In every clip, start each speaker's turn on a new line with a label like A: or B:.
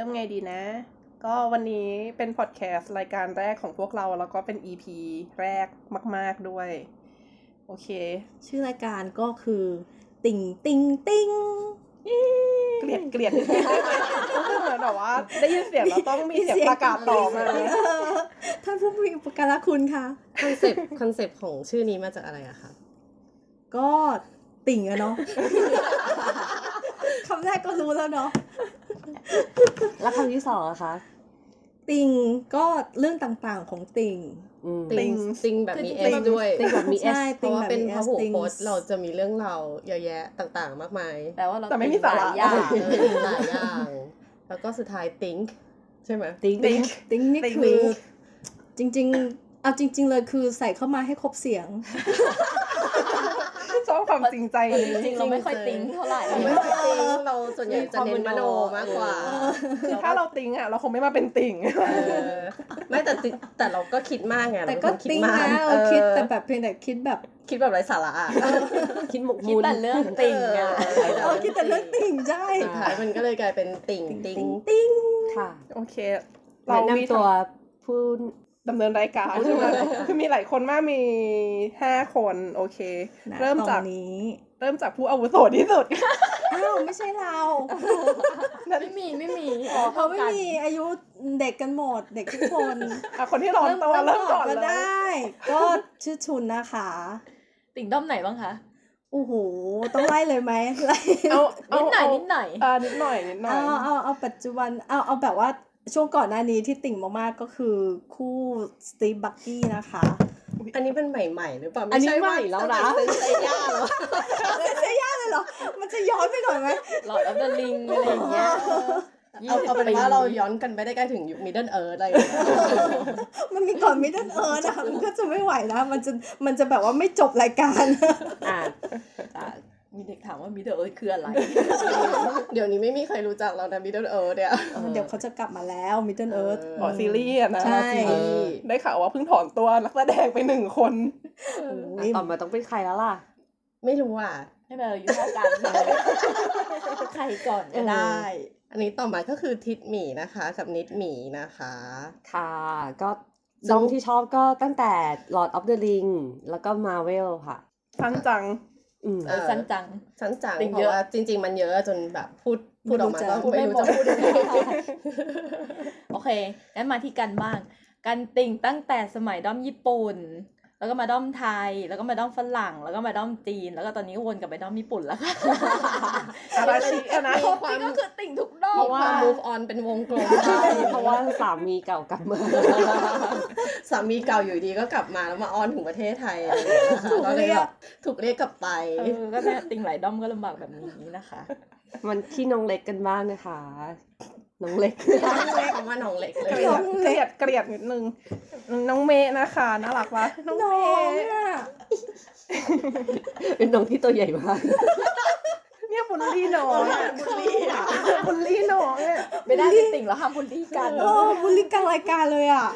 A: เริ่มไงดีนะ ก็วันนี้เป็นพอดแคสต์รายการแรกของพวกเราแล้วก็เป็น EP แรกมาก ๆด้วย โอเค
B: ชื่อรายการก็คือ ติ่งติ่งติ่ง
A: เกลียดเกลียดเหมือนแบบว่า ได้ยินเสียงแล้วต้องมีเสียงประกาศต่อมา
B: เออท่านผู้มีอุปการะคุณคะ
C: คอนเซปต์คอนเซปต์ของชื่อนี้มาจากอะไรอะคะ
B: ก็ติ่งอะเนาะคำแรกก็รู้แล้วเนาะ
D: แล้วคำที่สองอะคะ
B: ติ่งก็เรื่องต่างๆของติ่ง
D: อืม
C: ติงติงแบบมีเอสด้วย
D: ติงแบบมี S
B: ใช่
C: เพราะว่าเป็นพ
B: ติ่
C: ระ
B: ง
C: หู
B: แบบ
C: พจน์เราจะมีเรื่องราวเยอะแยะต่างๆ มากมาย
E: แปลว่าเรา
A: แต่ไม่มีสาระ
E: ติ่งหลยอย่าง
C: เออติงหลายอย่าง แล้วก็สุดท้าย think ใช่ไหม
D: ติ๊ง
A: ติ๊ง
B: ติ่งนี่
A: ติ่ง
B: คือ จริง ๆ เอาจริง ๆ เลยคือใส่เข้ามาให้ครบเสียง
A: ชอบความจริงใจนี้
E: จริงๆเราไม่ค่อยติ้งเท่าไหร่
C: เราไม่ค่อยติงเราส่วนใหญ่จะเน้นมโนมากกว่า
A: คือถ้าเราติงอะ เราคงไม่มาเป็นติ่ง
C: เออไม่แต่ติแต่เราก็คิดมากไง
B: แต่
C: เรา
B: ก็
C: เป็นคนคิด
B: ติ่ง
C: มาก
B: นะเออคิดแต่แบบเพียงแต่คิดแบบ
C: คิดแบบไร้สาระอะ
D: คิดหมก
E: คิด
D: มุ่น
E: แต่เรื่องติ่งอะ
B: เออคิดแต่เรื่องติ่งใช่
C: สุดท้ายมันก็เลยกลายเป็นติ่งติง
B: ติ่ง
D: ค่ะ
A: โอเค เรา
D: แนะ
A: มี
D: นำตัวผู้
A: ดำเนินรายการใช่ไหมคือมีหลายคนมากมีห้าคนโอเค
B: ณ
A: เริ่มจาก
B: ตอนนี้
A: เริ่มจากผู้อาวุโสที่สุด
B: อ้าวไม่ใช่เรา
E: ไม่มีไม่มี
B: เขาไม่มีอายุเด็กกันหมดเด็กทุกคน
A: อะคนที่ร้อนตัวเริ่มก่อน
B: ก็
A: เลย
B: ได้ ก็ชื่อชุนนะคะ
E: ติ่งด้อมไหนบ้างคะ
B: โอ้โห ต้องไล่เลยไหมไล่
A: เอาเอา
E: นิดหน่อย
A: เอา
E: นิดหน่อย
A: อ่านิดหน่อยนิดหน่อย
B: เอาเอาเอาปัจจุบันเอาเอาแบบว่า ช่วงก่อนหน้านี้ที่ติ่งมากๆก็คือคู่สตีฟบักกี้นะคะ
C: อันนี้เป็นใหม่ๆหรือเปล่า
D: อันนี้
C: ช่
D: ใหม่แล้วนะ
C: ตั้งแต่เซนเซย่าแล้ว
B: เสียยากเลยเหรอ มันจะย้อนไปหน่อยไหม
E: Lord of the Ring อะไรอย่างเงี้ย
C: เอาเอาเป็นว่าเราย้อนกันไปได้ใกล้ถึงยุค Middle Earth อะไรอย่างเงี้ย
B: มันมีก่อน Middle Earth นะคะมันก็จะไม่ไหวนะมันจะมันจะแบบว่าไม่จบรายการ
D: อ่า
E: อะ มีเด็กถามว่า Middle Earth คืออะไร
C: เดี๋ยวนี้ไม่มีใครรู้จักเรานะ Middle Earth เนี่ย
B: เดี๋ยวเขาจะกลับมาแล้ว Middle Earth อ๋
A: อซีรีส์อะนะ
B: ใช่
A: ซีรีส์ได้ข่าวว่าเพิ่งถอนตัวนักแสดงไปหนึ่งคน
D: ต่อมาต้องเป็นใครแล้วล่ะ
C: ไม่รู้อะ
E: ให้เราอายุเท่ากันใครก่อนก็ได้
C: อันนี้ต่อมาก็คือทิดหมีนะคะกับนิดหมีนะคะ
D: ค่ะ ก็น้องที่ชอบก็ตั้งแต่ Lord of the Ring แล้วก็ Marvel ค่ะ
A: ทั้งจัง
D: อืม
E: เออสั้นจัง
C: ชั้นจัง
E: ติ่ง
C: เพ
E: เยอะ
C: ราะว่าจริง ๆ มันเยอะจนแบบพูดพูดออกมาก็
E: พูด
C: ไม่
E: ไม่
C: รู้
E: หม
C: จะ
E: ด
C: พูดยังไง
E: โอเคงั้นมาที่กันบ้าง กันติ่งตั้งแต่สมัยด้อมญี่ปุ่น แล้วก็มาด้อมไทย แล้วก็มาด้อมฝรั่ง แล้วก็มาด้อมจีน แล้วก็ตอนนี้ก็วนกลับไปด้อมญี่ปุ่นแล้วค่ะ
A: อาราชิอะนะ
C: มีความ
E: นี่ก็คือติ่งทุก ด้อ
C: มี
E: ม
C: ความ
E: อะ
C: move on เป็นวงกลม
D: ใช่เพราะว่าสามีเก่ากลับมา
C: สามีเก่าอยู่ดีก็กลับมาแล้วมาออนถึงประเทศไทยอะไรอย่างเงี้ยนะคะก็เลยแบบถูกเรียกกลับไป
E: เออก็เนี่ยติ่งหลายด้อมก็ลำบากแบบนี้นะคะ
D: มันที่น้องเล็กกันบ้างนะคะน้องเล็ก
C: ใช้คำว่าน้องเล็กเลย
A: เกลียดเกลียดเกลียดนิดนึงน้องเมย์นะคะน่ารักปะน้อง
B: น้อ
A: เม
B: ง
A: ย์
B: อะ
D: เป็นน้องที่ตัวใหญ่มาก
A: เนี่ยบุลลี่น้องอะบุลลี่อะบุลลี่น้องอะ
E: ไม่ได้เป็นติ่งแล้วห้ามบุลลี่กัน
B: โอ้บุลลี่กลางรายการเลยอะ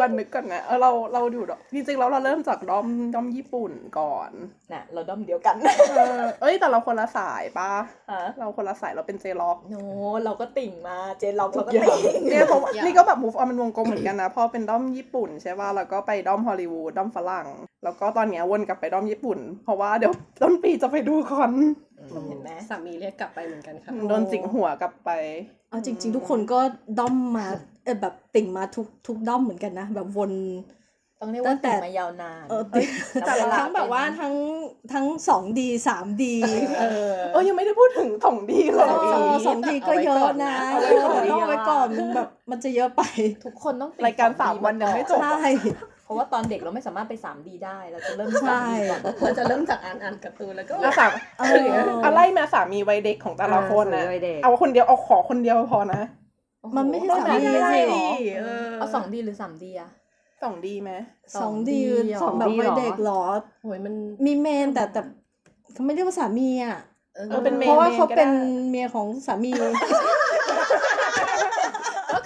A: ก่อนนึกก่อนนะเออเราเราอยู่ดอกจริงๆแล้วเราเริ่มจากด้อมด้อมญี่ปุ่นก่อน
E: น่ะเราด้อมเดียวกัน
A: เออเอ้ยแต่เราคนละสายปะ
E: ฮะ
A: เราคนละสายเราเป็นเจล็อก
E: โนเราก็ติ่งมาเจนเราเราก็ติ่ง
A: เนี่ยเพราะว่านี่ก็แบบ move on เป็นวงกลมเหมือนกันนะพอเป็นด้อมญี่ปุ่นใช่ป่ะแล้วก็ไปด้อมฮอลลีวูดด้อมฝรั่ง แล้วก็ตอนเนี้ยวนกลับไปด้อมญี่ปุ่น เพราะว่าเดี๋ยวต้นปีจะไปดูคอน
E: เห็นไหม
C: สามีเรียกกลับไปเหมือนกันค่ะ
A: โดนจิกหัวกลับไป
B: เอาจริง ๆ ทุกคนก็ด้อมมาเออแบบติ่งมาทุกทุกด้อมเหมือนกันนะแบบวน
E: ต้องเรียก
B: ตั้
E: ว่าง
B: แต่
E: ติ่งมายาวนาน
B: เออติ่ง
E: แต่เวลา
B: ทั้งแบบว่าทั้งทั้งสองดีสามดี
E: เออ
A: เออยังไม่ได้พูดถึงถงดีเลย
B: เออสองดีก็เยอะนะ
A: เอาไว้ก่อนนะ
B: ต้องเอาไว้ก่อนมันแบบมันจะเยอะไป
E: ทุกคนต้องติ่ง
A: รายการ
E: 2D
A: สามวันยังไม่จบ
B: ใช่
E: เพ ราะว่าตอนเด็กเราไม่สามารถไป 3D ได้ เราจะเริ่ม
B: ใช่
E: 3D ก่อน
C: เราจะเริ่มจากอ่านอ่านการ์ตูนแล้วก็
A: อาสาม
B: เออ
A: อะไรมาสามีวัยเด็กของแต่ละคนนะ
D: อ่าสามีวัยเด็ก
A: เอาคนเดียวเอาขอคนเดียวพอนะ
B: มันไม่ใช่
E: โอ้โห
B: สามี
E: ไม่ได้
B: สิ
E: หรอ
C: เออ
E: เอา 2D หรือ 3D อะ
A: สองดีไหม
B: สองดี
E: เหรอ
B: สองแบบวัยเด็กเหรอ
C: โอ้ยมัน
B: มีเมนแต่แต่เขาไม่เรียกว่าสามีอะ
C: เออ
A: เออเป็นเม
B: เพราะว่า
A: เม
B: เขา
A: ก็ได้
B: เป็นเมียของสามี
E: ก็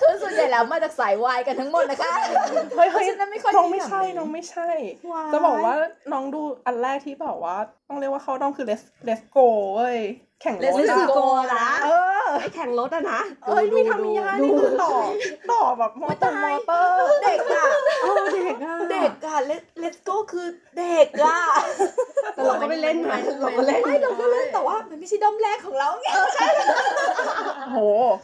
E: คือส่วนใหญ่แล้วมาจากสายวายกันทั้งหมดนะคะ
A: เฮ้ยเฮ้ย
E: นั้นไม่ค่อย
A: น้องไม่ใช่
E: น้
A: องไม่ใช่ จะบอกว่าน้องดูอันแรกที่บอกว่า ต้องเรียกว่าเขาต้องคือเลสเลสโกเว้ย แข่งรถ
E: Let's
A: อะ
E: go นะ
A: เออ
D: ไอแข่งรถอะนะ
A: เอ้ย
D: ดู
A: มีทามิยา
D: ดู
A: นี่คือต่อต่อแบบมอเตอร์มอเตอร์
E: เด็กอะ
B: โอ้เด็กอะ
E: เด็กอะเลเลสโก้คือเด็กอะ
D: แต่เราก็ไม่เล่นนะเราก็เล่น
E: ไม่เราก็เล่นแต่ว่ามันไม่ใช่ด้อมแรกของเราไง
A: โห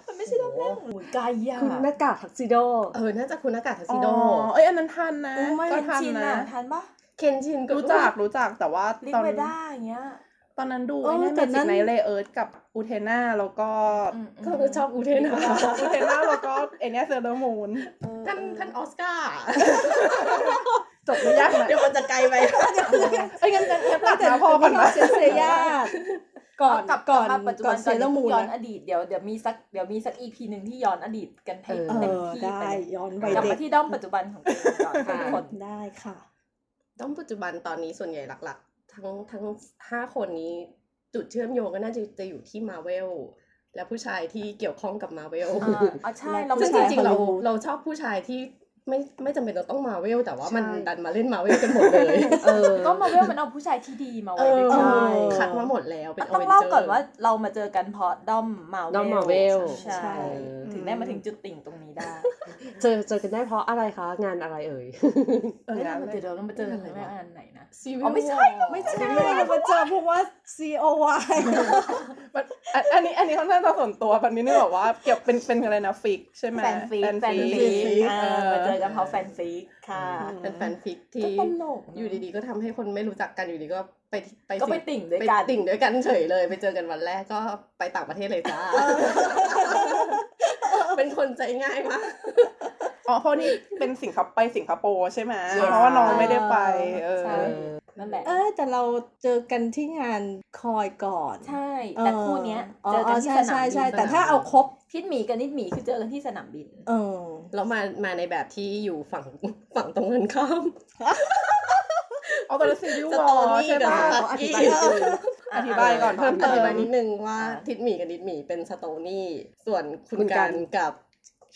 E: มันไม่ใช่ด้อมแรกของหมูไก่อะ
D: คุณหน้ากากทักซิโด
C: เออน่าจะคุณอากาศทัก
A: อ๋
C: ซิ
A: อ
C: โด
A: เอ้ยอันนั้นทันนะ
E: ไม่
A: ก็
E: เห็น
A: ทัน
E: ชิน
A: นะ
E: อะทันปะ
C: เคนชินก็
A: รู้จักรู้จักแต่ว่า
E: ลิ
A: ตอน
E: เวด้าอย่างเงี้ย
A: ต อนนั้นดู
B: เออ
A: ไอ้นั่น
B: แต่
A: เม
B: นั่
A: จิก
B: น
A: ไนเลเอิร์ธกับอูเทน่าแล้วก็
E: อืม
C: ก็ชอบอูเทนนะ
A: อูเทน่าแล้วก็เอเนียเซอร์มูน
E: เออ
C: ท่านท่านออสการ์
A: จบไม่ยากนะ
C: เดี๋ยวมันจะไกลไป
A: เอ้ยงั้นงั้นงั้นตัดมาพอก่อน
B: นะ
A: นะ
B: เซเซย่าก่อน
E: กลับ
B: ก่อน
E: กลับมาปัจจุ
B: ก่
E: บั
B: อนนเซ
E: ก่อน
B: เลอร์มูน
E: ย้อน
B: นะ
E: อดีตเดี๋ยวเดี๋ยวมีสักเดี๋ยวมีสักอีพีหนึ่งที่ย้อนอดีตกันให้
D: เออ
E: เต็ม
B: เออ
E: ที่
B: ได้
E: ไปเลย
B: ย้อนไป
E: กลับ
B: เด็
E: มากที่ด้อมปัจจุบันของตัวเองก่อนทุกคน
B: ได้ค่ะ
C: ต้องปัจจุบันตอนนี้ส่วนใหญ่หลักๆ ทั้งทั้งห้าคนนี้จุดเชื่อมโยงก็น่าจะจะอยู่ที่มาเวลและผู้ชายที่เกี่ยวข้องกับมาเวล
E: อ่าอะใช่ซึ่งเรา
C: ซึ่
E: ไม่
C: ง
E: ใช่
C: จริงๆเรา
B: ฮอลลีวูด
C: เราชอบผู้ชายที่ ไม่ไม่จำเป็นต้องต้องมาเวลแต่ว่ามัน
D: ใช่
C: ดันมาเล่นมาเวลกันหมดเลย
D: เออ
E: ก็มาเวลมันเอาผู้ชายที่ดีมา
C: เอ
E: ไว้ด้วย
C: อ
E: กัน
B: ใช่
C: คัดมาหมดแล้วเป็น
E: ต้องเล่าก่อนว่าเรามาเจอกันเพราะด้อมมาเวล
D: ด้อม Marvel
E: ใช่
B: ใช่
E: ถึงได้มาถึงจุดติ่งตรงนี้ได้
D: เจอเจอกันได้เพราะอะไรคะงานอะไรเอ่ย
A: เออ
E: เฮ้ย
A: งั้น
E: เรา
A: เล
E: เดี๋ยวยเรามาเจอกันไม่อันไหนนะ
C: ซีวิ
E: อ๋อไม่ใช่
B: ไม่ใช่มาเจอเพราะว่า C O Y
A: มันอันอันนี้อันนี้ค่อนข้างจะส่วนตัวแบบนี้นึกบอกว่าเกี่ยวเป็นเป็นอะไรนะฟิกใช่ไหม
E: แฟนฟิกแฟน
A: ฟิ
E: ฟิ
A: ก
E: กอ่ามาเจอกันเพราะแฟนฟิกค่ะ
C: เป็นแฟนฟิก
E: ก็
C: ที่
E: ตลก
C: อยู่ดีๆก็ทำให้คนไม่รู้จักกันอยู่ดีก็ไปไป
E: ก็ไป
C: สิ
E: ติ่งด้วย
C: ไป
E: กัน
C: ติ่งด้วยกันเฉยเลย ไปเจอกันวันแรกก็ไปต่างประเทศเลยจ้า เป็นคนใจง่ายมาก
A: อ๋อเพราะนี่เป็นสิงคโปร์ไปสิงคโปร์ใช่ไหม
E: ใช่
A: เพราะว่าน้องไม่ได้ไป เออ
E: ใช่ นั่นแหละ
B: เออแต่เราเจอกันที่งานคอยก่อน
E: ใช่ แต่คู่เนี้ย
B: อ๋อ
E: เจอกันที่
B: ใช่
E: สนาม
B: ใช่
E: บิน
B: ใช่แต่ถ้าเอาครบ
E: ทิดหมีกับนิดหมีคือเจอกันที่สนามบิน
B: เออ
C: แล้วมามาในแบบที่อยู่ฝั่งฝั่งตรงกันข้าม
A: เอาตอนซีรีส์
C: ส
A: ว
C: ต
A: อ
C: อ
A: ล
C: รี่
A: ใช่
C: กับ
A: ปะ
C: สตอ
A: อธิ
C: รี่
A: บายอธิบายก่อนเพิ่ม
C: อ
A: เติ
C: ธิ
A: ม
C: บายนิดนึงว่า
E: อ่า
C: ทิดหมีกับนิดหมีเป็นสโตนี่ ส่วนคุณ
D: คุณกั
C: กันนกับ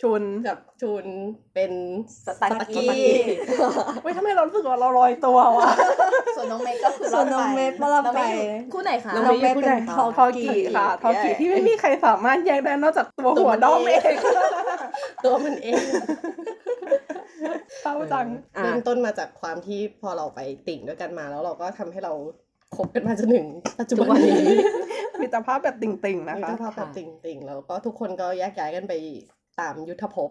A: ชุน
C: กับจูนเป็น
E: สตาร์
C: ส
E: กี้
C: กี้
A: เว้ยทำไมเรารู้สึกว่าเราลอยตัววะ
E: ส่วนน้องเมกก็คือ
B: ส่วนน้องเมกก็รอดไป
E: น้งเมกอยู่คู่ไหนคะ
D: น้
B: น้องเมก
D: ผู้
B: เป็น
D: ใหญ่
B: ท
D: ค่ะ
B: อ
A: ทอกิค่ะทอกิที่ไม่มีใครสามารถแยกได้นอกจากตัวหัวด้อมเอง
C: ตัวมันเอง
A: เศร้าจัง
D: อะ
C: เริ่มต้นมาจากความที่พอเราไปติ่งด้วยกันมาแล้วเราก็ทำให้เราคบกันมาจนถึงปัจจุบันนี้
A: มิตรภาพแบบติ่งๆนะ
C: มิ
A: คะ
C: ตรภาพแบบติ่งติ่งๆ แล้วก็ทุกคนก็แยกย้ายกันไป ตามยุทธภพ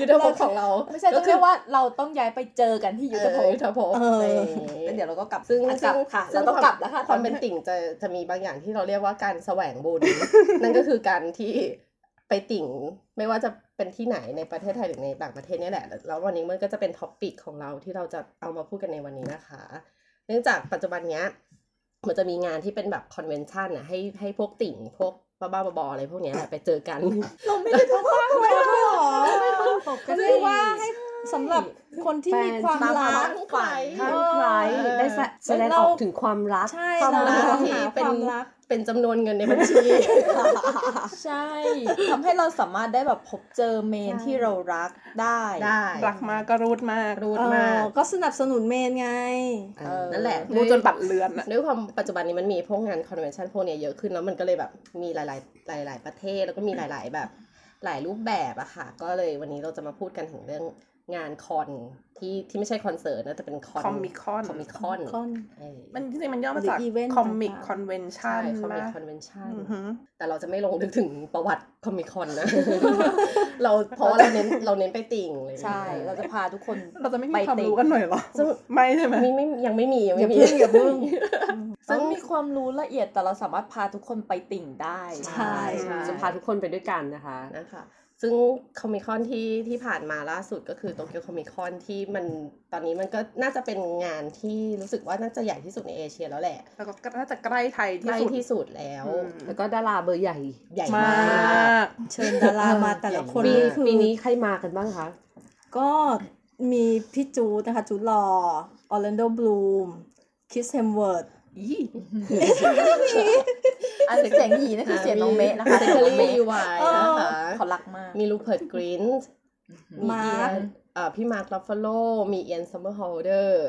C: ยุทธภพของเรา
E: ไม่ใช่ต้องเรียกว่าเราต้องย้ายไปเจอกันที่ยุทธภ
C: เอ
E: พ
C: อยุทธภพ
B: เออ
E: แล้วเดี๋ยวเราก็กลับ
C: ซึ่ง
E: อะกลับค่ะ
C: ซึ่
E: เราต้องกลับแล้วค่ะ
C: ความเป็นติ่งจะจะมีบางอย่างที่เราเรียกว่าการแสวงบุญ นั่นก็คือการที่ไปติ่งไม่ว่าจะเป็นที่ไหนในประเทศไทยหรือในต่างประเทศเนี่ยแหละ แล้ววันนี้มันก็จะเป็นท็อปปิกของเราที่เราจะเอามาพูดกันในวันนี้นะคะ เนื่องจากปัจจุบันเนี้ยมันจะมีงานที่เป็นแบบคอนเวนชั่นอะให้ให้พวกติ่งพวก บ้าๆบอๆอะไรพวกเนี้ยแหละไปเจอกัน
E: เราไม่ได้ต้องบ้างเลย
B: ไม่หรอก็เรียกว่าให้ สำหรับคนที่มีความ
C: แฟน
B: รัก
C: ใคร
D: ข้างใครได้แสแสดงออกถึงความรัก
B: ใช่
C: ความรัก
B: เรา
C: ที่
B: หา
C: เป็
B: คนวามรัก
C: เป็นจำนวนเงินในบัญชี
E: ใช่ทำให้เราสามารถได้แบบพบเจอเมน
C: ใช่
E: ที่เรารักได้
C: ได้
A: รักมากก็รูดมาก
C: รูด
B: เอ
C: มาก
B: อก็สนับสนุนเมนไง
D: เออ
C: นั่นแหละ
A: รูดจนบัตรเลือนอะ
C: ด้วยความปัจจุบันนี้มันมีพวกงาน convention พวกเนี้ยเยอะขึ้นแล้วมันก็เลยแบบมีหลาย ๆ หลาย ๆ ประเทศแล้วก็มีหลาย ๆ แบบหลายรูปแบบอะค่ะ ก็เลยวันนี้เราจะมาพูดกันถึงเรื่อง งาน con ที่ที่ไม่ใช่คอนเสิร์ตนะแต่เป็นคอน
A: คอมิคอน
C: คอมิคอน
B: Comic-Con
A: มันจริงๆมันย่อมาจาก
B: หรือ event
A: comic
B: ต่างๆ
A: convention
C: ใช่
A: comic นะ
C: convention อื
A: อหือ
C: แต่เราจะไม่ลงลึกถึงประวัติ Comic-Con นะ เราเพราะว่าเราเน้นเราเน้นไปติ่งเลย
E: ใช่ เราจะพาทุกคน
A: เราจะไม่มี
E: ไป
A: ความ
E: ติ่ง
A: รู้กันหน่อยเหรอ
C: ซึ่ง
A: ไม่ใช่ไหม
C: มีไม่ยังไม่มียัง
B: อย่า
C: ไม่มี
B: พึ่งอย่าพึ่ง
E: ซึ่งมีความรู้ละเอียดแต่เราสามารถพาทุกคนไปติ่งได้
B: ใช่
C: ใช่
D: จะพาทุกคนไปด้วยกันนะคะ
C: นะคะ ซึ่งคอมิคอนที่ที่ผ่านมาล่าสุดก็คือโตเกียวคอมิคอนที่มันตอนนี้มันก็น่าจะเป็นงานที่รู้สึกว่าน่าจะใหญ่ที่สุดในเอเชียแล้วแหละ
A: แล้วก็น่าจะใกล้ไทย
C: ใก
A: ที่
C: ล้
A: สุด
C: ที่สุดแล้ว
A: อืม
D: แล้วก็ดาราเบอร์ใหญ่
C: ใหญ่
A: ม
C: มาา
A: กก
B: เชิญดารามาแต่ละคน
D: ปี
B: นี่คือ
D: ปีนี้ใครมากันบ้างคะ
B: ก็มีพี่จูดนะคะจูดลอออร์แลนโดบลูมคิสเฮมเวิร์ด
A: อี
E: อันเสียงหยีนั่นคือเสียงน้องเมะนะคะ
C: เซ
E: เสียง
C: ค
E: น้อง
C: ลี
E: เมะ
C: วายนะคะ
E: เขารักมาก
C: มีลูเพิร์ตกรินส์มี
B: มา
C: เอี
B: ร์
C: ย
B: ค
C: นเอ่อพี่มาร์คลัฟเฟโลมีเอียนซัมเมอร์โฮลเดอร์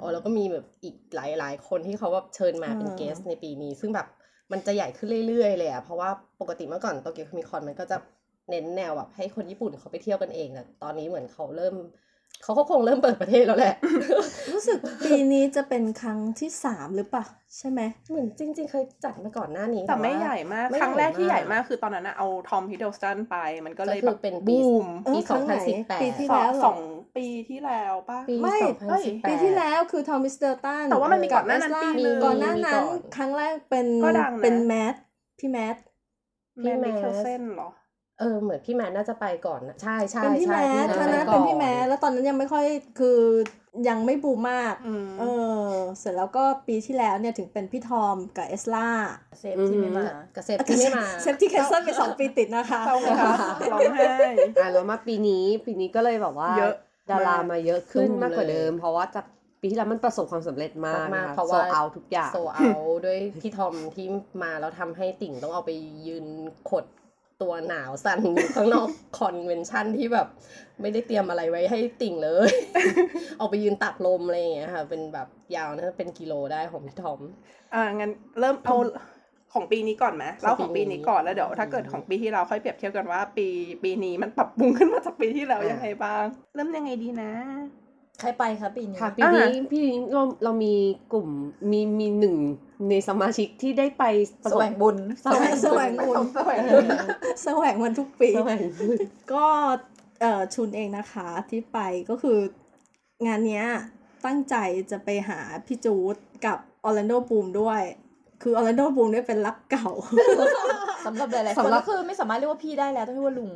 C: อ๋อแล้วก็มีแบบอีกหลายๆ คนที่เขาแบบเชิญมาเป็น
B: อ่า
C: เกสในปีนี้ ซึ่งแบบมันจะใหญ่ขึ้นเรื่อยๆ เลยอะเพราะว่าปกติเมื่อก่อนโตเกียวคอมิคอนมันก็จะเน้นแนวแบบให้คนญี่ปุ่นเขาไปเที่ยวกันเองแต่ตอนนี้เหมือนเขาเริ่ม เขาก็คงเริ่มเปิดประเทศแล้วแหละ
B: รู้สึกปีนี้จะเป็นครั้งที่สามหรือเปล่าใช่ไหม
C: เหมือนจริง ๆ เคยจัดมาก่อนหน้านี้
A: แต่ไม่
C: ว่า
A: ใหญ่มาก
C: ไม่
A: ครั้งแรกที่
C: ให
A: ให
C: ญ่
A: ญ่
C: มาก
A: มากคือตอนนั้นนะเอาทอมฮิดเดิลสตันไป มันก็เลย
C: ก็คือ
A: แบบ
C: เป็นปี
A: บูม
B: เออ
C: ปี
B: ครั้งไหน
C: 2018
B: ปีที่
A: สอ
B: แล้
A: ง
B: วเหร
A: ส
B: อ
A: องปีที่แล้วป่ะ
C: ปี
B: ไม่
C: 2018
A: เอ้ย
B: ปีที่แล้วคือทอมฮิดเดิลสตัน
A: แต่ว่ามันมีก่อนหน้านั้นปีนึง
B: ก่อนหน้านั้น
C: มีก่อน
B: ครั้งแรกเป็น
A: ก็ดังนะ
B: เป็นแมดส์พี่แมดส์
A: แมดส์มิคเคลเซนเหรอ
C: เออเหมือนพี่แมดส์น่าจะไปก่อนนะใช่ใช่
B: เป็นพี่
C: ใช่
B: แมดส์
C: พี่
B: ครั้งนั้น
C: ไป
B: เป็น
C: ก่อ
B: พี่แมดส์แล้วตอนนั้นยังไม่ค่อยคือยังไม่บูมมาก
A: อืม
B: เออเสร็จแล้วก็ปีที่แล้วเนี่ยถึงเป็นพี่ทอมกับเอซร่า
E: เซบที่ไม่มา
C: กับเซบที่ไม่มา
B: เซบที่ cancel ไปสองปีติดนะคะ
A: เศร้าไหมคะร้องไห้
D: อะแล้วมาปีนี้ปีนี้ก็เลยแบบว่า
A: เยอะ
D: ดารา
A: มาก
D: มาเยอะขึ้น
C: ตุ้ม
D: มากกว่า
C: เลย
D: เดิม เพราะว่าจากปีที่แล้วมันประสบความสำเร็จมาก
C: มาก
D: นะคะ
C: ๆเพราะ
D: โซ
C: ว่า
D: เอาทุกอย่าง
C: โซเอาด้วยพี่ทอมที่มาแล้วทำให้ติ่งต้องเอาไปยืนขด ตัวหนาวสั่นอยู่ข้างนอกคอนเวนชั่นที่แบบ ไม่ได้เตรียมอะไรไว้ให้ติ่งเลย เอาไปยืนตักลมอะไรอย่างเงี้ยค่ะ เป็นแบบยาวนะเป็นกิโลได้ของพี่ทอม
A: อ่างั้นเริ่มเอาของปีนี้ก่อนไหมเล่าของปี
C: ปีนี้
A: นี้ก่อนแล้วเดี๋ยวถ้าเกิดของปีที่เราค่อยเปรียบเทียบกันว่า ปีปีนี้มันปรับปรุงขึ้นมาจากปีที่แล้ว
D: อ่ายั
A: ยังไงบ้าง เริ่มยังไงดีนะ
E: ใครไปคะปีนี้
D: ค่ะปีนี้พี่นี้เราเรามีกลุ่มมีมีหนึ่งในสมาชิกที่ได้ไปประ
E: แส
D: สบ
E: วงบุญ
B: แสวงแสวงบุญ
A: แสวง
B: แสวงมันทุกปี
D: แสวงบุญ
B: ก็เอ่อชุนเองนะคะที่ไปก็คืองานเนี้ยตั้งใจจะไปหาพี่จูดกับออร์แลนโดบูมด้วย คือออร์แลนโดบลูมเนี่ยเป็นรักเก่า
E: สำหรับหลายๆคนก็คือไม่สามารถเรียกว่าพี่ได้แล้วต้องเรียกว่าลุง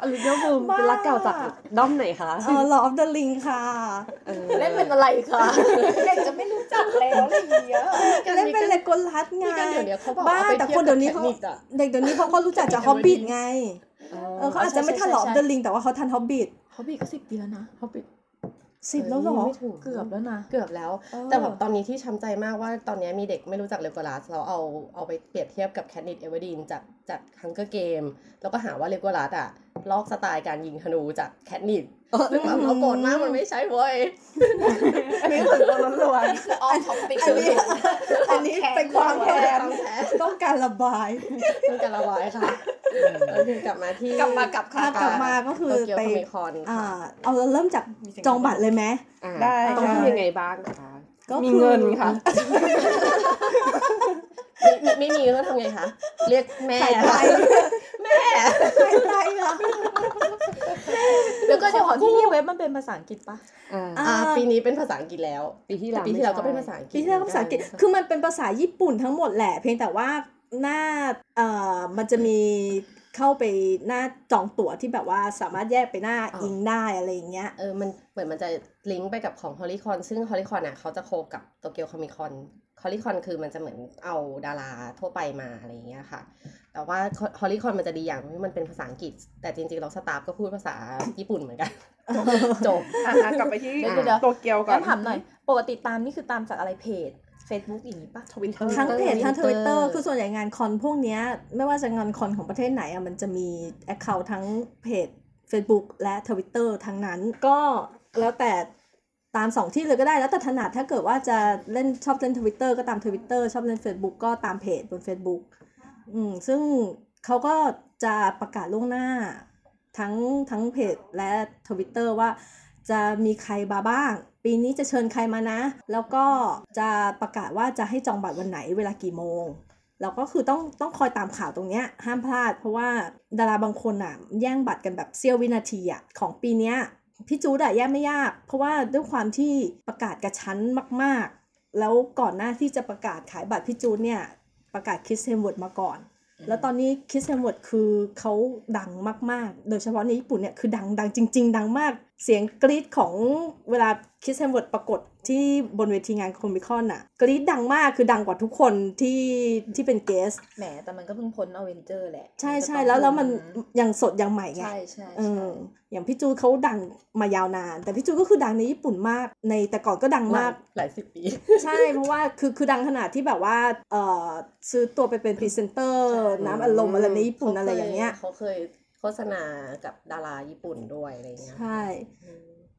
D: ออร์แลนโดบลูมเป็นรักเก่าจากด้อมไหนคะ
B: เออ Lord of the Ring ค่ะ
D: เออ
E: เล่นเป็นอะไรคะเด็กจะไม่รู้จักแล้วอะไรอย่างเงี้ย
B: เล่นเป็นเลโกลัสไง
C: มีกันเดี๋ยวนี้เขาบอก
B: บ้า
C: เอาไป
B: แต่
C: เทียบ
B: คนเดี๋ยวนี้เขา
C: กับ Katniss อะ
B: เด็กเดี๋ยวนี้เขาก็รู้จักจากฮอบบิ t ไงเออเขาอาจจะไม่ทัน
E: ใช่ ใช่ Lord
B: of the Ring แต่ว่าเขาทันฮอบบิ t
E: เขาบีก็สิบปีแล้วนะ
C: เขาปิด
B: สิบแล้วเหรอ
C: ไม่ถึง
E: เกือบแล้วนะ
C: เกือบแล้ว
B: เออ
C: แต่แบบตอนนี้ที่ช้ำใจมากว่าตอนนี้มีเด็กไม่รู้จักเลโกลัสเราเอาเอาไปเปรียบเทียบกับแคทนิสเอเวอร์ดีนจากจาก Hunger Games แล้วก็หาว่าเลโกลัสอะลอกสไตล์การยิงธนูจากแคทนิสซึ่งแบบเราโกรธมากมันไม่ใช่เว้ย
A: ไม่ถึงตัวล้วน
E: off topic อั
B: นนี้อันนี้เป็นความแค้น
C: ความแค้น
B: ต้องการระบาย
C: ต้องการระบายค่ะ โอเคกลับมาที่
E: กลับมากับค่ะ
B: กลับมาก็คือ
C: โตเกียว
B: ไป
C: Comic Con อ่า
B: เอาเราเริ่มจากจองบัตรเลยไหม
D: อ่า
A: ได้
D: ต้อง
A: ค่ะ
D: ทำยังไงบ้างคะ
B: ก็
A: มี
B: คือ
A: เงินค่ะ
C: ไม่ไม่มีต้องทำไงคะ เรียกแม่
B: ขายไต
C: แม่
B: ขายไตค่ะ
E: เดี๋ยวก็เดี๋ยวของที่นี่เว็บมันเป็นภาษาอังกฤษปะ
D: อ่า
B: อ่า
C: อ่าปีนี้เป็นภาษาอังกฤษแล้ว
D: ปีที่แล้ว
C: ปีที่แล้วก็
D: ไม่
C: เป็น
D: ใช่
C: ภาษาอังกฤษ
B: ปีที่แล้วก็ภาษาอังกฤษคือมันเป็นภาษาญี่ปุ่นทั้งหมดแหละ เพียงแต่ว่า หน้าเอ่อมันจะมีเข้าไปหน้าจองตั๋วที่แบบว่าสามารถแยกไปหน้า Eng ได้อะไรอย่างเงี้ย
C: เออมันเหมือนมันจะลิงก์ไปกับของ Holly Con ซึ่ง Holly Con อะเขาจะ co กับโตเกียว Comic Con Holly Con คือมันจะเหมือนเอาดาราทั่วไปมาอะไรอย่างเงี้ยค่ะ แต่ว่า Holly Con มันจะดีอย่างที่มันเป็นภาษาอังกฤษ แต่จริงๆเรา staff ก็พูดภาษาญี่ปุ่นเหมือนกัน จบ
A: อะอะกลับไปที่
E: เดี๋ยวเดี๋ยว
A: โตเกียวก่อ
E: งั้
A: น
E: นถามหน่อย ปกติตามนี่คือตามจากอะไรเพจ Facebook อย่างนี้ปะ
A: ทวิตเตอร์
B: ทั้งเพจทั้งทวิตเตอ
C: Twitter
B: ร์คือส่วนใหญ่งานคอนพวกเนี้ยไม่ว่าจะงานคอนของประเทศไหนอะมันจะมีแอคเคาท์ทั้งเพจ Facebook และ Twitter ทั้งนั้นก็แล้วแต่ตามสองที่เลยก็ได้แล้วแต่ถนัดถ้าเกิดว่าจะเล่นชอบเล่น Twitter ก็ตาม Twitter ชอบเล่น Facebook ก็ตามเพจบน Facebook อืมซึ่งเขาก็จะประกาศล่วงหน้า ทั้งทั้งเพจและ Twitter ว่าจะมีใครมาบ้าง ปีนี้จะเชิญใครมานะ แล้วก็จะประกาศว่าจะให้จองบัตรวันไหนเวลากี่โมงเราก็คือต้องต้องคอยตามข่าวตรงเนี้ยห้ามพลาด เพราะว่าดาราบางคนอะแย่งบัตรกันแบบเสี้ยววินาทีอะของปีเนี้ยพี่จูดอะแย่งไม่ยาก เพราะว่าด้วยความที่ประกาศกระชั้นมากๆ แล้วก่อนหน้าที่จะประกาศขายบัตรพี่จูดเนี่ยประกาศคริสเฮมส์เวิร์ธมาก่อน แล้วตอนนี้คริสเฮมส์เวิร์ธคือเขาดังมากๆ โดยเฉพาะในญี่ปุ่นเนี่ยคือดังดังจริง ๆ ดังมาก เสียงกรี๊ดของเวลาคริสเฮมส์เวิร์ธปรากฏที่บนเวทีงาน Comic Con อะกรี๊ดดังมากคือดังกว่าทุกคนที่ที่เป็น guest
E: แหมแต่มันก็เพิ่งพ้นอเวนเจอร์แหละ
B: ใช่ใช่
E: ก็ต้อง
B: แล้วแล้วมันยังสดยังใหม่ไง
E: ใช่ใช่
B: เออ
E: ใช่
B: อย่างพี่จูดเขาดังมายาวนาน แต่พี่จูดก็คือดังในญี่ปุ่นมากในแต่ก่อนก็ดังมาก
C: หลายสิบปี
B: ใช่เพราะว่าคือคือดังขนาดที่แบบว่าเอ่อซื้อตัวไปเป็นพรีเซนเตอร์ น้ำอารมณ์อะไรในญี่ปุ่นอะไรอย่างเงี้ย
C: เขาเคย โฆษณากับดาราญี่ปุ่นด้วยอะไรเงี้ย
B: ใช่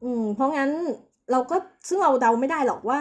B: อืมเพราะงั้นเราก็ซึ่งเราเดาไม่ได้หรอกว่า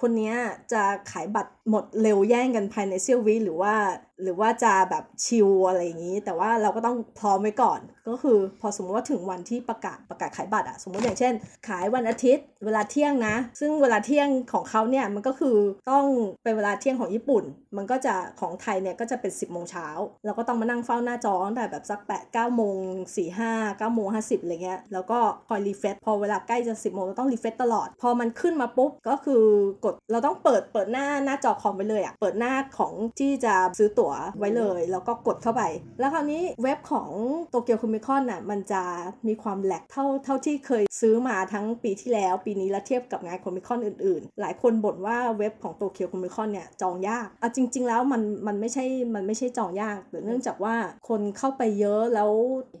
B: คนเนี้ยจะขายบัตรหมดเร็วแย่งกันภายในเซี่ยววิหรือว่า หรือว่าจะแบบชิลอะไรอย่างนี้ แต่ว่าเราก็ต้องพร้อมไว้ก่อน ก็คือพอสมมติว่าถึงวันที่ประกาศประกาศขายบัตรอะสมมติอย่างเช่น ขายวันอาทิตย์ เวลาเที่ยงนะ ซึ่งเวลาเที่ยงของเขาเนี่ยมันก็คือต้องเป็นเวลาเที่ยงของญี่ปุ่น มันก็จะของไทยเนี่ยก็จะเป็น 10 โมงเช้าเราก็ต้องมานั่งเฝ้าหน้าจอตั้งแต่แบบสักแปดเก้าโมงสี่ห้าเก้าโมงห้าสิบอะไรเงี้ยแล้วก็คอย refresh พอเวลาใกล้จะสิบโมงเราต้อง refresh ตลอด พอมันขึ้นมาปุ๊บก็คือกดเราต้องเปิดเปิดหน้าหน้าจอคอมไว้เลยอะเปิดหน้าของที่จะซื้อตั๋วไว้เลย แล้วก็กดเข้าไป แล้วคราวนี้เว็บของโตเกียว Comic Con น่ะมันจะมีความแหลกเท่าเท่าที่เคยซื้อมาทั้งปีที่แล้ว ปีนี้แล้วเทียบกับงาน Comic Con อื่นๆ หลายคนบ่นว่าเว็บของโตเกียว Comic Con เนี่ยจองยากอะจริง ๆ แล้วมันมันไม่ใช่มันไม่ใช่จองยากแต่เนื่องจากว่าคนเข้าไปเยอะแล้ว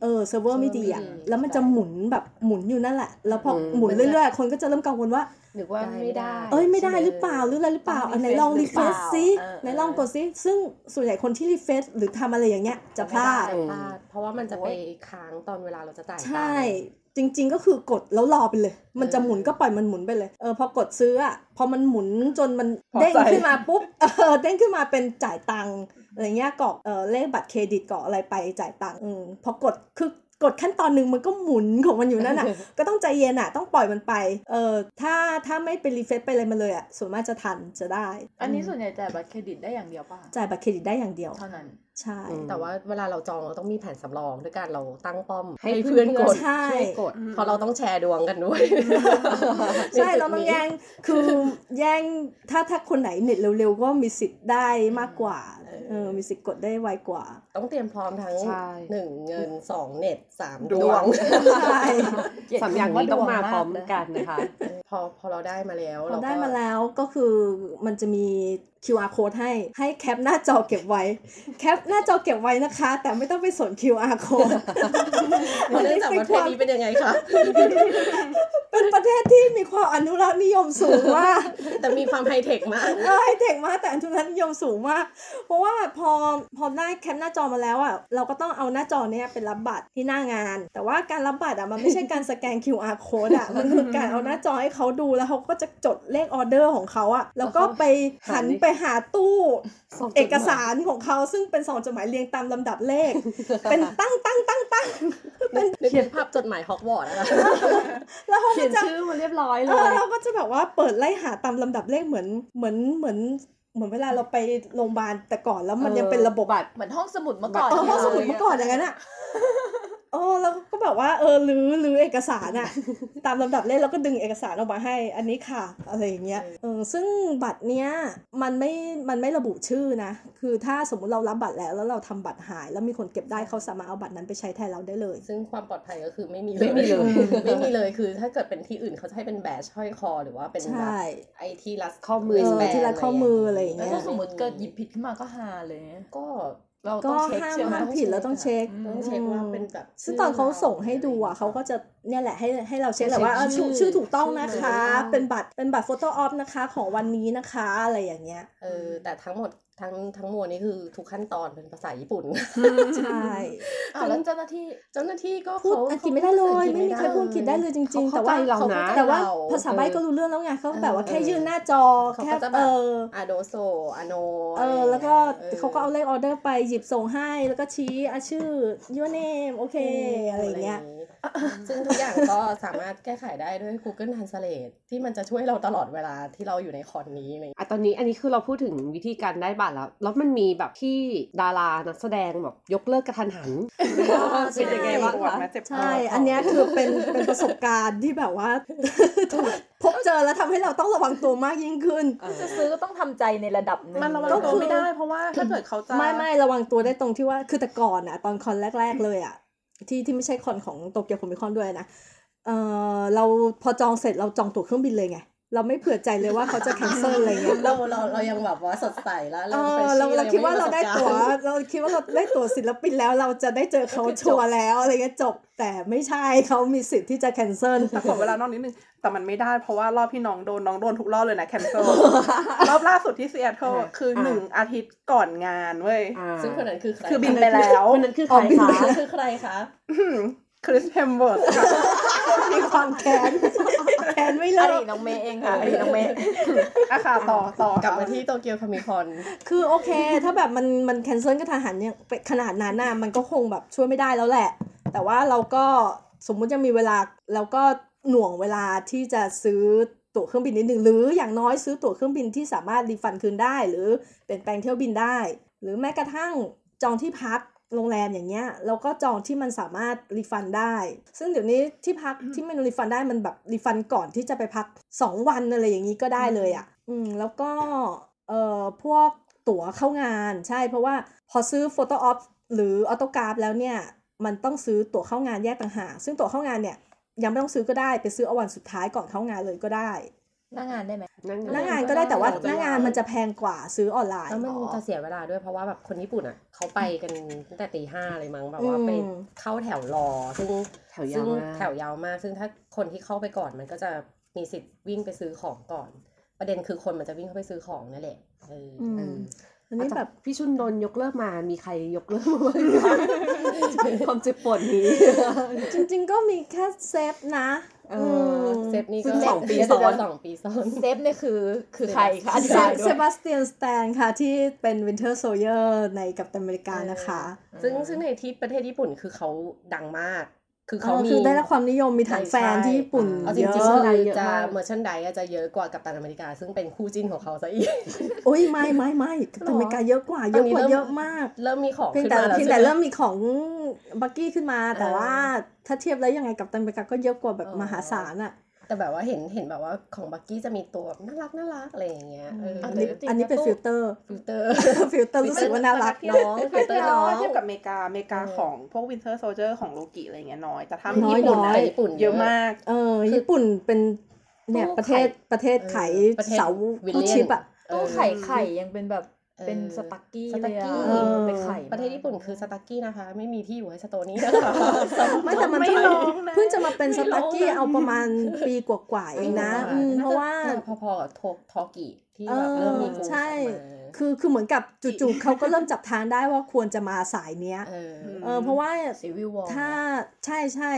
B: เออเซิร์ฟเวอร์ไม่ดีอะ
C: เซิร์ฟเวอร์ไม่ดี
B: แล้วมันจะหมุนแบบหมุนอยู่นั่นแหละ แล้วพอ
D: อืม
B: หมุนเรื่อยๆ คนก็จะเริ่มกังวลว่า
C: หรือว่าไม่ได้
B: เอ้ยไม่ได้หรือเปล่าหรืออะไรหรือเปล่า
E: ต้อง
B: อันไหน
E: refresh
B: ลอง
E: หรื
B: รี
E: อ
B: เฟ
E: เป
B: ร
E: ล่า
B: ชซิ
E: เออ
B: ไหนลองกดซิซึ่งส่วนใหญ่คนที่ refresh หรือทำอะไรอย่างเงี้ยจะพลาด
C: จะพลาดเพราะว่ามันจะไปค้างตอนเวลาเราจะจ่ายตังค์
B: ใช่จริง ๆ ก็คือกดแล้วรอไปเลย มันจะหมุนก็ปล่อยมันหมุนไปเลย เออพอกดซื้ออะพอมันหมุนจนมัน
A: พอ
B: เด้ง
A: ใจ
B: ขึ้นมาปุ๊บ เออเด้งขึ้นมาเป็นจ่ายตังค์อะไรเงี้ยกรอกเออเลขบัตรเครดิตกรอกอะไรไปจ่ายตังค์อืมพอกดคือ กดขั้นตอนหนึ่งมันก็หมุนของมันอยู่นั่นอะ ก็ต้องใจเย็นอะ ต้องปล่อยมันไป เออถ้าถ้าไม่ไปรีเฟซไปอะไรมาเลยอะส่วนมากจะทันจะได้
E: อันนี้ส่วนใหญ่จ่ายบัตรเครดิตได้อย่างเดียวป่ะ
B: จ่ายบัตรเครดิตได้อย่างเดียว
E: เท่านั้น
B: ใช่
D: อืม
C: แต่ว่าเวลาเราจองเราต้องมีแผนสำรองด้วยการเราตั้งป้อม
D: ให้
C: ให้เพื่อนกด
B: ใช่
C: ช่วยกดเพราะเราต้องแชร์ดวงกันด้วย
B: ใช่เราต้องแย่งคือแย่งถ้าถ้าคนไหนเน็ตเร็วๆก็มีสิทธิ์ได้มากกว่า
C: เออ
B: เออมีสิทธิ์กดได้ไวกว่า
C: ต้องเตรียมพร้อมทั้ง
D: ใช่
C: หนึ่งเงินสองเน็ตสาม
A: ด
C: ด
A: ว
C: ว
A: ง
C: ง
B: ใช่
D: สามอย่างนี้ต้องมาพร้อมกันนะคะ
C: พอพอเราได้มาแล้ว
B: เรา
C: ก็
B: ได้มาแล้วก็คือมันจะมี QR code ให้ให้แคปหน้าจอเก็บไว้ แคปหน้าจอเก็บไว้นะคะ แต่ไม่ต้องไปสน QR code
C: เพราะเนื่องจากประเทศนี้เป็นยังไงคะ
B: เป็นประเทศที่มีความอนุรักษ์นิยมสูงมาก
C: แต่มีความไฮเทคมาก
B: เออไฮเทคมากแต่อนุรักษ์นิยมสูงมาก เพราะว่าพอพอได้ cap หน้าจอมาแล้วอะเราก็ต้องเอาหน้าจอเนี้ยเป็นรับบัตรที่หน้างาน แต่ว่าการรับบัตรอะมันไม่ใช่การสแกน QR code อะมันคือการเอาหน้าจอให้เขาดูแล้วเขาก็จะจดเลขออเดอร์ของเขาอะแล้วก็ไปหันไปหาตู้
D: ส่งจดหมาย
B: เอกสารของเขาซึ่งเป็นซองจดหมายเรียงตามลำดับเลข เป็นตั้งตั้งตั้งตั้ง
C: นึกถึงภาพจดหมายฮอกวอตส์นะคะ
B: แล้วเขา
D: เขี
B: ก็
D: ยน
B: จะ
D: ชื่อมาเรียบร้อยเล
B: เออยเราก็จะแบบว่าเปิดไล่หาตามลำดับเลขเหมือนเหมือนเหมือนเหมือนเวลาเราไปโรงพยาบาลแต่ก่อนแล้วมันยังเป็นระบบ
D: บัตร
E: เหมือนห้องสมุดเมื่อก่อน
B: เออห้องสมุดเมื่อก่อนอย่างนั้นอะ เออแล้วก็แบบว่าเออรื้อรื้อเอกสารอะตามลำดับเลขแล้วก็ดึงเอกสารออกมาให้อันนี้ค่ะอะไรอย่างเงี้ยเออซึ่งบัตรเนี้ยมันไม่มันไม่ระบุชื่อนะ คือถ้าสมมุติเรารับบัตรแล้วแล้วเราทำบัตรหาย แล้วมีคนเก็บได้เขาสามารถเอาบัตรนั้นไปใช้แทนเราได้เลย
C: ซึ่งความปลอดภัยก็คือไม่มี
D: ไม่มีเลย
C: ไม่มีเลยคือ ถ้าเกิดเป็นที่อื่นเขาจะให้เป็นแบชห้อยคอ หรือว่าเป็น
B: ใช่
C: แบบไอที่รัด
D: ข้อมือ
B: เออ
C: wristband
B: ที่รัดข้อมืออะไรอย่าง
E: แล้ว
B: เงี้ย
E: ถ้าสมมติเกิดหยิบผิดขึ้นมาก็ฮาเลย
C: ก็
E: เรา
B: ก็
E: ต้องเช็ค
B: ห้าม
E: ใช่ไหม
B: ห้ามผิดแล้วต้องเช็ค
C: ต้องเช็คว่าเป็นแบบ
B: ซึ่งตอนเขาส่งให้ดูอะเขาก็จะเนี่ยแหละให้ให้เราเช็คแหละว่าเออ
C: เช็
B: ชื่
C: ค
B: อ
C: ชื่
B: ชื่
C: อ
B: อถูกต้องนะ
C: ชื่อ
B: คะ
C: ถูกต้อง
B: เป็นบัตรเป็นบัตรโฟโต้ออฟนะคะ ของวันนี้นะคะอะไรอย่างเงี้ย
C: เออแต่ทั้งหมด ทั้งทั้งมวลนี้คือทุกขั้นตอนเป็นภาษาญี่ปุ่น
B: ใช่
E: อ้าวแล้วเจ้าหน้าที่
C: เจ้าหน้าที่ก็
B: พูด
C: เขา
B: อังกฤษไม่ได้เลยไม่มีใครพูดอังกฤษได้เลยจริงๆ
D: เขา
B: แต่
D: เข้า
B: ว่า
D: ใจเรานะ
B: แต่ว่า
C: เร
B: ภาษาใบ้ก็รู้เรื่องแล้วไงเขาแบบว่าแค่
C: เออ
B: ยื่นหน้าจอ
C: เขา
B: แค่
C: ก็จะแบบ
B: เออ
C: อาโดโซอาโน
B: เออแล้วก็
C: ออ
B: เขาก็เอาเลขออเดอร์ไปหยิบส่งให้แล้วก็ชี้อะชื่อ your name โอเคอะไรอย่างเงี้ย
C: ซึ่งทุกอย่างก็สามารถแก้ไขได้ด้วย Google Translate ที่มันจะช่วยเราตลอดเวลาที่เราอยู่ในคอนนี้อะไรอย่างเงี้ย
D: อะตอนนี้อันนี้คือเราพูดถึงวิธีการได้บัตรแล้ว แล้วมันมีแบบที่ดารานักแสดงแบบยกเลิกกระทันหันเป็นยังไงบ้าง
A: ปวด
D: คะ
A: ไหมเจ็บ
B: ใช่
A: ค
B: อันเนี้ยคือเป็นเป็นประสบการณ์ที่แบบว่าพบเจอแล้วทำให้เราต้องระวังตัวมากยิ่งขึ้น
E: จะซื้อก็ต้องทำใจในระดับหนึ่ง
A: มันระวัง
B: ก็
A: ตัว
B: คือ
A: ไม่ได้เพราะว่าถ้าเกิดเขาจะ
B: ไม่ไม่ระวังตัวได้ตรงที่ว่าคือแต่ก่อนอะตอนคอนแรก ๆ เลยอะ ที่ที่ไม่ใช่คอนของโตเกียวคอมิคอนด้วยนะเออเราพอจองเสร็จเราจองตั๋วเครื่องบินเลยไง เราไม่เผื่อใจเลยว่าเขาจะแคนเซิลอะไรเงี้ย
C: เราเราเรายังแบบว่าสดใสแล้ว
B: เอ
C: ป็น
B: อเรา
C: ชี่
B: เราคิดว่าเราได้
C: ยังม่มี
B: ตั๋ว
C: ประสบกรณ์
B: เราคิดว่าเราได้ตั๋วศิลปินแล้ว เราจะได้เจอเขาชัวร์แล้วอะไรเงี้ยจบ แต่ไม่ใช่เขามีสิทธิ์ที่จะแคนเซิล
A: แต่ขอเวลานอกนิดนึงแต่มันไม่ได้เพราะว่ารอบที่น้องโดนน้องโดนทุกรอบเลยนะแคนเซิลรอบล่าสุดที่ซีแอตเทิล
D: อ่า
A: คือหนึ่งอาทิตย์ก่อนงานเว้ย
D: อ่า
C: ซึ่งคนนั้นคือใคร
A: คือบินไปแล้ว
D: คนนั้นคือใค
B: อ๋
D: ร
B: อบิน
D: คะ
B: ไป
C: คือใครคะ
A: คริสเฮมเวิร์ด
B: มีความแค้นแท นไม่
E: อ
B: เลิ
E: ดี
B: ก
E: ตน้องเมย์เองค่ะอดีตน้องเมย์
A: อะค่ะต่อต่อก
C: ลับมาที่โตเกียวคามิคอน
B: คือโอเค ถ้าแบบมันมันแคนเซิลกระทันหันเนี่ยขนาดนั้นน่ะมันก็คงแบบช่วยไม่ได้แล้วแหละ แต่ว่าเราก็สมมุติยังมีเวลาเราก็หน่วงเวลาที่จะซื้อตั๋วเครื่องบินนิดนึงหรืออย่างน้อยซื้อตั๋วเครื่องบินที่สามารถ refund คืนได้ หรือเปลี่ยนแปลงเที่ยวบินได้ หรือแม้กระทั่งจองที่พัก โรงแรมอย่างเงี้ยเราก็จองที่มันสามารถ refund ได้ ซึ่งเดี๋ยวนี้ที่พักที่มัน refund ได้มันแบบ refund ก่อนที่จะไปพัก 2 วันอะไรอย่างนี้ก็ได้เลยอะ่ะ อืมแล้วก็เอ่อพวกตั๋วเข้างานใช่เพราะว่าพอซื้อโฟโต้ออฟหรือออโตกราฟแล้วเนี่ย มันต้องซื้อตั๋วเข้างานแยกต่างหากซึ่งตั๋วเข้างานเนี่ยยังไม่ต้องซื้อก็ได้ไปซื้อเอาวันสุดท้ายก่อนเข้างานเลยก็ได้
E: หน้างานได้ไหม
D: นั่ง
B: หน้างานก็ได้แต่ว่าหน้างานมันจะแพงกว่าซื้อออนไลน์
C: แล้วมันจะเสียเวลาด้วยเพราะว่าแบบคนญี่ปุ่นอะเขาไปกันตั้งแต่ตีห้าเลยมั้งแบบว่าไป
B: อืม
C: เข้าแถวรอ ซึ่ง
D: แถวยา
C: ซึ่
D: ว
C: ง
D: มาก
C: แถวยาวมาก ซึ่งถ้าคนที่เข้าไปก่อนมันก็จะมีสิทธิ์วิ่งไปซื้อของก่อน ประเด็นคือคนมันจะวิ่งเข้าไปซื้อของนั่นแหละเอออ
B: อืมอันนี้แบบ
D: พี่ชุนโดนยกเลิกมา มีใครยกเลิกมาบ้างคะความเจ็บปวดนี้
B: จริง ๆ ก็มีแค่เซบนะ
D: เออ
B: ม
C: เซบนี่
D: ซึ่งก็สองปี
C: เดี๋ยว
D: ซ้อน
C: สองปีซ้อน
E: เซบเนี่ยคือคือใครคะอธิ
B: เซ
E: บาย
B: ฟ
E: ด้ว
B: เซ
E: ย
B: บาสเตียนสแตนค่ะที่เป็น Winter Soldier ในกัปตันอเมริกานะคะ
C: ซึ่งซึ่งในที่ประเทศญี่ปุ่นคือเขาดังมาก คือเขา
B: เออ
C: มี
B: คือได้รับความนิยมมีฐานแฟนที่ญี่ปุ่น
C: เอาจริงๆ
B: เย
C: อะ
B: อะ
C: คือ
D: เยอะ
C: จะ
D: มาก
C: merchandiseจะเยอะกว่ากับตันอเมริกา ซึ่งเป็นคู่จิ้นของเขาซะอีก
B: โอ้ยไม่ไม่ไม่กัปตันอเมริกาเยอะกว่าเยอะกว่า
C: ตอนนี้เริ่ม
B: เยอะมาก
C: เริ่มมีของ
B: เพียง
C: ขึ้น
B: แต่
C: มาแล้ว
B: เพียง
C: ใช่
B: แต่
C: ไหม
B: เริ่มมีของบักกี้ขึ้นมา แต่
C: เออ
B: ว่าถ้าเทียบแล้วยังไงกับตันอเมริกาก็เยอะกว่าแบบ
C: อ๋อ
B: มหาศาลอะ
C: แต่แบบว่าเห็นเห็นแบบว่าของบักกี้จะมีตัวแบบน่ารักน่ารักอะไรอย่างเงี้ยเออ
B: อัน
C: เล
B: นี้
C: ย
B: อันนี้เป็นฟิลเตอร์
C: ฟิลเตอร์
B: ฟิลเตอร์รู้สึกว่าน่ารัก
C: น้องฟิลเตอร์น้อง
A: ถ้าเทียบกับอเมริกาอเมริกา
C: เออ
A: ของพวกวินเทอร์โซเจอร์ของโลกิอะไรเงี้ยน้อยแต่ถ้า
B: น้อย
A: ญี่ปุ่น
B: น้อย
A: อะ
C: ญี่ปุ่น
A: เยอะมาก
B: เออญี่ปุ่นเป็นเนี่ย
C: ตู้
B: ประเทศ
C: ไข่
B: ประเทศขาย
C: เออประเทศ
B: เสา
C: วิล
B: ตู้
C: เลียน
B: ชิปอะ
E: ตู้ไข่ไข่ยังเป็นแบบ
C: เออ
E: เป็นสตักกี้
C: สตั
E: เลย
C: กกี้
E: อะ
B: เออ
E: ไปไข่
C: ประเทศญี่ปุ่นคือสตักกี้นะคะ ไม่มีที่อยู่ให้สโตนี้นะคะ
B: ไม่แต่มัน
A: ไม่
B: เพิ่ง
A: ร้องนะ
B: เพิ่งจะมาเป็นส
C: ไม่ร้
B: ตั
C: อกง
B: กี้
C: นะ
B: เอาประมาณปีกว่าๆเองนะอืมเพราะว่า
C: น่จพอๆกับโททอกิที่แบบเริ่มมีกรุง
B: ใช่
C: ออกมา
B: คือคือเหมือนกับจู่ๆเขาก็เริ่มจับทางได้ว่าควรจะมาสายเนี้ย
C: เออ
B: เออเพราะว่า
E: Civil War
B: ถ้าใช่ใช่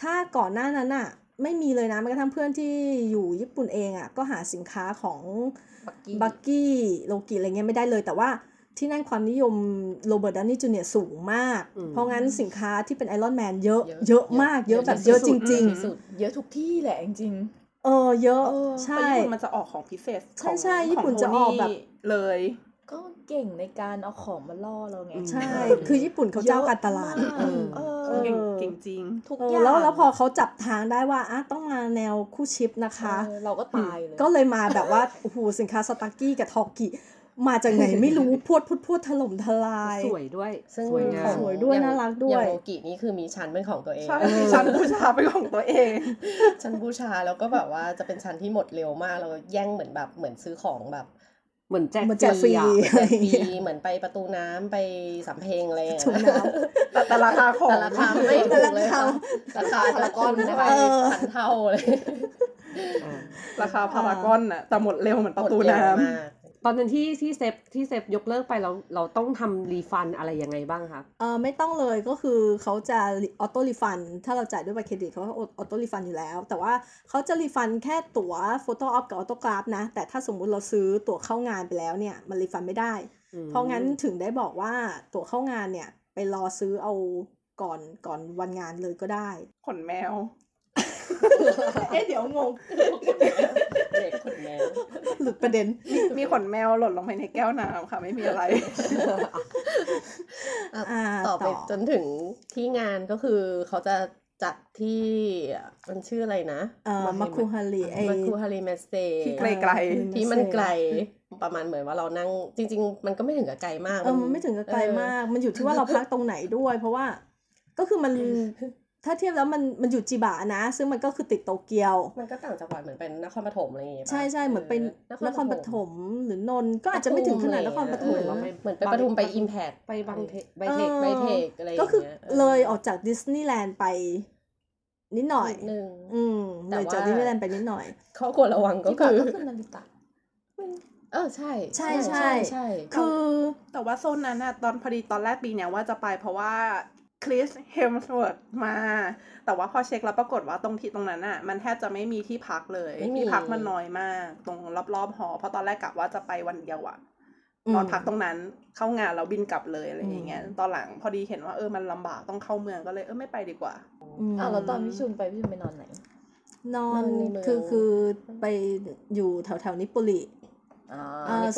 B: ถ้าก่อนหน้านั้นอะ ไม่มีเลยนะแม้กระทั่งเพื่อนที่อยู่ญี่ปุ่นเองอะก็หาสินค้าของ
E: บักกี้
B: บักกี้โลกิอะไรเงี้ยไม่ได้เลย แต่ว่าที่นั่นความนิยมโรเบิร์ตดาวนี่จูเนียร์สูงมาก
D: อืม
B: เพราะงั้นสินค้าที่เป็นไอรอนแมนเยอะ
C: เยอะ
B: เยอะมากเยอะแบบเยอะจริง
C: ที่สุด
E: เยอะทุกที่แหละจริง
B: ๆเออเยอะ
E: เออ
B: ใช่
A: แต่ญี่ปุ่นมันจะออกของพิเศษ
B: ใช่
A: ของ
B: ใช่ญี่ปุ่น
A: ของ
B: จะออกแบบ
A: โทนี่เลย
E: ๆ ก็เก่งในการเอาของมาล่อเราไง
B: ใช่ คือญี่ปุ่นเขาเจ้าการตลาด
E: เยอะมาก
B: เออ
E: เอ
B: เอ
E: อ
B: อ
A: เก่งเก่งจริง
E: ทุก
B: เออ
E: อย่าง
B: แล้วแล้วพอเขาจับทางได้ว่าอะต้องมาแนวคู่ ship นะคะ
E: เออเราก็ตายเลย
B: ก็เลยมาแบบว่าโอ้โหสินค้า Stucky กับ Thorki มาจากไหนไม่รู้พวดพวดพวดถล่มทลาย
D: สวยด้วย
C: ซึ่ง
D: สวยงามข
C: อง
B: สวยด้วย
C: อาง
B: น่ารักด้วย
C: อางโลกินี่คือมีชั้นเป็นของตัวเอง
A: ใช่ชั้นบูชาเป็นของตัวเอง
C: ชั้นบูชาแล้วก็แบบว่าจะเป็นชั้นที่หมดเร็วมากเราแย่งเหมือนแบบเหมือนซื้อของแบบ
D: เหมือนแจก
B: เหมือนแจกฟรี
D: อะ
C: แจกฟรีเหมือนไปประตูน้ำไปสำเพ็งอะไรอย่างเงี้ยถุง
B: น้ำ
A: แต่แต่ราคาของ
C: แต่ราคาไม่ถูกเลย
B: ราคา
C: ค่ะราคาพารากอนไป
B: เออ
C: พันเท่าเลย
D: อ่า
A: ราคาพารากอนน่ะแต่หมดเร็วเหมือนประตูน้ำ
C: หมดเร็วมาก
D: ตอนนั้นที่ที่เซบที่เซบยกเลิกไปเราเราต้องทำ refund อะไรยังไงบ้างคะ
B: เออไม่ต้องเลยก็คือเขาจะ auto refund ถ้าเราจ่ายด้วยบัตรเครดิตเขาก็ auto refund อยู่แล้ว แต่ว่าเขาจะ refund แค่ตั๋ว photo op กับ autograph นะ แต่ถ้าสมมุติเราซื้อตั๋วเข้างานไปแล้วเนี่ย มัน refund ไม่ได้
D: อืม
B: เพราะงั้นถึงได้บอกว่าตั๋วเข้างานเนี่ย ไปรอซื้อเอาก่อนก่อนวันงานเลยก็ได้
A: ขนแมว
B: เอ๊ะเดี๋ยวงง
C: เด็กคนแม่
B: หลุดประเด็น
A: มีขนแมวหล่นลงไปในแก้วน้ำค่ะ ไม่มีอะไร
B: อ่า
C: ต่อไปจนถึงที่งานก็คือเขาจะจัดที่มันชื่ออะไรนะ
B: เอ่อมาคุฮาริไอ
C: มาคูฮาริเมสเซ
A: ที่ไกล
C: ที่มันไกลประมาณเหมือนว่าเรานั่งจริง ๆ มันก็ไม่ถึงกับไกลมาก
B: เออมันไม่ถึงกับไกลมาก มันอยู่ที่ว่าเราพักตรงไหนด้วย เพราะว่าก็คือมัน ถ้าเทียบแล้วมันมันอยู่จิบะนะ ซึ่งมันก็คือติดโตเกียว
C: มันก็ต่างจังหวัดเหมือนเป็นนครปฐมอะไรอย่างเงี้ยปะ
B: ใช่ใช่เหมือนเป็นนครปฐมหรือนนท์ก็อาจจะไม่ถึงขนาดนครปฐม
C: เออเหมือนไปปทุมไปอิมแพก
D: ไปบางไป
B: เออไบ
D: เทค
C: ไบเทคอะไรอย่างเงี้ย
B: ก็คือ
C: เล
B: ยออกจากดิสนีย์แลนด์ไปนิดหน่อย
C: นิดนึง
B: อืม
C: แต่
B: เลย
C: ว่า
B: จากดิสนีย์แลนด์ไปนิดหน่อย
C: ข้อควรระวังก็
E: ที่
C: คื
E: ก่อน
C: อ
E: ก็คือนาริตะ
C: เออใช่
B: ใช่ใช่
C: ใช่
B: คือ
A: แต่ว่าโซนนั้นน่ะตอนพอดีตอนแรกปีเนี้ยว่าจะไปเพราะว่า คริสเฮมสวอร์มา แต่ว่าพอเช็คแล้วปรากฏว่าตรงที่ตรงนั้นอะมันแทบจะไม่มีที่พักเลย
C: ไม่มี
A: ที่พักมันน้อยมาก ตรงรอบๆหอ เพราะตอนแรกกะว่าจะไปวันเดียวอะ
B: อืม
A: นอนพักตรงนั้นเข้างานแล้วบินกลับเลยอะไรอย่างเงี้ยตอนหลังพอดีเห็นว่าเออมันลำบากต้องเข้าเมืองก็เลยเออไม่ไปดีกว่า
B: ม
E: อ้าวแล้วตอนพี่ชุนไปพี่ชุนไปนอนไหน
B: นอน
C: นอนในเมือง
B: คือคือไปอยู่แถวแถวๆนิปโปลิ
E: อ๋อ
B: อ่า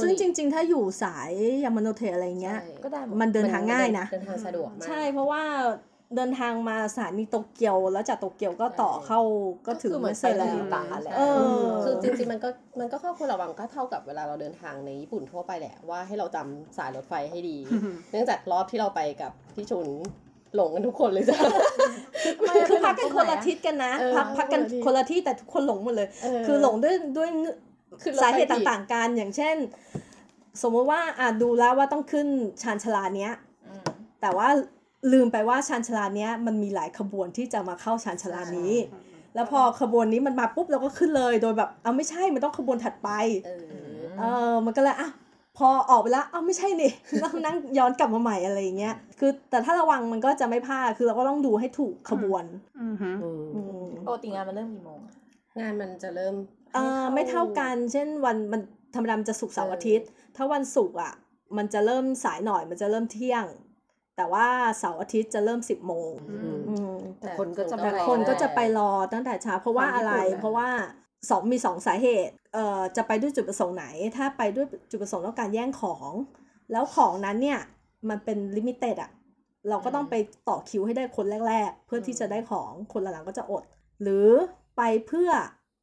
B: ซึ่งจริง ๆ ถ้าอยู่สายยามาโนเทะอะไรเงี้ย
C: ใช่
E: ก็ได้หมด
B: มันเดินทางง่ายนะ
C: เดินทางสะดวกมาก
B: ใช่เพราะว่าเดินทางมาสถานีโตเกียวแล้วจากโตเกียวก็ต่อเข้าก็ถึง
E: คือเหมื
B: เม
E: อน
B: สเซ
E: ไป
B: แล้ว
E: นาริตะแหละ
B: เออ
C: คือจริงๆมันก็มันก็ข้อควรระวังก็เท่ากับเวลาเราเดินทางในญี่ปุ่นทั่วไปแหละว่าให้เราจำสายรถไฟให้ดี เนื่องจากรอบที่เราไปกับพี่ชุนหลงกันทุกคนเลยจ้ะ
B: คือพักกันคนละทิศกันนะ
C: เออ
B: พักพักกัน
C: คนละทิศ
B: คนละที่แต่ทุกคนหลงหมดเลย
C: เออ
B: คือหลงด้วยด้วย เงื่อน
C: ขึ้นรถไฟ
B: สาเหตุ
C: ผิด
B: ต่างๆกันอย่างเช่น สมมติว่าอะดูแล้วว่าต้องขึ้นชานชาลาเนี้ย
E: อืม
B: แต่ว่าลืมไปว่าชานชาลาเนี้ยมันมีหลายขบวนที่จะมาเข้าชานชาลานี้ แล้วพอขบวนนี้มันมาปุ๊บเราก็ขึ้นเลยโดยแบบเอาไม่ใช่มันต้องขบวนถัดไป
C: เออ
B: เออมันก็เลยอะพอออกไปแล้วเอ้าไม่ใช่นี่ต้องนั่งย้อนกลับมาใหม่อะไรอย่างเงี้ย คือแต่ถ้าระวังมันก็จะไม่พลาด คือเราก็ต้องดูให้ถูกขบวน
A: อือฮึ
D: อืม
B: อืม
E: ปกติงานมันเริ่มกี่โมงอะ
C: งานมันจะเริ่ม
B: เออไม่เท่ากันเช่นวันมันธรรมดามันจะศุกร์เสาร์อาทิตย์ ถ้าวันศุกร์อะ มันจะเริ่มสายหน่อยมันจะเริ่มเที่ยง แต่ว่าเสาร์อาทิตย์จะเริ่มสิบโมง
A: อืม
B: อืม
D: แต่คนก็จะ
B: แต่
D: ไปรอ
B: คนก็จะไปรอตั้งแต่เช้าเพราะว่าอะไร
A: ความญี่ปุ่นนะ
B: เพราะว่าสองมีสองสาเหตุเอ่อจะไปด้วยจุดประสงค์ไหน ถ้าไปด้วยจุดประสงค์ต้องการแย่งของ แล้วของนั้นเนี่ยมันเป็น limited อะเราก็ต้องไปต่อคิวให้ได้คนแรก ๆ เพื่อที่จะได้ของคนหลังๆก็จะอด หรือไปเพื่อ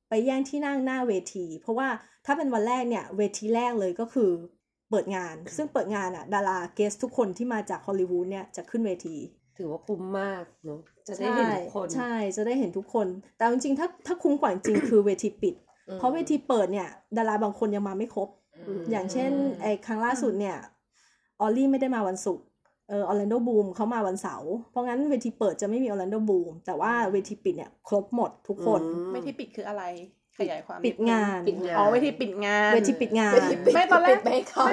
B: ไปแย่งที่นั่งหน้าเวที เพราะว่าถ้าเป็นวันแรกเนี่ยเวทีแรกเลยก็คือเปิดงาน ซึ่งเปิดงานอะดารา guest ทุกคนที่มาจากฮอลลีวูดเนี่ยจะขึ้นเวที
D: ถือว่าคุ้มมากเนาะจะได้เห็นทุกคน
B: ใช่จะได้เห็นทุกคน แต่เอาจริงๆถ้าถ้าคุ้มกว่าจริงๆคือเวทีปิด เพราะเวทีเปิดเนี่ยดาราบางคนยังมาไม่ครบ
D: อืม
B: อย่างเช่นไอ้ครั้งล่าสุดเนี่ยออร์ลี่ไม่ได้มาวันศุกร์ เออออร์แลนโดบลูมเขามาวันเสาร์เพราะงั้นเวทีเปิดจะไม่มีออร์แลนโดบลูมแต่ว่าเวทีปิดเนี่ยครบหมดทุกคน
D: อืม
A: ไม่ที่ปิดคืออะไรขยายความ
B: ปิดงาน
D: ปิดงาน
A: อ๋อเวทีปิดงาน
B: เวทีปิดงาน
A: ไม่ตอนแรก
E: ไม่เข้า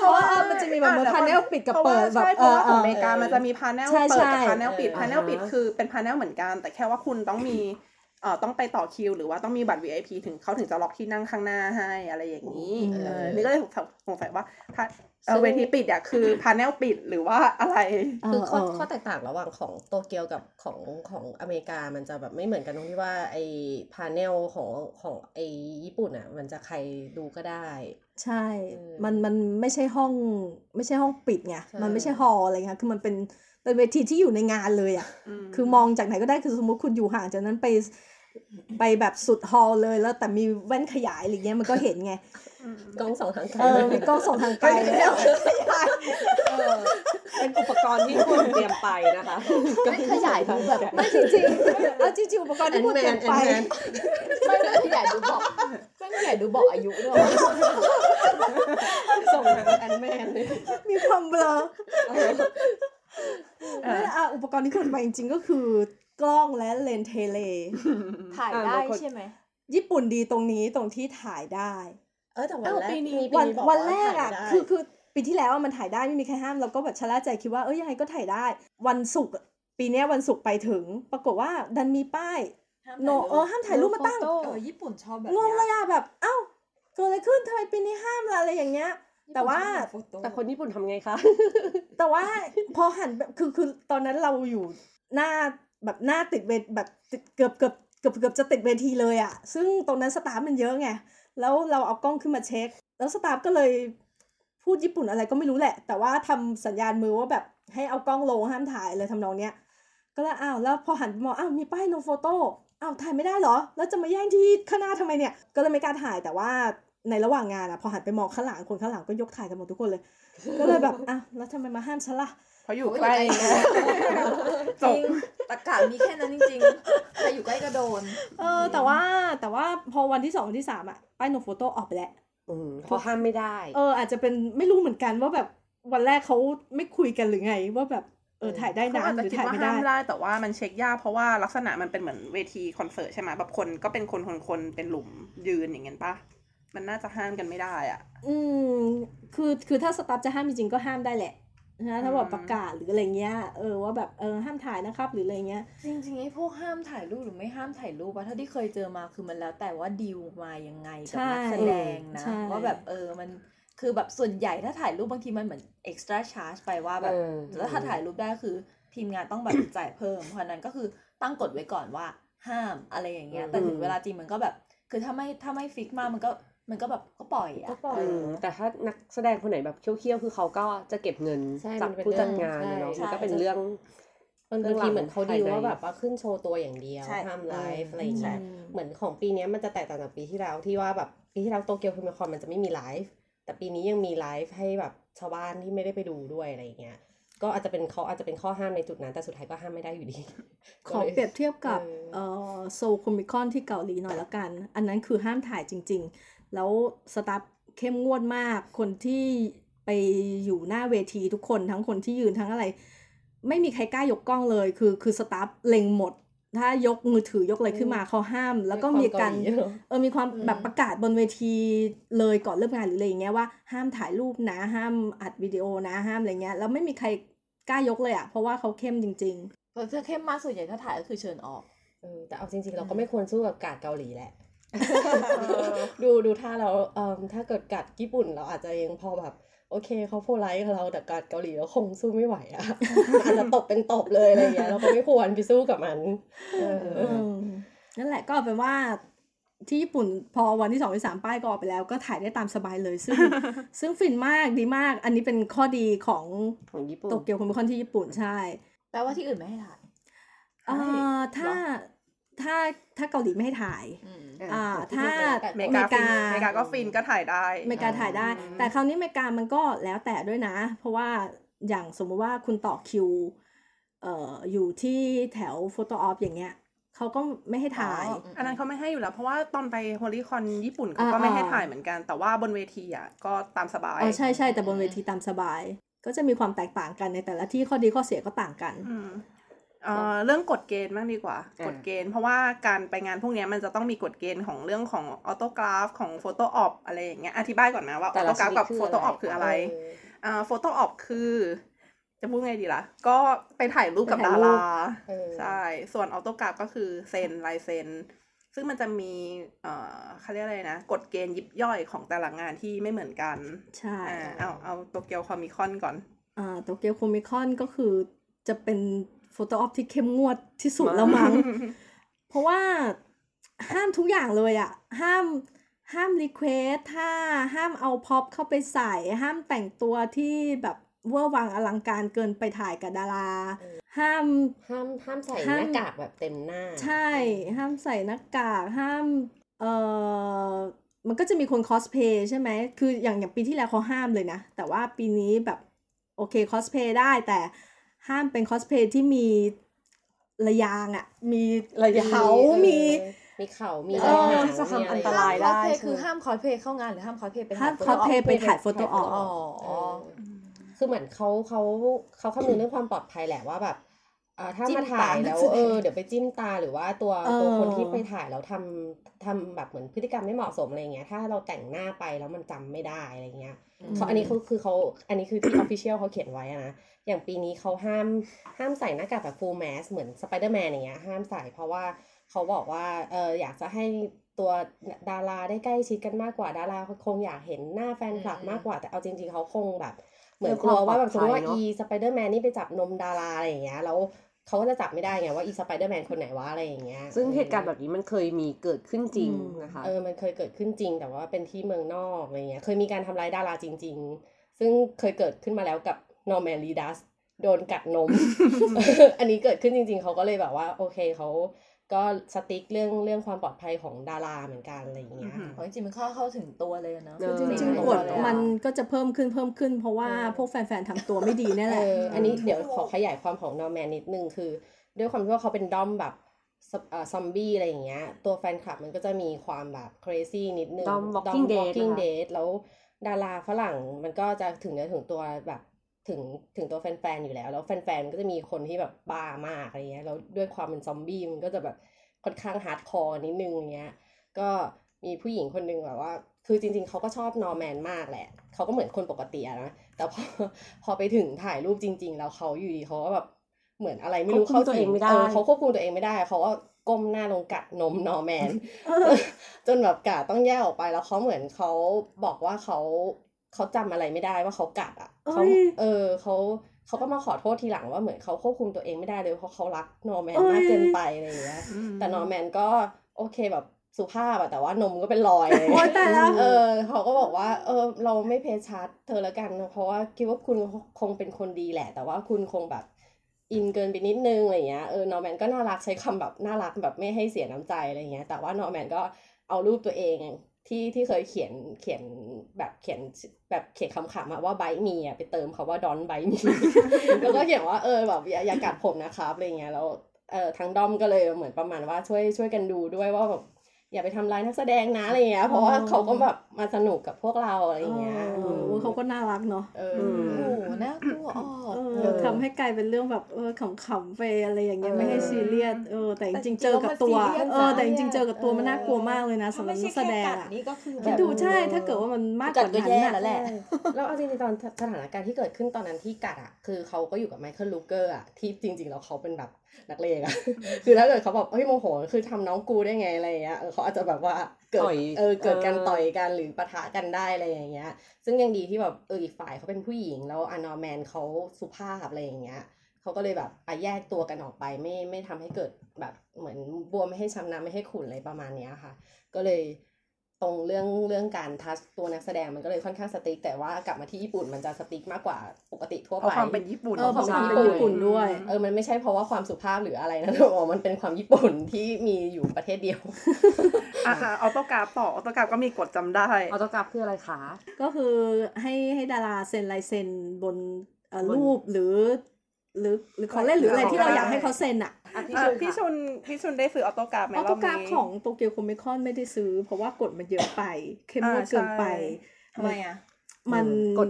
B: เพราะว่าเออมันจะมีแบบเหมือน panel ปิดกับเปิดแบบ
A: ใช่เพราะว่า
B: เอ
A: ของ
B: อ
A: เมริกามันจะมี panel เปิด
B: ใช่ใช่
A: กับ panel ปิด
C: เออ
A: panel ปิดคือเป็น panel เหมือนกัน แต่แค่ว่าคุณต้องมีเอ่อต้องไปต่อคิว หรือว่าต้องมีบัตร VIP ถึงเขาถึงจะล็อกที่นั่งข้างหน้าให้อะไรอย่างนี้
B: อืม
A: เออนี่ก็เลยสงสัยว่าถ้า เอ่อเวทีปิดอะคือ panelปิดหรือว่าอะไร
C: คือข้อ
B: เออ
C: ข้อแตกต่างระหว่างของโตเกียวกับของของอเมริกามันจะแบบไม่เหมือนกันตรงที่ว่าไอ้ panel ของของไอ้ญี่ปุ่นอะ มันจะใครดูก็ได้
B: ใช่
C: อืม
B: มันมันไม่ใช่ห้องไม่ใช่ห้องปิดไง
C: ใช่
B: มันไม่ใช่ฮอลล์อะไรเงี้ยคือมันเป็นเป็นเวทีที่อยู่ในงานเลยอะ
A: ม
B: คือมองจากไหนก็ได้คือสมมติคุณอยู่ห่างจากนั้นไป ไปแบบสุดฮอลล์เลยแล้วแต่มีแว่นขยายอะไรเงี้ยมันก็เห็นไง
C: กล้องสองทางไกล
B: เออมีกล้องส่องทางไกลเลย
D: เออเป็นอุปกรณ์ที่ควรเตรียมไปนะคะ
E: ไม่ขยายดูแบบ
B: ไม่จริงๆเอาจริงๆอุปกรณ์
C: แอ
B: ที่
C: น
B: พูด
C: แม
B: เกิ
C: น
B: น
C: แอ
B: ไป
C: นแมน
E: ไม่ไม่ขยายดูบอกไม่ขยายดูบอกอายุด้วย
C: ส่งทางแอนแมนเลย
B: มีความเบลอไม่อะอุปกรณ์ที่ควรไปจริงๆก็คือ กล้องและเลนส์เทเล
E: ถ่ายได้ใช่ไหม
B: ญี่ปุ่นดีตรงนี้ตรงที่ถ่ายได้
C: เออแต่วันแรก
A: ปีนี้
C: มีปี
B: วัน
C: นี้บอก
B: วัน
C: ว่า
B: แรกอะ
C: ถ่ายได้
B: คือคือปีที่แล้วอะมันถ่ายได้ไม่มีใครห้ามเราก็แบบชะล่าใจคิดว่าเอ้ยยังไงก็ถ่ายได้ วันศุกร์ปีเนี้ยวันศุกร์ไปถึง ปรากฏว่าดันมีป้ายโนเออห้ามถ่ายรูปมาตั้ง
E: เออญี่ปุ่นชอบแบบ
B: งงเลยอะแบบเอ้าเกิดอะไรขึ้นทำไมปีนี้ห้ามล่ะอะไรอย่างเงี้ย แต่ว่า
D: แต่คนญี่ปุ่นทำไงคะ
B: แต่ว่าพอหันแบบคือคือตอนนั้นเราอยู่หน้า แบบหน้าติดเวทแบบเกือบเกือบเกือบเกือบจะติดเวทีเลยอะซึ่งตรงนั้นสตาฟมันเยอะไงแล้วเราเอากล้องขึ้นมาเช็ค แล้วสตาฟก็เลยพูดญี่ปุ่นอะไรก็ไม่รู้แหละ แต่ว่าทำสัญญาณมือว่าแบบให้เอากล้องลงห้ามถ่ายเลยทำนองเนี้ยก็เลยอ้าวแล้วพอหันไปมองอ้าวมีป้าย no photo อ้าวถ่ายไม่ได้เหรอ แล้วจะมาแย่งที่ข้างหน้าทำไมเนี่ย ก็เลยไม่กล้าถ่ายแต่ว่าในระหว่างงานอะพอหันไปมองข้างหลังคนข้างหลังก็ยกถ่ายกันหมดทุกคนเลย ก็เลยแบบอ้าวแล้วทำไมมาห้ามฉันล่ะ
A: เพราะอยู่ใกล้ไง
E: จริงตะกามีแค่นั้นจริงๆใครอยู่ใกล้ก็โดน
B: เออ แต่ว่าแต่ว่าพอวันที่สองวันที่สามอะป้าย no photo ออกไปแล้ว
D: อืมเขาห้ามไม่ได้
B: เออ อาจจะเป็นไม่รู้เหมือนกันว่าแบบวันแรกเขาไม่คุยกันหรือไง ว่าแบบเออถ่ายได้
A: เขา
B: นะ
A: อาจ
B: ห
A: จะ
B: รือ
A: คิด
B: ถ่าย
A: ว่า
B: ไม่
A: ห้า
B: ได้
A: มได้ แต่ว่ามันเช็คยากเพราะว่าลักษณะมันเป็นเหมือนเวทีคอนเสิร์ตใช่ไหมแบบคนก็เป็นคนคนคนเป็นหลุมยืนอย่างเงี้ยปะมันน่าจะห้ามกันไม่ได้อะ
B: อืม คือคือถ้าสตาฟจะห้ามจริงๆก็ห้ามได้แหละ นะถ้าแบบประกาศหรืออะไรเงี้ยเออว่าแบบเออห้ามถ่ายนะครับหรืออะไรเงี้ย
E: จริงๆไอ้พวกห้ามถ่ายรูปหรือไม่ห้ามถ่ายรูปอะเท่าที่เคยเจอมาคือมันแล้วแต่ว่าดีลมายังไงกับ
B: ใช่
E: นักแสดงนะ
B: ใช่
E: ว่าแบบเออมันคือแบบส่วนใหญ่ถ้าถ่ายรูปบางทีมันเหมือน extra charge ไปว่าแบบ
D: เออ
E: แล้วถ้าถ่ายรูปได้คือทีมงานต้องแบบจ่ายเพิ่ม เพราะฉะนั้นก็คือตั้งกฎไว้ก่อนว่าห้ามอะไรอย่างเงี้ย
C: อืม
E: แต่ถึงเวลาจริงมันก็แบบ คือถ้าไม่ถ้าไม่ฟิกมากมันก็ มันก็แบบก็ปล่อยอะ
C: ก็ปล่อย
D: อืมแต่ถ้านักแสดงคนไหนแบบเคี้ยวๆคือเขาก็จะเก็บเงิน
C: ใช่
D: จาก
C: มันเป็น
D: ผู้จัด
C: เรื่อง
D: งานนะเนาะ
C: ใช่
D: มันก็เป็นเรื่อง
C: มันบางทีเหมือนเขาดีล
D: ภายใน
C: ว่าแบบว่าขึ้นโชว์ตัวอย่างเดียว
E: ใช่
C: ห้ามไลฟ์อะไรอย่างเงี้ย
B: อืม
C: เหมือนของปีเนี้ยมันจะแตกต่างจากปีที่แล้วที่ว่าแบบปีที่แล้วโตเกียว Comic Con มันจะไม่มีไลฟ์แต่ปีนี้ยังมีไลฟ์ให้แบบชาวบ้านที่ไม่ได้ไปดูด้วยอะไรอย่างเงี้ยก็อาจจะเป็นเขาอาจจะเป็นข้อห้ามในจุดนั้น แต่สุดท้ายก็ห้ามไม่ได้อยู่ดี
B: ขอเปรียบเทียบกับ
C: เออ
B: เอ่อโซล Comic Con ที่เกาหลีหน่อยละกัน อันนั้นคือห้ามถ่ายจริง ๆ แล้ว staff เข้มงวดมาก คนที่ไปอยู่หน้าเวทีทุกคนทั้งคนที่ยืนทั้งอะไร ไม่มีใครกล้ายกกล้องเลย คือคือ staff เล็งหมด ถ้ายกมือถือยกอะไรขึ้นมาเขาห้าม แล้วก็มีการ
C: ด้วยควเหลีเนอะ
B: เออมีความ
C: อืม
B: แบบประกาศบนเวทีเลยก่อนเริ่มงานหรืออะไรอย่างเงี้ยว่าห้ามถ่ายรูปนะ ห้ามอัดวิดีโอนะห้ามอะไรเงี้ยแล้วไม่มีใครกล้ายกเลยอะเพราะว่าเขาเข้มจริงๆ
E: แต่ถ้าเข้มมากส่วนใหญ่ถ้าถ่ายก็คือเชิญออก
C: เออแต่เอาจริงๆเราก็ไม่ควรสู้กับกาดเกาหลีแหละ ดูดูถ้าเราเอ่อถ้าเกิดกัดญี่ปุ่นเราอาจจะยังพอแบบ โอเคเขาโพลไลท์กับเราแต่กัดเกาหลีเราคงสู้ไม่ไหวอะอาจจะตบเป็นตบเลยอะไรอย่างเงี้ยเราก็ไม่ควรไปสู้กับมันเออ
B: เออนั่นแหละก็เอาเป็นว่าที่ญี่ปุ่นพอวันที่สองที่สามป้ายก็ออกไปแล้ว ก็ถ่ายได้ตามสบายเลยซึ่ง ซึ่งฟินมากดีมาก อันนี้เป็นข้อดีของ
D: ของญี่ปุ่น
B: Tokyo Comic Con ที่ญี่ปุ่นใช่
E: แปลว่าที่อื่นไม่ให้ถ่าย
B: เอ่อถ้า
E: เหรอ
B: ถ้าถ้าเกาหลีไม่ให้ถ่าย
E: อืม
B: อ่าถ้า
A: เมกาฟินเมกาก็ฟินก็ถ่ายได้
B: อเมริกาถ่ายได้
A: อืม
B: แต่คราวนี้อเมริกามันก็แล้วแต่ด้วยนะ เพราะว่าอย่างสมมุติว่าคุณต่อคิวเอ่ออยู่ที่แถว photo op อย่างเงี้ยเขาก็ไม่ให้ถ่าย
E: อ๋อ
A: อันนั้นเขาไม่ให้อยู่แล้ว เพราะว่าตอนไปฮอลลีคอนญี่ปุ่นเขา
B: อ่า
A: ก็ไม่ให้
B: อ่า
A: ถ่ายเหมือนกัน แต่ว่าบนเวทีอะก็ตามสบาย
B: เออใช่ใช่แต่บนเวทีตามสบาย ก็จะมีความแตกต่างกันในแต่ละที่ข้อดีข้อเสียก็ต่างกัน
A: อืม เอ่อเรื่องกฎเกณฑ์บ้างดีกว่า
D: อ่า ก
A: ฎเกณฑ์ เพราะว่าการไปงานพวกเนี้ยมันจะต้องมีกฎเกณฑ์ของเรื่องของ autograph ของ photo op อะไรอย่างเงี้ยอธิบายก่อนนะว่าอ
D: แต่
A: อ
D: ละ
A: โตกราฟกับ
D: ชนิดคือ
A: โฟโตออป
D: อะไร
A: คืออะไร
C: เออ
A: อ่า photo op คือ จะพูดไงดีล่ะ ก็ไปถ่ายรูปกับดารา
B: ไป
A: ดา
B: ถ่ายรูป
C: เออ
A: ใช่ส่วน autograph ก็คือเซ็นลายเซ็นซึ่งมันจะมีเอ่อเขาเรียกอะไรนะกฎเกณฑ์ยิบย่อยของแต่ละงานที่ไม่เหมือนกัน
B: ใช่
A: อ่าเอาเอา Tokyo Comic Con ก่อนอ่า
B: Tokyo Comic Con ก็คือจะเป็น photo op ที่เข้มงวดที่สุดแล้วมั้ง เพราะว่าห้ามทุกอย่างเลยอะห้ามห้าม request ถ้าห้ามเอาพ็อปเข้าไปใส่ ห้ามแต่งตัวที่แบบเวอร์วังอลังการเกินไปถ่ายกับดารา ห้าม
C: ห้ามห้ามใส่ห้า
B: มห
C: น้ากากแบบเต็มหน้า
B: ใช่ ห้ามใส่หน้ากาก ห้ามเอ่อมันก็จะมีคนคอสเพลย์ใช่ไหม คืออย่างอย่างปีที่แล้วเขาห้ามเลยนะ แต่ว่าปีนี้แบบโอเคคอสเพลย์ได้แต่ ห้ามเป็นคอสเพลย์ที่มีระยางอะมีระยางเขามี
C: มีเขามี
B: เออ
C: ลายหางมีอะไร
D: ที่จะทำอันตรายได้
E: ห้ามคอสเพลย์
D: ใช่ไหม
E: คือห้ามคอสเพลย์เข้างานหรือห้ามคอสเพลย์ไป
B: ห้าม
E: ถ่าย
B: คอสเพลย์ไปถ่าย photo op อ๋อ
C: เออคือเหมือนเขาเขาเขาคำนึงเรื่องความปลอดภัยแหละว่าแบบ อ่าถ้า
E: มา
C: ถ่ายแล้ว
E: นักแสดง
C: เออเดี๋ยวไปจิ้มตาหรือว่าตัว
B: เออ
C: ตัวคนที่ไปถ่ายแล้วทำทำแบบเหมือนพฤติกรรมไม่เหมาะสมอะไรเงี้ย ถ้าเราแต่งหน้าไปแล้วมันจำไม่ได้อะไรเงี้ยเขาอันนี้เขาคือเขาอันนี้คือที่ official เขาเขียนไว้อะนะ อย่างปีนี้เขาห้ามห้ามใส่หน้ากากแบบ full mask เหมือนสไปเดอร์แมนอย่างเงี้ยห้ามใส่เพราะว่าเขาบอกว่าเอออยากจะให้ตัวดาราได้ใกล้ชิดกันมากกว่าดาราคงอยากเห็นหน้าแฟนคลับ
E: อืม
C: มากกว่า แต่เอาจริง ๆเขาคงแบบ เหมือน
D: เพื่
C: ก
D: อ
C: ลัวว่าแบบส
D: ม
C: มติว่า
D: เนอะ
C: อีสไปเดอร์แมนนี่ไปจับนมดาราอะไรอย่างเงี้ยแล้ว เขาก็จะจับไม่ได้ไงว่าอีสไปเดอร์แมนคนไหนวะอะไรอย่างเงี้ย
D: ซึ่งเหตุการณ์แบบนี้มันเคยมีเกิดขึ้นจริงนะคะ
C: เออ มันเคยเกิดขึ้นจริง แต่ว่าเป็นที่เมืองนอกอะไรเงี้ย เคยมีการทำร้ายดาราจริง ๆ ซึ่งเคยเกิดขึ้นมาแล้วกับนอร์แมนรีดัสโดนกัดนม อันนี้เกิดขึ้นจริง ๆ เขาก็เลยแบบว่า โอเคเขา ก็ strict เรื่องเรื่องความปลอดภัยของดาราเหมือนกันอะไรอย่างเงี้ย
A: อือหือ
E: อ๋อจริงๆมันเข้าเข้าถึงตัวเลยเนอะ
D: เออ
B: จริงๆกฎมันก็จะเพิ่มขึ้นเพิ่มขึ้น เพราะว่าพวกแฟนๆทำตัวไม่ดีนี่แห
C: เอออันนี้เดี๋ยวขอขยายความของนอร์แมนนิดนึงคือ ด้วยความที่ว่าเขาเป็นด้อมแบบซอเอ่อซอมบี้อะไรอย่างเงี้ย ตัวแฟนคลับมันก็จะมีความแบบ crazy นิดนึง
D: ด้อม Walking Dead นะคะ Walking
C: Dead แล้วดาราฝรั่งมันก็จะถึงเนื้อถึงตัวแบบ ถึงถึงตัวแฟนๆอยู่แล้ว แล้วแฟนๆก็จะมีคนที่แบบบ้ามากอะไรเงี้ยแล้วด้วยความเป็นซอมบี้มันก็จะแบบค่อนข้าง hardcore นิดนึงอย่างเงี้ยก็มีผู้หญิงคนหนึ่งแบบว่า คือจริงๆเขาก็ชอบนอร์แมนมากแหละเขาก็เหมือนคนปกติอะนะแต่พอพอไปถึงถ่ายรูปจริง ๆ แล้วเขาอยู่ดีเขาก็แบบเหมือนอะไรไม่รู้
D: ควบคุมตัวเองไม่ได้
C: เขาควบคุมตัวเองไม่ได้เขาก็ก้มหน้าลงกัดนมนอร์แมน จนแบบการ์ดต้องแยกออกไปแล้วเขาเหมือนเขาบอกว่าเขา เขาจำอะไรไม่ได้ว่าเขากัดอะเขา
B: เอ้ย
C: เออเขาเขาก็มาขอโทษทีหลังว่าเหมือนเขาควบคุมตัวเองไม่ได้เลยเพราะเขารักนอร์แมน
B: เอ้ย
C: มากเกินไปอะไรอย่างเงี้ยแต่นอร์แมนก็โอเคแบบสุภาพอะแต่ว่านมก็เป็นรอยอะไรอย่างเลยโอ๊ย
B: ตายแล้ว
C: เออเขาก็บอกว่าเออเราไม่ press charge เธอแล้วกันเพราะว่าคิดว่าคุณคงเป็นคนดีแหละ แต่ว่าคุณคงแบบอินเกินไปนิดนึงอะไรเงี้ยเออนอร์แมนก็น่ารักใช้คำแบบน่ารักแบบไม่ให้เสียน้ำใจอะไรเงี้ยแต่ว่านอร์แมนก็เอารูปตัวเอง ที่ที่เคยเขียนเขียนแบบเขียนแบบเขียนคำขำอะว่าไบมีอะไปเติมคาว่าดอนไบมีแล้วก็เขียนว่าเออแบบอย่ากัดผมนะครับอะไรเงี้ยแล้วเออทางด้อมก็เลยเหมือนประมาณว่าช่วยช่วยกันดูด้วยว่าแบบ อย่าไปทำร้ายนักแสดงนะอะไรเงี้ย เพราะว่าเขาก็แบบมาสนุกกับพวกเราอะไรเงี้ย
B: เออเขาก็น่ารักเนาะ
C: เออ
E: โอ้โหน่ากลัวออก
B: เอ
C: เอ
B: อ
C: อ
B: ทำให้กลายเป็นเรื่องแบบเออขำๆไปอะไรอย่างเงี้ย
C: เออ
B: ไม่ให้ซีเรียสเออแต่จ
E: แต่จริ
B: ริ
E: ง
B: ง
E: ๆ
B: ๆเจอกับตัว
E: แล้วมันซีเรียส
B: เออแต่จ
E: นะ
B: ริงๆเจอกับตัวมันน่ากลัวมากเลยนะ
E: ถ้า
B: สำหรั
E: ไม่
B: บ
E: ใช่
B: นักแส
E: แค่
B: ดง
E: กัด
B: อะ
E: นี่ก็คือ
B: คิดดูใช่ถ้าเกิดว่ามันมากกว่า
E: กัดก็
B: นั้น
E: แย่
B: น่ะ
E: แล้วแหละ
C: แล้วเอาจริงๆตอนสถานการณ์ที่เกิดขึ้นตอนนั้นที่กัดอะคือเขาก็อยู่กับไมเคิลรูคเกอร์อะที่จริงๆแล้วเขาเป็นแบบ นักเลงอะคือถ้าเกิดเขาแบบเฮ้ยโมโห คือทำน้องกูได้ไงอะไรอย่างเงี้ยเออเขาอาจจะแบบว่าเกิด
D: ต่อย
C: เออเกิดการ
D: เออ
C: ต่อยกันหรือปะทะกันได้อะไรอย่างเงี้ย ซึ่งยังดีที่แบบเอออีกฝ่ายเขาเป็นผู้หญิงแล้วนอร์แมนเขาสุภาพอะไรอย่างเงี้ยเขาก็เลยแบบอะแยกตัวกันออกไปไม่ไม่ทำให้เกิดแบบเหมือนบัวไม่ให้ช้ำน้ำไม่ให้ขุ่นอะไรประมาณเนี้ยค่ะ ก็เลย ตรงเรื่องเรื่องการ touch ตัวนักแสดงมันก็เลยค่อนข้าง strict แต่ว่ากลับมาที่ญี่ปุ่นมันจะ strict มากกว่าปกติทั่วไป
A: เพราะความเป็นญี่ปุ่น
B: เออเพราะความเป็น
C: ญี่ปุ่
B: ปุ่
C: น
B: ด้วย
C: เออมันไม่ใช่เพราะว่าความสุภาพหรืออะไรนะแต่ว่ามันเป็นความญี่ปุ่นที่มีอยู่ประเทศเดียว
A: อะอะ autograph ต่อ autograph ก็มีกฎจำได้
D: autograph คืออะไรคะ
B: ก็คือให้ให้ดาราเซ็นลายเซ็นบนเอ่อบ
D: น
B: รูปหรือ หรือหรือของเล่นหรืออะไรที่เราอยากให้เขาเซ็นอะ
D: อะพี่
A: อะ
D: ชุน
A: พี่
D: ค่ะ
A: ชุนพี่ชุนได้ซื้อ autograph ไหมรอบนี้ autograph
B: ของ Tokyo Comic Con ไม่ได้ซื้อ เพราะว่ากฎมันเยอะไป เข้มงวดเกินไป
A: อ่าใช่
E: ทำไมอะ
B: มัน
D: กฎ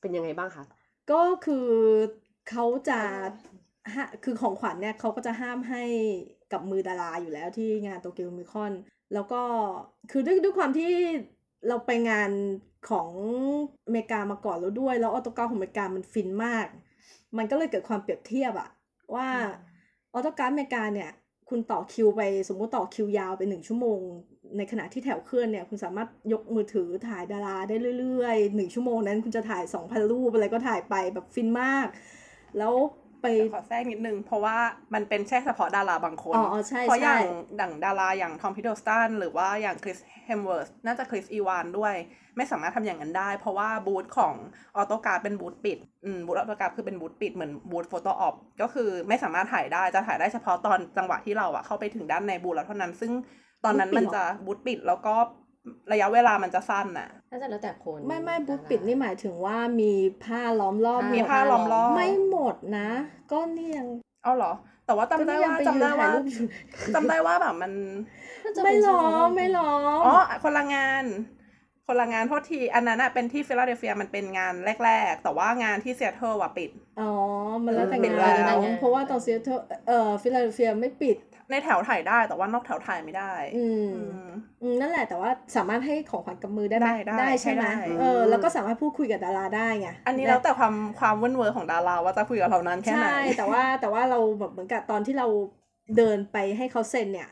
D: เป็นยังไงบ้างคะ
B: ก็คือเขาจะฮะคือของขวัญเนี่ยเขาก็จะห้ามให้กับมือดาราอยู่แล้วที่งาน Tokyo Comic Con แล้วก็คือด้วยด้วยความที่เราไปงานของอเมริกามาก่อนแล้วด้วย แล้ว autograph ของอเมริกามันฟินมาก มันก็เลยเกิดความเปรียบเทียบอะว่า autograph อเมริกาเนี่ย คุณต่อคิวไปสมมุติต่อคิวยาวไปหนึ่งชั่วโมง ในขณะที่แถวเคลื่อนเนี่ย คุณสามารถยกมือถือถ่ายดาราได้เรื่อยๆหนึ่งชั่วโมงนั้น คุณจะถ่ายสองพันรูปอะไรก็ถ่ายไปแบบฟินมาก แล้ว ไป
A: ขอแทรกนิดนึง เพราะว่ามันเป็นแค่เฉพาะดาราบางคน
B: อ๋ออ๋อใช่
A: เพราะอย่าง
B: ใช่
A: ดั่งดาราอย่างทอมพิด d ลสตันหรือว่าอย่างคริสเฮมเวิร์สน่าจะคริสอีวานด้วย ไม่สามารถทำอย่างนั้นได้ เพราะว่าบูธของออโตการ์ดเป็นบูธปิดอืมบูธออโตการ์ดคือเป็นบูธปิดเหมือนบูธโฟโต้ออฟก็คือไม่สามารถถ่ายได้จะถ่ายได้เฉพาะตอนจังหวะที่เราอะเข้าไปถึงด้านในบูธแล้วเท่านั้น ซึ่งตอนนั้นมันจะบูธปิดแล้วก็ ระยะเวลามันจะสั้นน่ะ
C: น่าจะแล้วแต่คน
B: ไม่ไม่บูธปิดนี่หมายถึงว่ามีผ้าล้อมรอบ
C: อ่
B: หด
A: มีผ้าล้อมรอบ
B: ไม่หมดนะ ก็นี่ยัง
A: เอาเหรอ แต่ว่าจำได้ว่า
B: ก็นี่ยัง
A: จำได้
B: ปยืน
A: ว่า
B: ถ่ยรูปอยู่
A: จำได้ว่าแบบมัน
B: ไม่ล้อมไม่ล้อม
A: อ๋อคนละงานคนละงานโทษทีอันนั้นอะเป็นที่ฟิลาเดลเฟียมันเป็นงานแรก ๆ แต่ว่างานที่เซียเทิลอะปิด
B: อ๋อ มันแล้วแต่
A: ปิด
B: งาน
A: แล้ว
B: เนอะเพราะว่าตอนเซียเทเอ่อฟิลาเดลเฟียไม่ปิด
A: ในแถวถ่ายได้แต่ว่านอกแถวถ่ายไม่ได้
B: อืม
A: อืม
B: อืมนั่นแหละแต่ว่าสามารถให้ของขวัญกับมือได้ไหม
A: ได้ได้
B: ใช่ไหม
A: ได้
B: เออแล้วก็สามารถพูดคุยกับดาราได้ไง
A: อันนี้แล้วแต่ความความเว้นเวอร์ของดาราว่าจะคุยกับเรานานแค่ไหน
B: ใช่แต่ว่าแต่ว่าเราแบบเหมือนกับตอนที่เราเดินไปให้เขาเซ็นเนี่ย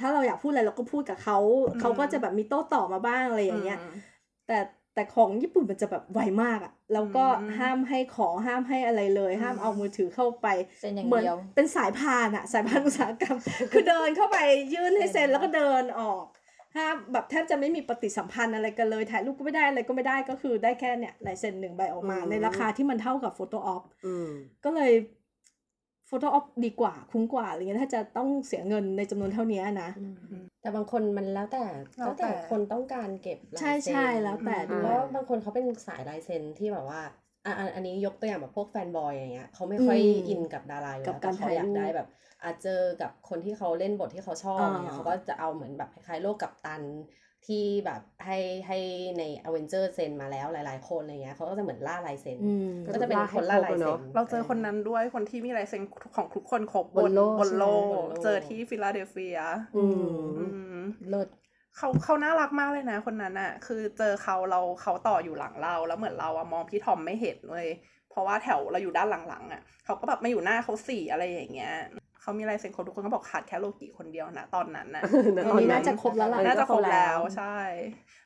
B: ถ้าเราอยากพูดอะไรเราก็พูดกับเขา
A: อืม
B: เขาก็จะแบบมีโต้ตอบมาบ้างอะไรอย่างเงี้ย
A: ม
B: แต่ แต่ของญี่ปุ่นมันจะแบบไวมากอะ่ะแล้วก็
A: อืม
B: ห้ามให้ของห้ามให้อะไรเลย ห้ามเอามือถือเข้าไป
E: เซ็นอย่าง
B: เหมือน
E: เดียว
B: เป็นสายพานอะสายพานอุตสาหกรรม คือเดินเข้าไปยื่นให้เซ็นแล้วก็เดินออกห้ามแบบแทบจะไม่มีปฏิสัมพันธ์อะไรกันเลยถ่ายรูปก็ไม่ได้อะไรก็ไม่ได้ก็คือได้แค่เนี่ยลายเซ็นหนึ่งใบออกมา
D: อืม
B: ในราคาที่มันเท่ากับโฟโต้ออฟ
D: อืม
B: ก็เลย Photo Op ดีกว่าคุ้มกว่าอะไรเงี้ยถ้าจะต้องเสียเงินในจำนวนเท่านี้นะ
C: แต่บางคนมันแล้วแต่
A: แล้
C: แล้วว
A: แต่
C: แต่คนต้องการเก็บลาย
B: ใช่
C: เซ็น
B: ใช่แล้วแต่
A: อืม
B: ด้
C: เพ
B: วย
C: ราะบางคนเขาเป็นสายลายเซ็นที่แบบว่าอะอันอันนี้ยกตัวอย่างแบบพวก fanboy อย่างเงี้ยเขาไม่ค่อย
B: อืม
C: อินกับดาราอยู่
B: กั
C: แล้
B: บ
C: ว
B: กา
C: แต่
B: ร
C: เขา
B: ถ่าย
C: อยาก
B: รูป
C: ได้แบบอาจเจอกับคนที่เขาเล่นบทที่เขาชอบ
B: อ่า
C: เนี่ยเขาก็จะเอาเหมือนแบบคล้ายๆโล่กัปตัน ที่แบบให้ให้ในอเวนเจอร์เซ็นมาแล้วหลาย ๆ คนอะไรเงี้ยเขาก็จะเหมือนล่าลายเซ็น
B: อืม
C: ก็จะเป็นคนล่าลายเซ็น
A: เราเจอคนนั้นด้วยคนที่มีลายเซ็นของทุกคนครบบ
D: นโลก
A: บนโลก
C: ใช่ไหมบนโลก
A: เจอที่ฟิลาเดลเฟีย
B: อืม
A: อืม
C: เลิศ
A: เขาเขาน่ารักมากเลยนะ คนนั้นอะคือเจอเขาเราเขาต่ออยู่หลังเราแล้วเหมือนเราอะมองพี่ทอมไม่เห็นเลย เพราะว่าแถวเราอยู่ด้านหลังๆอะเขาก็แบบมาอยู่หน้าเขาสี่อะไรอย่างเงี้ย เขามีลายเซ็นครบทุกคนก็บอกขาดแค่โลกิคนเดียวนะตอนนั้นนะ
D: ณ
B: ตอนนี้น่าจะครบแล้วล่ะ
A: น่าจะครบแล้ว
B: ก็ครบแล้ว
A: ใช่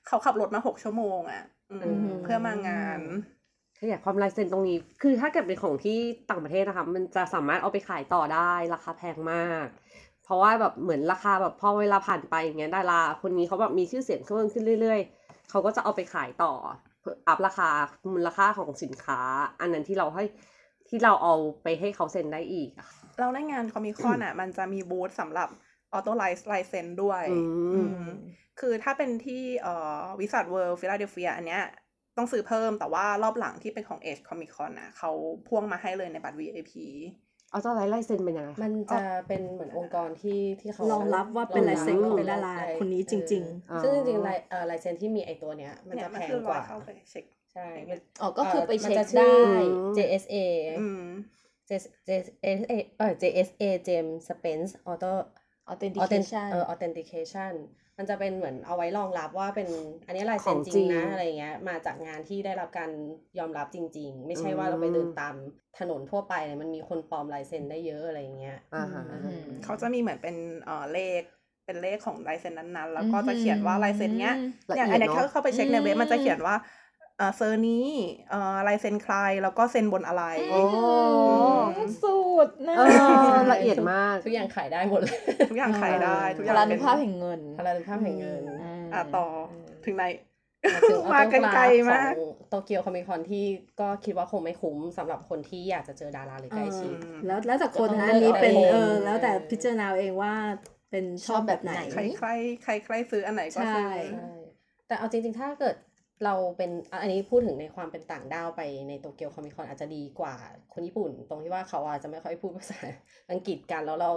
A: เขาขับรถมาหกชั่วโมงอะอืม
D: อืม
A: เพื่อมางาน
D: ขยายความลายเซ็นตรงนี้ คือถ้าเกิดเป็นของที่ต่างประเทศนะคะ มันจะสามารถเอาไปขายต่อได้ราคาแพงมาก เพราะว่าแบบเหมือนราคาแบบพอเวลาผ่านไปอย่างเงี้ยดาราคนนี้เขาแบบมีชื่อเสียงเพิ่มขึ้นเรื่อย ๆ เขาก็จะเอาไปขายต่อเพื่ออัพราคามูลค่าของสินค้า อันนั้นที่เราให้ที่เราเอาไปให้เขาเซ็นได้อีกอะ
A: เราในงานคอมิคอนอะ มันจะมีบูธสำหรับออโต้ไลซ์ไลเซนด้วย
D: อืม
A: อืมคือถ้าเป็นที่เอ่อ Wizard World ฟิลาเดลเฟียอันเนี้ยต้องซื้อเพิ่มแต่ว่ารอบหลังที่เป็นของ Ace Comic Con อะเขาพ่วงมาให้เลยในบัตร VIP
D: เอาเจ้าไรลายเซ็นเป็นยังไงคะ
C: มันจะเป็นเหมือนองค์กรที่ที่เขา
B: รองรับว่าเป็นลายเซ็นของดาราคนนี้จริง
C: เออซึ่งจริงๆลายเอ่อลายเซ็นที่มีไอตัวเนี้ย มัน
A: เนี่
C: จะ
A: ย
C: แพง
A: คือก
C: ว่า
A: เข้าไปเช็ค
C: ใช่มัน
E: อ๋อก็คือไป
C: มัน
E: เช็ค
C: จะ
E: ได้
C: ชื่ อ
D: อืม
C: JSA
A: อืม
C: JSA เออ JSA James Spence Auto
E: authentication
C: เออ authentication มันจะเป็นเหมือนเอาไว้รองรับว่าเป็นอันนี้ลายเซ็น
D: ของ
C: จ
D: จริ
C: ริง
D: ง
C: นะอะไรเงี้ยมาจากงานที่ได้รับการยอมรับจริง ๆ ไม่ใช่ว่าเราไปเดินตามถนนทั่วไปเนี่ยมันมีคนปลอมลายเซ็นได้เยอะอะไรเงี้ย
D: อ่าฮะ
C: อืม
A: เขาจะมีเหมือนเป็นเอ่อเลขเป็นเลขของลายเซ็นนั้นๆ แล้วก็จะเขียนว่าลายเซ็นเนี้ย
D: ละ
A: เนี่ย
D: เอียด
A: อันเนี้ย
D: เน
A: เขา
D: อะ
A: เข้าไปเช็คในเว็บ
E: อืม
A: มันจะเขียนว่า เอ่อเซอร์นี้เอ่อลายเซ็นใครแล้วก็เซ็นบนอะไร
D: โอ้
E: สูตรนะ
D: เออละเอียดมาก
C: ทุกอย่างขายได้หมดเลย
A: ทุกอย่างขายได้ ทุกอ
E: พ
A: ย่าง
E: ลานุ
A: เป็น
E: ภาพแห่งเงิน
C: พลานุภาพแห่งเงิน
A: อะต่อถึงไหน
C: ถึง
A: มากันไกลมาก
C: ของโตเกียวคอมิคอนที่ก็คิดว่าคงไม่คุ้มสำหรับคนที่อยากจะเจอดาราหรือใกล้ชิด
B: ๆแล้วแล้วแต่คน
C: ก็ต้
B: นะ
C: อง
B: อันนี้เป็น
C: เลือก
B: เอ
C: เอา
B: อ
C: เอง
B: แล้วแต่
C: เออ
B: พิจารณาเอาเองว่าเป็นชอบแบบไหน
E: ชอบแบบไหน
A: ใครใครใครใครซื้ออันไหนก็ซื้อ
B: ใช่
C: ใช่แต่เอาจริงๆ ถ้าเกิด เราเป็นอะอันนี้พูดถึงในความเป็นต่างด้าวไปใน Tokyo Comic Con อาจจะดีกว่าคนญี่ปุ่น ตรงที่ว่าเขาอาจจะไม่ค่อยพูดภาษาอังกฤษกันแล้วเรา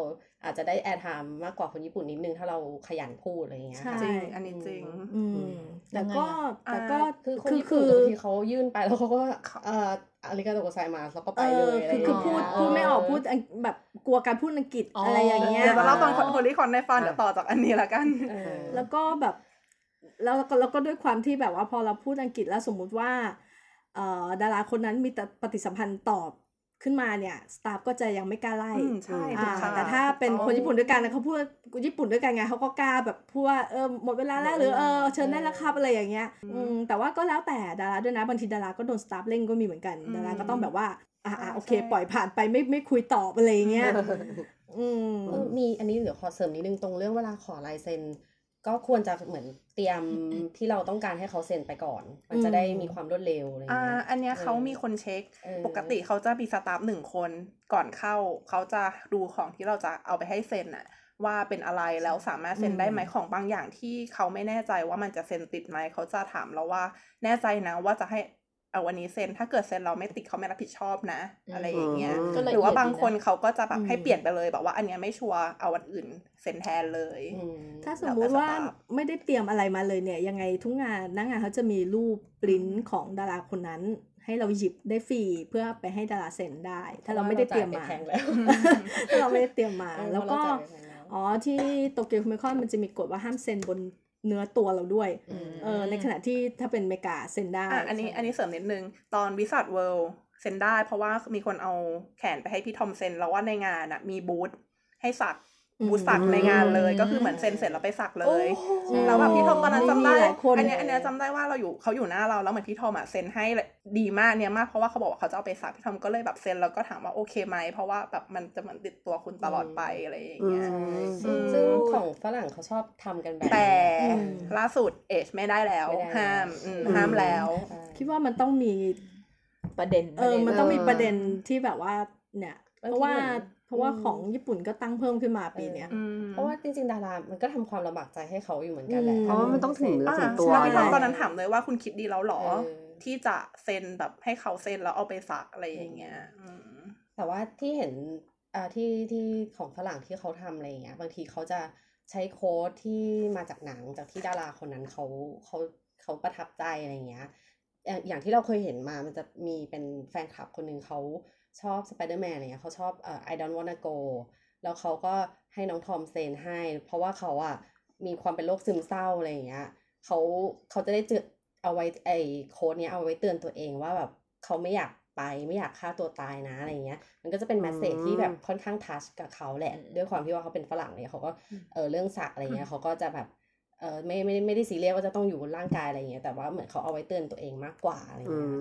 C: อาจจะได้ airtime มากกว่าคนญี่ปุ่นนิดนึงถ้าเราขยันพูดอะไรอย่างเงี้ย
B: ใช่
A: จริงอันนี้จริง
B: อืมแต่ก็
A: ยังไงอะ
B: แต่ก็
C: คือคน
B: คือ
C: ญี่
B: คื
C: ปุ่น
B: อบา
C: งทีเขายื่นไปแล้วเขาก็เอ่อありがとうございますแล้วก็ไป
B: เอ
C: เล
B: อย
C: อะไร
B: คือ
C: อย่าง
B: คือ
C: เงี้ย
B: พูดพูดไม่ออก
C: เพู
B: ดอังแบบกลัวการพูดอังกฤษ
E: อ๋ออ
B: อะไรอย่างเงี้ย
A: เดี๋ยวจะเล่าตอนคนคนที่คอนในฟันเดี๋ยวต่อจากอันนี้ละกัน
C: เออ
B: แล้วก็แบบ แล้วก็แล้วก็ด้วยความที่แบบว่าพอเราพูดอังกฤษแล้วสมมุติว่าเอ่อดาราคนนั้นมีปฏิสัมพันธ์ตอบขึ้นมาเนี่ยสตาฟก็จะยังไม่กล้าไล่
A: อืมใช่
B: อ่า
A: ถูกค่ะ
B: แต่ถ้าเป็นคนญี่ปุ่นด้วยกันนะเขาพูดญี่ปุ่นด้วยกันไงเขาก็กล้าแบบพูดว่าเออหมดเวลาแล้วหรือเออเชิญได้แล้วครับอะไรอย่างเงี้ยอืมแต่ว่าก็แล้วแต่ดาราด้วยนะบางทีดาราก็โดนสตาฟเล่นก็มีเหมือนกันดาราก็ต้องแบบว่าอ่าอ่าโอเค ปล่อยผ่านไปไม่ไม่คุยตอบอะไรอย่างเงี้ยอืม
C: เออมีอันนี้เดี๋ยวขอเสริมนิดนึงตรงเรื่องเวลาขอลายเซ็น ก็ควรจะเหมือนเตรียมที่เราต้องการให้เขาเซ็นไปก่อน มันจะได้มีความรวดเร็วอะไร
A: อ่า
C: เงี้ย
A: อันเนี้ย
C: เออ
A: เขามีคนเช็ค
C: เออ
A: ปกติเขาจะมีสตาฟหนึ่งคนก่อนเข้า เขาจะดูของที่เราจะเอาไปให้เซ็นอะว่าเป็นอะไรแล้วสามารถเซ็นได้ไหมของบางอย่างที่เขาไม่แน่ใจว่ามันจะเซ็นติดไหมเขาจะถามเราว่าแน่ใจนะว่าจะให้ เอาวันนี้เซ็นถ้าเกิดเซ็นเราไม่ติดเขาไม่รับผิดชอบนะ อะไรอย่างเงี้ย
D: อืม
E: ก็ละ
A: ห
E: เอียด
A: รือว่าบาง
E: ดีะ
A: คนเขาก็จะแบบ
B: อืม
A: ให้เปลี่ยนไปเลยแบบว่าอันเนี้ยไม่ชัวร์เอาวันอื่นเซ็นแทนเลย
C: อืม
B: ถ้าสมมุติว่า
A: แล้วแต่ staff
B: ไม่ได้เตรียมอะไรมาเลยเนี่ย ยังไงทุกงานหน้างานเขาจะมีรูปปริ้นของดาราคนนั้น ให้เราหยิบได้ฟรีเพื่อไปให้ดาราเซ็นได้ ถ้าเราไม่ได้เตรียมมา
C: พะว่จ่ไปแพงแล้ว
B: ถ้าเราไม่ได้เตรียมมา
C: เออ
B: แล้วก็
C: เพราะเราจ่ายไปแพงแล้ว
B: อ๋อที่ Tokyo Comic Con มันจะมีกฎว่าห้ามเซ็นบน เนื้อตัวเราด้วย
C: อืม
B: เออในขณะที่ถ้าเป็นเมกาเซ็นได้
A: อะอันนี้อันนี้เสริมนิดนึง ตอนวิสัทเวิลด์เซ็นได้ เพราะว่ามีคนเอาแขนไปให้พี่ทอมเซ็นแล้วว่าในงานอะมีบูธให้สัก
B: อืม
A: บูธสักในงานเลย
E: อืม
A: ก็คือเหมือนเซ็นเสร็จแล้วไปสักเลย
E: โอ้โห
A: แล้วแบบพี่ทอมตอนนั้นจำได้
B: มีหลายคน
A: อันเนี้ยอันเนี้ยจำได้ว่าเราอยู่เขาอยู่หน้าเราแล้วเหมือนพี่ทอมอะเซ็นให้ดีมากเนี่ยมากเพราะว่าเขาบอกว่าเขาจะเอาไปสักพี่ทอมก็เลยแบบเซ็นแล้วก็ถามว่าโอเคไหมเพราะว่าแบบมันจะเหมือนติดตัวคุณตลอดไปอะไรอย่างเงี้ย
D: อืม
C: ซึ่งซึ่งของฝรั่งเขาชอบทำกันแบบ
A: แต่
C: นี้
B: อืม
A: ล่าสุดเอชไม่ได้แล้ว
C: ไม่ได้แล้ว
A: ห้ามอืม
B: อืม
A: ห้ามแล้ว
C: ใช่
B: คิดว่ามันต้องมี
E: ประเด็น
B: เออมันต้องมี
D: เออ
B: ประเด็นที่แบบว่าเนี่ย
C: บาง
B: เพราะว่า
C: ที เหมือน
B: เพราะว่า
C: อืม
B: ของญี่ปุ่นก็ตั้งเพิ่มขึ้นมาปีเนี้ย
A: อืม
C: เพราะว่าจริงๆ ดารา มันก็ทำความลำบากใจให้เขาอยู่เหมือนกันแหละ
B: อืม
D: เพราะว่ามันต้องถึงแล้ว
A: อ่า
D: ถึงตัว
A: แล้วพี่ทอม
B: ใช่
A: ตอนนั้นถามเลยว่าคุณคิดดีแล้วเหรอ
C: เออ
A: ที่จะเซ็นแบบให้เขาเซ็นแล้วเอาไปสักอะไรอย่างเงี้ยอืม
C: แต่ว่าที่เห็นอ่าที่ที่ของฝรั่งที่เขาทำอะไรอย่างเงี้ย บางทีเขาจะใช้ quote ที่มาจากหนังจากที่ดาราคนนั้นเขาเขาเขาประทับใจอะไรอย่างเงี้ย อย่างอย่างที่เราเคยเห็นมามันจะมีเป็นแฟนคลับคนหนึ่งเขาชอบสไปเดอร์แมนอะไรเงี้ยเขาชอบเอ่อ I don't wanna go แล้วเขาก็ให้น้องทอมเซ็นให้ เพราะว่าเขาอะมีความเป็นโรคซึมเศร้าอะไรอย่างเงี้ยเขาเขาจะได้เจอเอาไว้ไอ้ quote เนี้ยเอาไว้เตือนตัวเองว่าแบบเขาไม่อยากไปไม่อยากฆ่าตัวตายนะอะไรเงี้ย มันก็จะเป็นแมสเซจที่แบบค่อนข้างทัชกับเขาแหละ
E: อืม
C: ด้วยความที่ว่าเขาเป็นฝรั่งเนี่ยเขาก็เออเรื่องสักอะไรเงี้ยเขาก็จะแบบ เออไม่ไม่ไม่ได้ซีเรียสว่าจะต้องอยู่บนร่างกายอะไรเงี้ยแต่ว่าเหมือนเขาเอาไว้เตือนตัวเองมากกว่าอะไร
D: อื
C: เงี้ย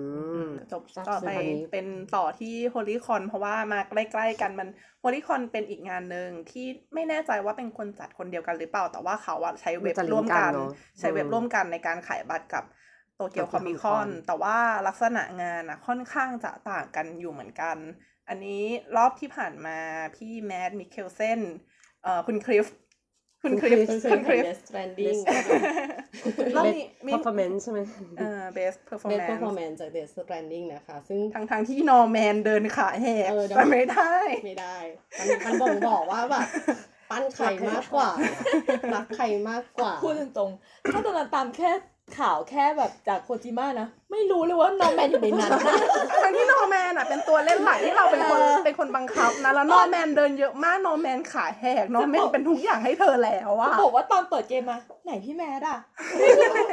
D: ม
A: จบ
D: ทราบ
A: ต่อไป
D: ซึ้งอันนี้
A: เป็นต่อที่ Holy Con เพราะว่ามาใกล้ๆกันมัน Holy Con เป็นอีกงานหนึ่งที่ไม่แน่ใจว่าเป็นคนจัดคนเดียวกันหรือเปล่า แต่ว่าเขาอะใช้เว็บ
D: มันจะลิงก์
A: ร่วมกัน
D: กันเนอะ
A: ใช้เว็บ
D: อืม
A: ร่วมกันในการขายบัตรกับ
D: Tokyo Comic-Con
A: แต่ว่าลักษณะงานอะค่อนข้างจะต่างกันอยู่เหมือนกัน อันนี้รอบที่ผ่านมาพี่แมดมิเคลเซนเอ่อคุณคริฟ คุณคริฟ
C: คุณ
A: คุณคริฟ
C: Death Stranding
A: รอบนี้มี
D: performance ใช่ไหม
A: เอ่อ best performance
C: จาก Death Stranding นะคะ ซึ่ง
A: ทั้งทางๆที่นอร์แมนเดินขาแหก
C: เออ
A: แต่ไม่ได้
C: ไม่ได้มันมันบ่งบอกว่าแบบปั้นใครมากกว่ารักใครมากกว่า
E: พูดตรงๆถ้าตอนนั้นตามแค่ ข่าวแค่แบบจากโคจิมะนะ ไม่รู้เลยว่าน้องแมนอยู่ในนั้นนะ
A: ทั้งที่นอร์แมนอะเป็นตัวเล่นหลักที่เราเป็นคน
E: เออ
A: เป็นคนบังคับนะแล้วนอร์แมนเดินเยอะมากนอร์แมนขาแหกนอร์แมนเป็นทุกอย่างให้เธอแล้วอะ
E: จะบอกว่าตอนเปิดเกมมา ไหนพี่แมดอะ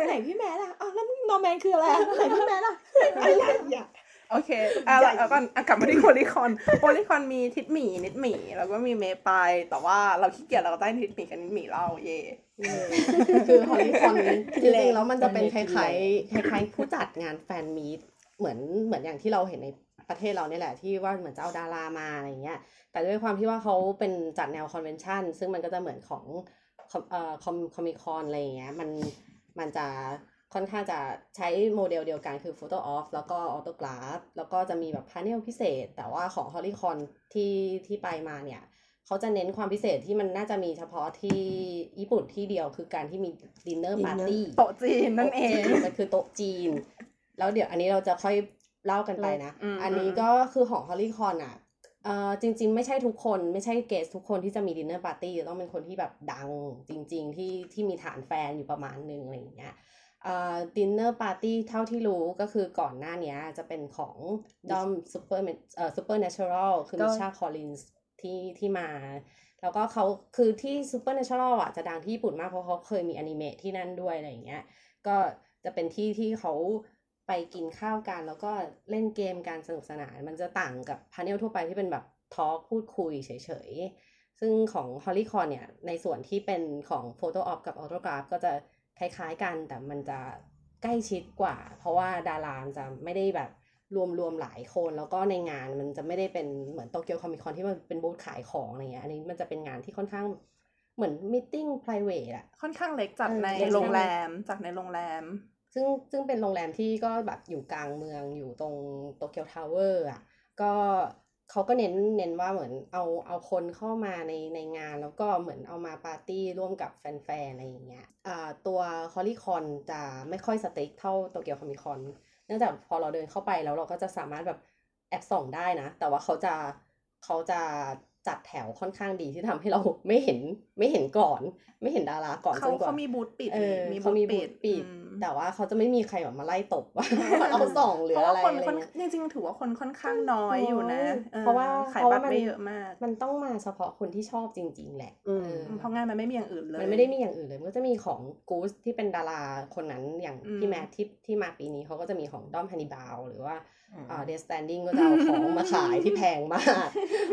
E: ไหนพี่แมดอะอ้าวแล้วน้องแมนคืออะไรอะไหนพี่แมดอะอะไรอะ
A: โอเคอะแล้วก่อนอะกลับมาที่โพลิคอนโพลิคอนมีทิศหมีนิดหมีแล้วก็มีเมย์ไปแต่ว่าเราขี้เกียจเราก็ได้ทิศหมีกับนิดหมีเล่าเย่
C: คือ HollyCon จริงๆแล้วมันจะเป็นคล้ายๆคล้ายๆผู้จัดงาน fan meet เหมือนเหมือนอย่างที่เราเห็นในประเทศเราเนี่ยแหละที่ว่าเหมือนจะเอาดารามาอะไรเงี้ย แต่ด้วยความที่ว่าเขาเป็นจัดแนว convention ซึ่งมันก็จะเหมือนของคอมเอ่อคอม Comic Con อะไรเงี้ยมันมันจะค่อนข้างจะใช้โมเดลเดียวกันคือ Photo Op แล้วก็ autograph แล้วก็จะมีแบบ panel พิเศษ แต่ว่าของ h o l l y c o n ที่ที่ไปมาเนี่ย เขาจะเน้นความพิเศษที่มันน่าจะมีเฉพาะที่ญี่ปุ่นที่เดียวคือการที่มี dinner party
A: โต๊ะจีนนั่นเอง
C: มันคือโต๊ะจีน แล้วเดี๋ยวอันนี้เราจะค่อยเล่ากันไปนะ
A: อืม
C: อันนี้ก็คือของ HollyCon อะเอ่อจริง ๆ ไม่ใช่ทุกคนไม่ใช่ guest ทุกคนที่จะมี dinner party ต้องเป็นคนที่แบบดังจริง ๆ ที่ที่มีฐานแฟนอยู่ประมาณนึงอะไรอย่างเงี้ยเอ่อ dinner party เท่าที่รู้ก็คือก่อนหน้าเนี้ยจะเป็นของด้อมซูเปอร์เอ่อซูเปอร์เนเชอรัลคือ
D: ก็
C: มิชาคอลลินส์ ที่ที่มา แล้วก็เขาคือที่ซูเปอร์เนเชอรัลอะจะดังที่ญี่ปุ่นมากเพราะเขาเคยมีอนิเมะที่นั่นด้วยอะไรอย่างเงี้ยก็จะเป็นที่ที่เขาไปกินข้าวกัน แล้วก็เล่นเกมการสนุกสนาน มันจะต่างกับ panel ทั่วไปที่เป็นแบบ talk พูดคุยเฉยๆ ซึ่งของ h o l l y c o n เนี่ย ในส่วนที่เป็นของ Photo Op กับ Autograph ก็จะคล้ายๆกันแต่มันจะใกล้ชิดกว่า เพราะว่าดารามจะไม่ได้แบบ รวมๆหลายคนแล้วก็ในงานมันจะไม่ได้เป็นเหมือนโตเกียว Comic Con ที่มันเป็นบูธขายของอะไรเงี้ยอันนี้มันจะเป็นงานที่ค่อนข้างเหมือน meeting private อะ
A: ค่อนข้างเล็กจัด
C: เออ
A: ใน
C: เล็ก
A: โรงแรมจากในโรงแรม
C: ซึ่งซึ่งเป็นโรงแรมที่ก็แบบอยู่กลางเมืองอยู่ตรงโตเกียวทาวเวอร์อะก็เขาก็เน้นเน้นว่าเหมือนเอาเอาคนเข้ามาในในงาน แล้วก็เหมือนเอามาปาร์ตี้ร่วมกับแฟนๆอะไรอย่างเงี้ยอ่าตัวHollyCon จะไม่ค่อย strict เท่าโตเกียว Comic Con เนื่องจากพอเราเดินเข้าไปแล้วเราก็จะสามารถแบบแอบส่องได้นะ แต่ว่าเขาจะเขาจะจัดแถวค่อนข้างดีที่ทำให้เราไม่เห็นไม่เห็นก่อน ไม่เห็นดาราก่อน
A: เขา
C: จนกว่า
A: เขามีบูธปิด
C: เออ
A: มี
C: เขามีบูธปิด
A: อืม
C: แต่ว่าเขาจะไม่มีใครแบบมาไล่ตบว่าเราส่องหรือ
A: เพราะ
C: อะ
A: ว่า
C: ไร
A: คน
C: อะไร
A: ค่อน
C: เงี้ย
A: จริงๆถือว่าคนค่อนข้างน้อยอยู่นะ
C: น้อย
A: ออ
C: เพราะว่า
A: ขาย
C: เพราะ
A: บั
C: ว่า
A: ตร
C: มัน
A: ไม่เยอะมาก
C: มันต้องมาเฉพาะคนที่ชอบจริง ๆ แหละ
D: อืม
C: เออ
A: เพราะงานมันไม่มีอย่างอื่นเลย
C: มันไม่ได้มีอย่างอื่นเลยมันก็จะมีของกูสที่เป็นดาราคนนั้นอย่าง
A: อืม
C: พี่แมทที่ที่มาปีนี้เขาก็จะมีของด้อม Hannibal หรือว่า
E: อืม
C: อ่า Death Stranding ก็จะเอาของมาขายที่แพงมาก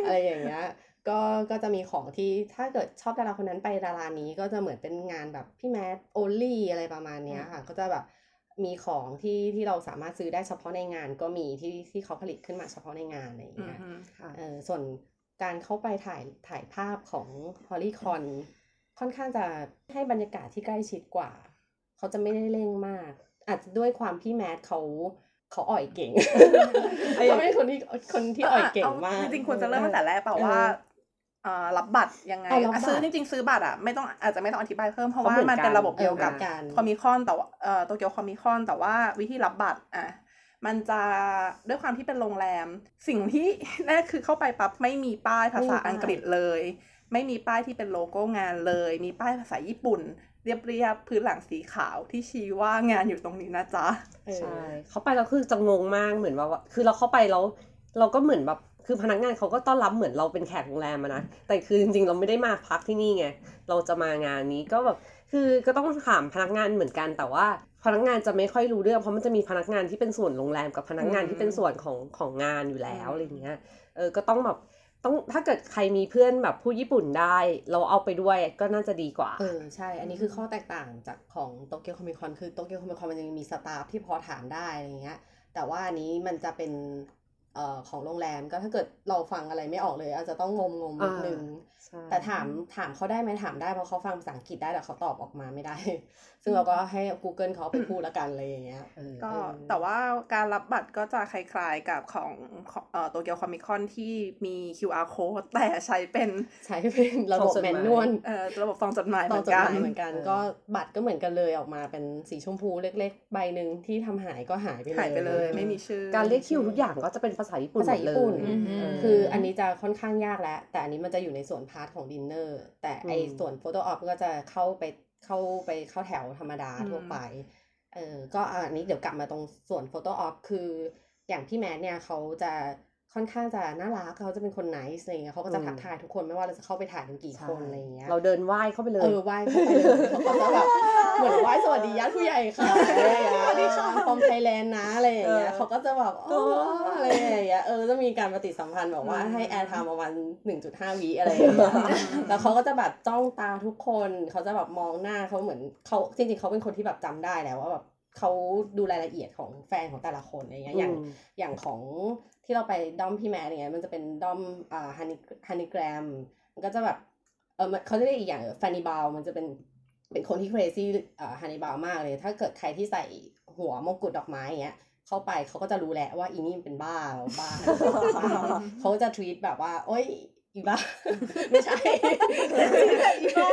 C: อะไรอย่างเงี้ย ก็ก็จะมีของที่ถ้าเกิดชอบดาราคนนั้นไปดารานี้ก็จะเหมือนเป็นงานแบบพี่แมทโอลี่อะไรประมาณเนี้ยค่ะ ก็จะแบบมีของที่ที่เราสามารถซื้อได้เฉพาะในงานก็มีที่ที่เขาผลิตขึ้นมาเฉพาะในงานอะไรอย่าง
A: อื
C: เงี้ย
A: ม
D: ค่ะ
C: เออส่วนการเข้าไปถ่ายถ่ายภาพของ HollyCon ค่อนข้างจะให้บรรยากาศที่ใกล้ชิดกว่า เขาจะไม่ได้เร่งมาก อาจจะด้วยความพี่แมทเขาเขาอ่อยเก่งเขาไม่ใช่คนที่คนที่อ่อยเก่งมาก
A: จริงๆควรจะเริ่มตั้งแต่แรกเปล่าว่าเอ่อ รับบัตรยังไง
C: เอารับบั
A: อะ
C: ตร
A: ซื้อจริงๆซื้อบัตรอะไม่ต้องอาจจะไม่ต้องอธิบายเพิ่มเพราะว่า
D: เพราะเหมือน
A: มันเป็น
D: กัน
A: ระบบเดียวกับ
C: เออเหมือนกัน
A: Comic Con แต่ว่าเอ่อโตเกียว Comic Con แต่ว่าวิธีรับบัตรอะมันจะด้วยความที่เป็นโรงแรม สิ่งที่แรกคือเข้าไปปั๊บไม่มีป้ายภาษาอังกฤษเลย ไม่มีป้ายที่เป็นโลโก้งานเลย มีป้ายภาษาญี่ปุ่น เรียบๆพื้นหลังสีขาวที่ชี้ว่างานอยู่ตรงนี้นะจ๊ะ
C: เออ
D: ใช่เขาไปแล้วคือจะงงมากเหมือนว่าคือเราเข้าไปแล้วเราก็เหมือนแบบ คือพนักงานเขาก็ต้อนรับเหมือนเราเป็นแขกโรงแรมนะ แต่คือจริงๆเราไม่ได้มาพักที่นี่ไง เราจะมางานนี้ก็แบบ คือก็ต้องถามพนักงานเหมือนกัน แต่ว่าพนักงานจะไม่ค่อยรู้เรื่อง เพราะมันจะมีพนักงานที่เป็นส่วนโรงแรมกับพนักงานที่เป็นส่วนของของงานอยู่แล้วอะไรเงี้ย เออ ก็ต้องแบบต้องถ้าเกิดใครมีเพื่อนแบบผู้ญี่ปุ่นได้ เราเอาไปด้วยก็น่าจะดีกว่า
C: เออใช่ อันนี้คือข้อแตกต่างจากของโตเกียว Comic Con คือโตเกียว Comic Con มันยังมี staff ที่พอถามได้อะไรเงี้ยแต่ว่าอันนี้มันจะเป็น อ่อของโรงแรมก็ถ้าเกิดเราฟังอะไรไม่ออกเลย อาจจะต้องงมงมๆนิดนึง
D: ใช่
C: แต่ถามถามเขาได้ไหมถามได้เพราะเขาฟังภาษาอังกฤษได้แต่เขาตอบออกมาไม่ได้ ซึ่งเราก็ให้ Google เขาไปพูดแล้วกันอะไรอย่างเงี้ยเออ
A: ก็
C: เออ
A: แต่ว่าการรับบัตรก็จะคล้ายๆกับของโตเกียว Comic Con ที่มี QR code แต่ใช้เป็น
C: ใช้เป็นระบบ manual
A: เอ่อระบบซองจดหมายเห
C: ตอ
A: มื
C: น
A: อน
C: จด
A: กั
C: ห
A: น
C: มายเหมือนกัน
D: เออ
C: ก็บัตรก็เหมือนกันเลยออกมาเป็นสีชมพูเล็ก ๆ ใบหนึ่งที่ทำหายก็หายไปเลย
A: หายไปเลย ไม่มีชื่อ
D: การเรียกคิวทุกอย่างก็จะเป็นภาษาญี่ปุ่น
C: ภาษาญี่ปุ่น
D: หมดเลย
E: อืม
D: เคื
C: ออันนี้จะค่อนข้างยากแล้ว แต่อันนี้มันจะอยู่ในส่วน part ของดินเนอร์ แต่ไอ
D: อืม
C: ส่วน photo op ก็จะเข้าไปเข้าไปเข้าแถวธรรมดา
A: อืม
C: ทั่วไป เออก็อันนี้เดี๋ยวกลับมาตรงส่วน photo op คืออย่างพี่แมทเนี่ยเขาจะ ค่อนข้างจะน่ารักเขาจะเป็นคน nice อะไรเงี้ยเขาก็จะ
D: อืม
C: ทักทายทุกคนไม่ว่าเราจะเข้าไปถ่ายกันกี่คนอะไรเงี้ย
D: เราเดินไหว้เข้าไปเลย
C: เออไหว้เข้าไปเลยเขาก็จะแบบเหมือนไหว้สวัสดีญาติผู้ใหญ่ค่ะอะไรอย่างเงี้ยสวัสดีค่ะ from Thailand นะอะไรอย่างเงี้ย
D: เออ
C: เขาก็จะแบบอ๋ออะไรอย่างเงี้ยเออจะมีการปฏิสัมพันธ์แบบว่า
A: อืม
C: ให้ airtime ประมาณหนึ่งจุดห้าวิอะไรอย่างเงี้ยแล้วเขาก็จะแบบจ้องตาทุกคนเขาจะแบบมองหน้าเขาเหมือนเขาจริงๆเขาเป็นคนที่แบบจำได้แล้วว่าแบบเขาดูรายละเอียดของแฟนของแต่ละคนอะไรเงี้ยอย่าง
D: อืม
C: อย่างของ ที่เราไปด้อมพี่แม่อย่างเงี้ยมันจะเป็นด้อมอ่าฮันนี่ฮันนี่แกรมมันก็จะแบบเออมันเขาจะเรียกอีกอย่างแฟนนีบาลมันจะเป็นเป็นคนที่ crazy อ่าฮันนี่บาลมากเลย ถ้าเกิดใครที่ใส่หัวมงกุฎดอกไม้อย่างเงี้ยเข้าไปเขาก็จะรู้แหละว่าอีนี่มันเป็นบ้าบ้าเขาจะทวีตแบบว่า โอ๊ย อีบ้าไม่ใช่อีบ้า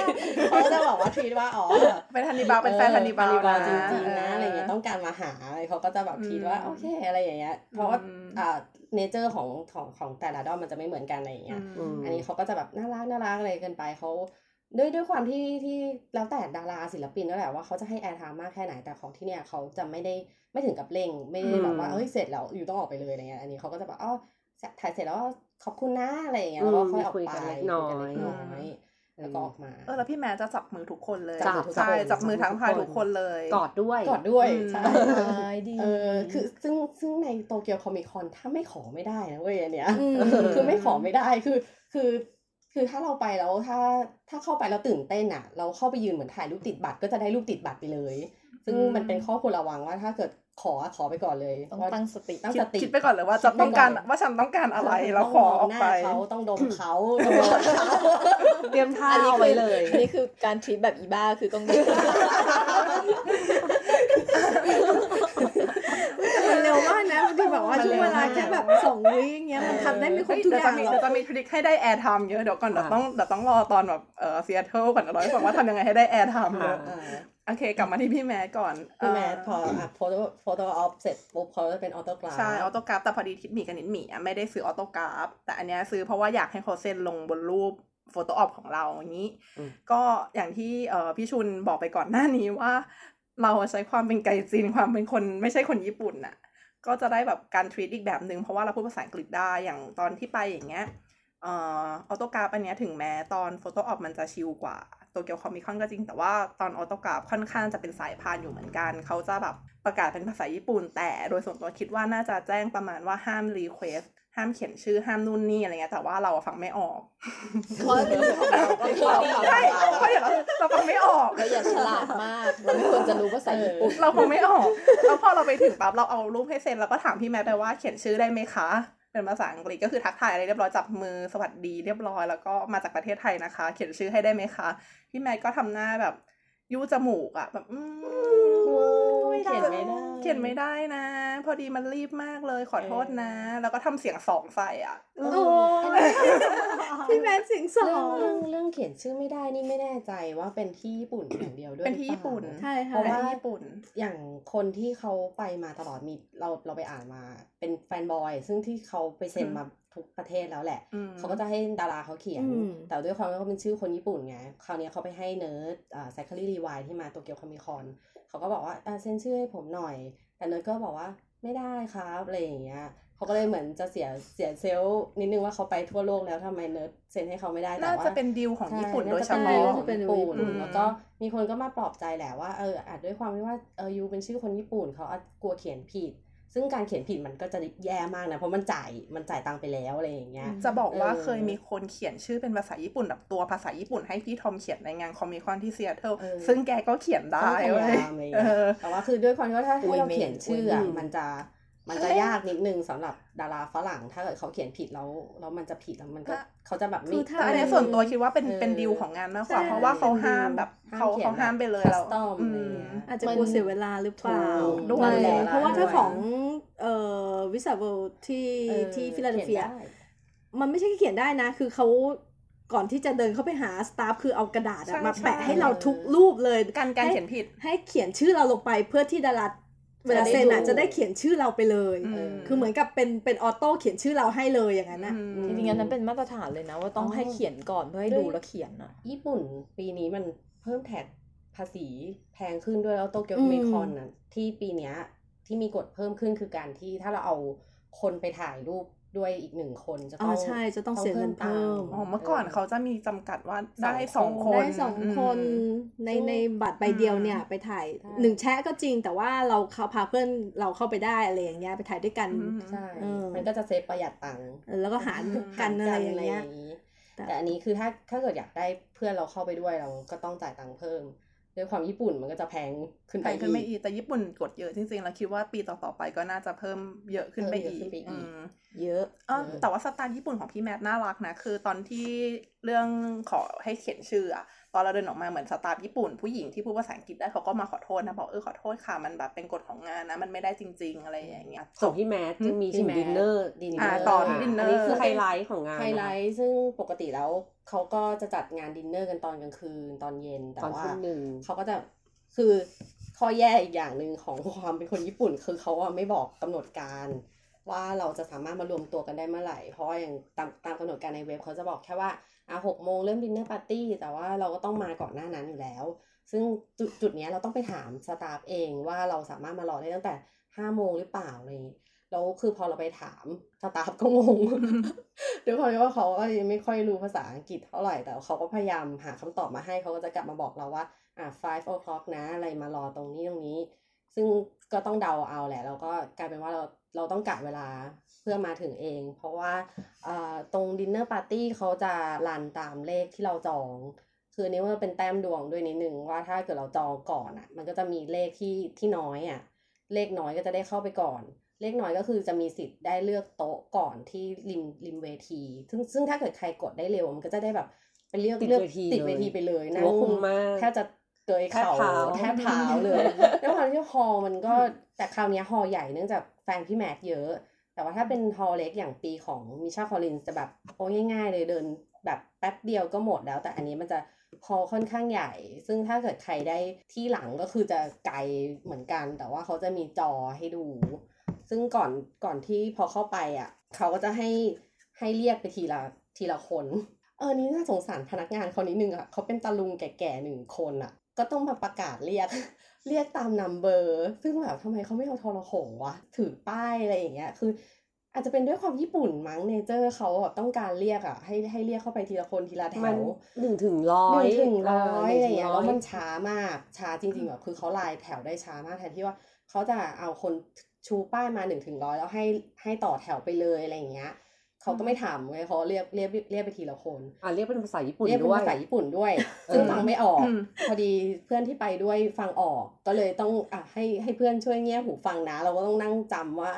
C: เขาก็จะบอกว่าทวีตว่าอ๋อ
A: เป็น Hannibal เป็นแฟนฮันนีบาล
C: เออ
A: นะ
C: จริงๆนะอะไรเงี้ยต้องการมาหาอะไรเขาก็จะแบบทีว่า
A: อืม
C: โอเคอะไรอย่างเงี้ยเพราะว่า
A: อืม
C: อ่า nature ของของของแต่ละด้อมมันจะไม่เหมือนกันอะไรอย่างเงี้ย
D: อืม
C: อันนี้เขาก็จะแบบน่ารักน่ารักอะไรเกินไปเขาด้วยด้วยความที่ที่แล้วแต่ดาราศิลปินนั่นแหละว่าเขาจะให้ airtime มากแค่ไหนแต่ของที่เนี่ยเขาจะไม่ได้ไม่ถึงกับเร่งไม่ได้แบบว่า
D: อืม
C: เฮ้ยเสร็จแล้วอยู่ต้องออกไปเลยอะไรเงี้ยอันนี้เขาก็จะแบบอ๋อถ่ายเสร็จแล้ว ขอบคุณนะอะไรอย่างเงี้ยแล้วก็ค่อยออก
D: คุย
C: ไป
D: กันเล็กน้อย
C: คุกัเล็กน้อยแล้วก็ออกมา
A: เออแล้วพี่แม่จะจับมือทุกคนเลย
C: จับมือทุกคน
A: ใช่จับมือทั้งพายทุกคนเลย
D: กอดด้วย
C: กอดด้วย
A: อืม
C: ใช่
E: ใช่ดี
C: เออคือซึ่งซึ่งในโตเกียวคอมิคอนถ้าไม่ขอไม่ได้นะเว้ยอันเนี้ย
B: อืม
C: คือไม่ขอไม่ได้คือคือคือถ้าเราไปแล้วถ้าถ้าเข้าไปแล้วตื่นเต้นอะ เราเข้าไปยืนเหมือนถ่ายรูปติดบัตรก็จะได้รูปติดบัตรไปเลย ซึ่ง
A: อืม
C: มันเป็นข้อควรระวังว่าถ้าเกิด ขอขอไปก่อนเลย
E: ต้อง
C: ว่า
E: ตั้งสติ
C: ตั้ง
A: คิ
C: ส
A: ด
C: ติ
A: คิดไปก่อนเลยว่าจะต้องการว่าฉันต้องการอะไรแล้วขอออกไป
C: ต้งมงหน้าเขาต้องดมเขาต้องกอดเขา
D: เตรียมท่าเอาไว้เลย
E: อันนี้คือการทรีตแบบอีบ้าคือต้องดู
B: มันเร็วมากนะบางที แบบว่า
C: มัน
B: ช่วง
C: เร็ว
B: เวลามา
C: ก
B: แค่แบบสองวิอย่างเงี้ยมันทำได้ไม่ครบ
A: เฮ้ย
B: ทุก
A: เดี๋
B: อ
A: ยว
B: ย่า
A: จะ
B: ง
A: มี
B: หรอ
A: เดี๋ยว
B: ก
A: จะมีทริคให้ได้แอร์ไทม์เยอะเดี๋ยวก่อนเดี๋ยว
D: อะ
A: ต้องเดี๋ยวต้องรอตอนแบบเออซีแอตเทิลก่อนเดี๋ยวเราให้ฟังว่าทำยังไงให้ได้แอร์ไทม์เยอะ
C: อ่า
A: โอเค กลับมาที่พี่แมทก่อน
C: พี่แมท
A: เพ
C: ออะ photo photo op เสร็จปุ๊บเขาจะเป็น autograph
A: ใช่ autograph แต่พอดีทิดหมีกับนิดหมีอะไม่ได้ซื้อ autograph แต่อันเนี้ยซื้อเพราะว่าอยากให้เขาเซ็นลงบนรูป photo op ของเราอย่างนี้
D: อืม
A: ก็อย่างที่เอ่อพี่ชุนบอกไปก่อนหน้านี้ว่า เราใช้ความเป็น gaijin ความเป็นคนไม่ใช่คนญี่ปุ่นน่ะ ก็จะได้แบบการ treat อีกแบบหนึ่งเพราะว่าเราพูดภาษาอังกฤษได้อย่างตอนที่ไปอย่างเงี้ยเอ่อ autograph อันเนี้ยถึงแม้ตอน photo op มันจะชิลกว่าโตเกียว Comic Con ก็จริงแต่ว่าตอน autograph ค่อนข้างจะเป็นสายพานอยู่เหมือนกัน เขาจะแบบประกาศเป็นภาษาญี่ปุ่น แต่โดยส่วนตัวคิดว่าน่าจะแจ้งประมาณว่าห้าม request ห้ามเขียนชื่อห้ามนู่นนี่อะไรเงี้ยแต่ว่าเราอะฟังไม่ออก
E: ข้อดีของเราก็คือเรา
A: ใช่เพราะอย่างเราเราฟังไม่ออก
E: เราอย่าฉลาดมากเราไม่ควรจะรู้ภาษาญี่ปุ่น
A: เราคงไม่ออกแล้วพอเราไปถึงปั๊บเราเอารูปให้เซ็นแล้วก็ถามพี่แมทไปว่าเขียนชื่อได้ไหมคะเป็นภาษาอังกฤษก็คือทักทายอะไรเรียบร้อยจับมือสวัสดีเรียบร้อยแล้วก็มาจากประเทศไทยนะคะ เขียนชื่อให้ได้ไหมคะ พี่แม่ก็ทำหน้าแบบ ยูจมูกอะแบบอืม
C: โอ้ยเขียน ไม่ได้
A: เขียนไม่ได้นะ พอดีมันรีบมากเลยขอโทษนะ แล้วก็ทำเสียงสองใส่อะ
B: โอ้พี่แมนเสียงสอ
C: เรื่องง เรื่องเรื่องเขียนชื่อไม่ได้นี่ไม่แน่ใจว่าเป็นที่ญี่ปุ่นอย่างเดียวด้วย
A: เป็นที่
C: หรือ
A: ญี่ปุ่น
C: เปล่า
B: ใช่
C: เพ
B: ค่ะ
C: ราะ
A: เป็น
C: ว่า
A: ที่ญี่ปุ่น
C: อย่างคนที่เขาไปมาตลอดมีเราเราไปอ่านมาเป็นแฟนบอย ซึ่งที่เขาไปเซ็น
A: อืม
C: มาทุกประเทศแล้วแหละ
A: อืม
C: เขาก็จะให้ดาราเขาเขียน
B: อืม
C: แต่ด้วยความที่เขาเป็นชื่อคนญี่ปุ่นไง คราวนี้เขาไปให้เนิร์ดอ่าไซคลีรีวายที่มาโตเกียว Comic Con เขาก็บอกว่าอ่าเซ็นชื่อให้ผมหน่อย แต่เนิร์ดก็บอกว่าไม่ได้ครับอะไรอย่างเงี้ยเขาก็เลยเหมือนจะเสียเสีย self นิดนึงว่าเขาไปทั่วโลกแล้วทำไมเนิร์ดเซ็นให้เขาไม่ได้แต่
A: ว่า
C: น่า
A: จะเป็นดีลของญี่ปุ่นโดยเฉพาะใช่
C: น่าจะเป็น
A: เรื่
C: องของญี่ปุ่น
A: อืม
C: แล้วก็มีคนก็มาปลอบใจแหละว่าเอออาจด้วยความที่ว่าเออ you เป็นชื่อคนญี่ปุ่นเขาอาจกลัวเขียนผิด ซึ่งการเขียนผิดมันก็จะแย่มากนะ เพราะมันจ่ายมันจ่ายตังค์ไปแล้วอะไรอย่างเงี้ย
A: จะบอกว่า
C: เออ
A: เคยมีคนเขียนชื่อเป็นภาษาญี่ปุ่นแบบตัวภาษาญี่ปุ่นให้พี่ทอมเขียนในงานคอมิคอนที่ซีแอตเทิล
C: เออ
A: ซึ่งแกก็เขียนได้
C: ต้องพ
A: เว้
C: ยายยามอะไรอย่าง
A: เอ
C: เงี้ย
A: อ
C: แต่ว่าคือด้วยความที่ว่าถ้า
E: อุ้
C: ถ้ายเรา
E: เมน
C: เขียนชื่ออะ
E: อุ้ย
C: มันจะมันจะยากนิดนึงสำหรับดาราฝรั่ง ถ้าเกิดเขาเขียนผิดแล้วแล้วมันจะผิดแล้วมันก็
A: ถ้า
C: เขาจะแบบ
B: คื
C: ไม่
B: อถ้า
A: แต่อันนี้ส่วนตัวคิดว่าเป็น
C: เออ
A: เป็นดีลของงานมากกว่า
B: ใช่
A: เพราะว่าเขาห้ามแบบ
C: ห้าม
A: เขา
C: เขียน
A: เขาห้ามไปเลย
C: คั
A: แล้
C: ส
A: ว
C: ตอม
A: อื
C: อะไร
A: ม
C: เงี้ย
B: อาจจะกลัวเสียเวลาหรือเปล่า
C: ถูก
A: ด้วย
B: นั่นแหละ
C: ด้วย
B: เพราะว่าถ้า
A: ด้วย
B: ของเอ่อวิสาเวลที่
C: เออ
B: ที่ฟิลาเดลเฟีย
C: ขีนได้
B: มันไม่ใช่แค่เขียนได้นะ คือเขาก่อนที่จะเดินเข้าไปหาสตาฟคือเอากระดาษอะ
A: ใช่
B: มาแปะ
A: ใช่
B: ให้เราทุกรูปเลย
A: การการ
B: ให้
A: เขียนผิด
B: ให้เขียนชื่อเราลงไปเพื่อที่ดารา เวลาเซ็นอะ
C: จะ
B: จะ
C: ได้
B: ได้
C: ดู
B: เขียนชื่อเราไปเลย
A: อืม
B: คือเหมือนกับเป็นเป็นออโต้เขียนชื่อเราให้เลยอย่างนั้นนะ
A: อืม
E: จริงๆอันนั้นเป็นมาตรฐานเลยนะ ว่าต้อง
C: อ๋อ
E: ให้เขียนก่อนเพื่อให้
C: ด้วย
E: ดูแล้วเขียนอะ
C: ญี่ปุ่นปีนี้มันเพิ่มแท็กภาษีแพงขึ้นด้วยแล้วโตเกียว
B: อืม
C: เมคอนน่ะที่ปีเนี้ยที่มีกฎเพิ่มขึ้นคือการที่ถ้าเราเอาคนไปถ่ายรูป ด้วยอีกหนึ่งคนจะ
B: อ๋
C: ต้
B: อ
C: อง
B: ใช่จะต้องเสียเงินเพิ่ม
A: อ๋อเมื่อก่อนเขาจะมีจำกัดว่าได้ส
C: ส
A: อ
C: องง
A: ค
C: คน
B: ได้สองคน
A: อืม
B: ใน
C: ซึ่ง
B: ในบัตรใบเดียวเนี่ย
A: อืม
B: ไปถ่าย
C: ใช่
B: หนึ่งแชะก็จริง แต่ว่าเราเขาพาเพื่อนเราเข้าไปได้อะไรอย่างเงี้ยไปถ่ายด้วยกัน
A: อืม
C: ใช่
B: เออ
C: มันก็จะเซฟประหยัดตังค์
B: เออแล้วก็หารกันอะไรอย่างเงี้ยแต่
C: แต่อันนี้คือถ้าถ้าเกิดอยากได้เพื่อนเราเข้าไปด้วยเราก็ต้องจ่ายตังค์เพิ่ม ด้วยความญี่ปุ่นมันก็จะแพงขึ้นไปแพ
A: งขึ้นไปอีกแต่ญี่ปุ่นกดเยอะจริงๆ แล้วคิดว่าปีต่อๆไปก็น่าจะเพิ่มเยอะขึ้นไป
C: เพิ่มเย
A: อี
C: อะ
A: ก
C: ขึ้นไปอีก
A: อืม
E: เยอะ
A: เออแต่ว่าสไตล์ญี่ปุ่นของพี่แมดส์น่ารักนะคือตอนที่เรื่องขอให้เขียนชื่ออะตอนเราเดินออกมาเหมือน staff ญี่ปุ่นผู้หญิงที่พูดภาษาอังกฤษได้เขาก็มาขอโทษนะบอกเออขอโทษค่ะมันแบบเป็นกฎของงานนะมันไม่ได้จริง ๆ อะไรอย่างเงี้ย
D: ของพี่แมดส์จะมี
C: พี่
D: ชิม
C: แม
D: ดส์ dinner dinner อ่า
A: ต่อที่ดินเนอร์
D: อันนี้คือไฮไลท์ของงาน
C: ไฮไลท์ซึ่งปกติแล้ว เขาก็จะจัดงานดินเนอร์กันตอนกลางคืนตอนเย็นแต่
D: ตอน
C: ว่า
D: ทุ่มหนึ่ง
C: เขาก็จะคือข้อแย่อีกอย่างหนึ่งของความเป็นคนญี่ปุ่น คือเขาอะไม่บอกกำหนดการว่าเราจะสามารถมารวมตัวกันได้เมื่อไหร่ เพราะว่าอย่างตามตามกำหนดการในเว็บเขาจะบอกแค่ว่าอะหกโมงเริ่ม dinner party แต่ว่าเราก็ต้องมาก่อนหน้านั้นอยู่แล้ว ซึ่งจุดจุดเนี้ยเราต้องไปถาม staff เองว่าเราสามารถมารอได้ตั้งแต่ห้าโมงหรือเปล่าอะไรอย่างงี้ แล้วคือพอเราไปถาม staff ก็งงด้วยความที่ว่าเขาก็ยังไม่ค่อยรู้ภาษาอังกฤษเท่าไหร่แต่เขาก็พยายามหาคำตอบมาให้เขาก็จะกลับมาบอกเราว่าอ่า five o'clock นะอะไรมารอตรงนี้ตรงนี้ ซึ่งก็ต้องเดาเอาแหละแล้วก็กลายเป็นว่าเราเราต้องกะเวลาเพื่อมาถึงเอง เพราะว่าอ่าตรง dinner party เขาจะ run ตามเลขที่เราจอง คือนี้ว่าเป็นแต้มดวงด้วยนิดนึงว่าถ้าเกิดเราจองก่อนอะ มันก็จะมีเลขที่ที่น้อยอะ เลขน้อยก็จะได้เข้าไปก่อน เลขน้อยก็คือจะมีสิทธิ์ได้เลือกโต๊ะก่อนที่ริมริมเวที ซึ่งซึ่งถ้าเกิดใครกดได้เร็วมันก็จะได้แบบไปเลือก
D: ติด
C: เลือก
D: เวที
C: ติดเว
D: เลย
C: ทีไปเลย
D: ถือว่าคุ้มมาก
C: แทบจะเกย
D: แทบ
C: เข่า
D: เท้า
C: แทบเท้าเลยด้วยความที่ฮอลล์มันก็แต่คราวเนี้ยฮอลล์ใหญ่เนื่องจากแฟนพี่แมทเยอะ แต่ว่าถ้าเป็นฮอลล์เล็กอย่างปีของมิชาคอลินจะแบบโอ้ง่าย ๆ เลยเดินแบบแป๊บเดียวก็หมดแล้ว แต่อันนี้มันจะฮอลล์ค่อนข้างใหญ่ ซึ่งถ้าเกิดใครได้ที่หลังก็คือจะไกลเหมือนกัน แต่ว่าเขาจะมีจอให้ดู ซึ่งก่อนก่อนที่พอเข้าไปอะ เขาก็จะให้ให้เรียกไปทีละทีละคน เออนี่น่าสงสารพนักงานเขานิดนึงอะเขาเป็นตาลุงแก่ๆหนึ่งคนอะ ก็ต้องมาประกาศเรียกเรียกตามนัมเบอร์ ซึ่งแบบทำไมเขาไม่เอาโทรโขงวะถือป้ายอะไรอย่างเงี้ย คือ อาจจะเป็นด้วยความญี่ปุ่นมั้งเนเจอร์เขาแบบต้องการเรียกอะ ให้ให้เรียกเข้าไปทีละคนทีละแถ
D: มัน
C: ว
D: หนึ่งถึงร้อ
C: ห
D: ย
C: นึ่งถึงร้อย
D: ห
C: อะไร
D: นึ่งถึ
C: เงี้ย
D: ร้
C: แล้วมันช้ามากช้าจริงๆแบบคือเขาลายแถวได้ช้ามากแทนที่ว่าเขาจะเอาคน ชูป้ายมาหนึ่งถึงร้อยแล้วให้ให้ต่อแถวไปเลยอะไรอย่างเงี้ยเขาก็ไม่ถามเลยเขาเรียกเรียกเรียกไปทีละคน
D: อะเรียกเป็นภาษาญี่ปุ่น
C: เรียกเป็น
D: ด้วย
C: ภาษาญี่ปุ่นด้วย ซึ่ง
D: เออ
C: ฟังไม่ออก
A: อืม
C: พอดีเพื่อนที่ไปด้วยฟังออก ก็เลยต้องอะให้ให้เพื่อนช่วยเงี่ยหูฟังนะ เราก็ต้องนั่งจำว่า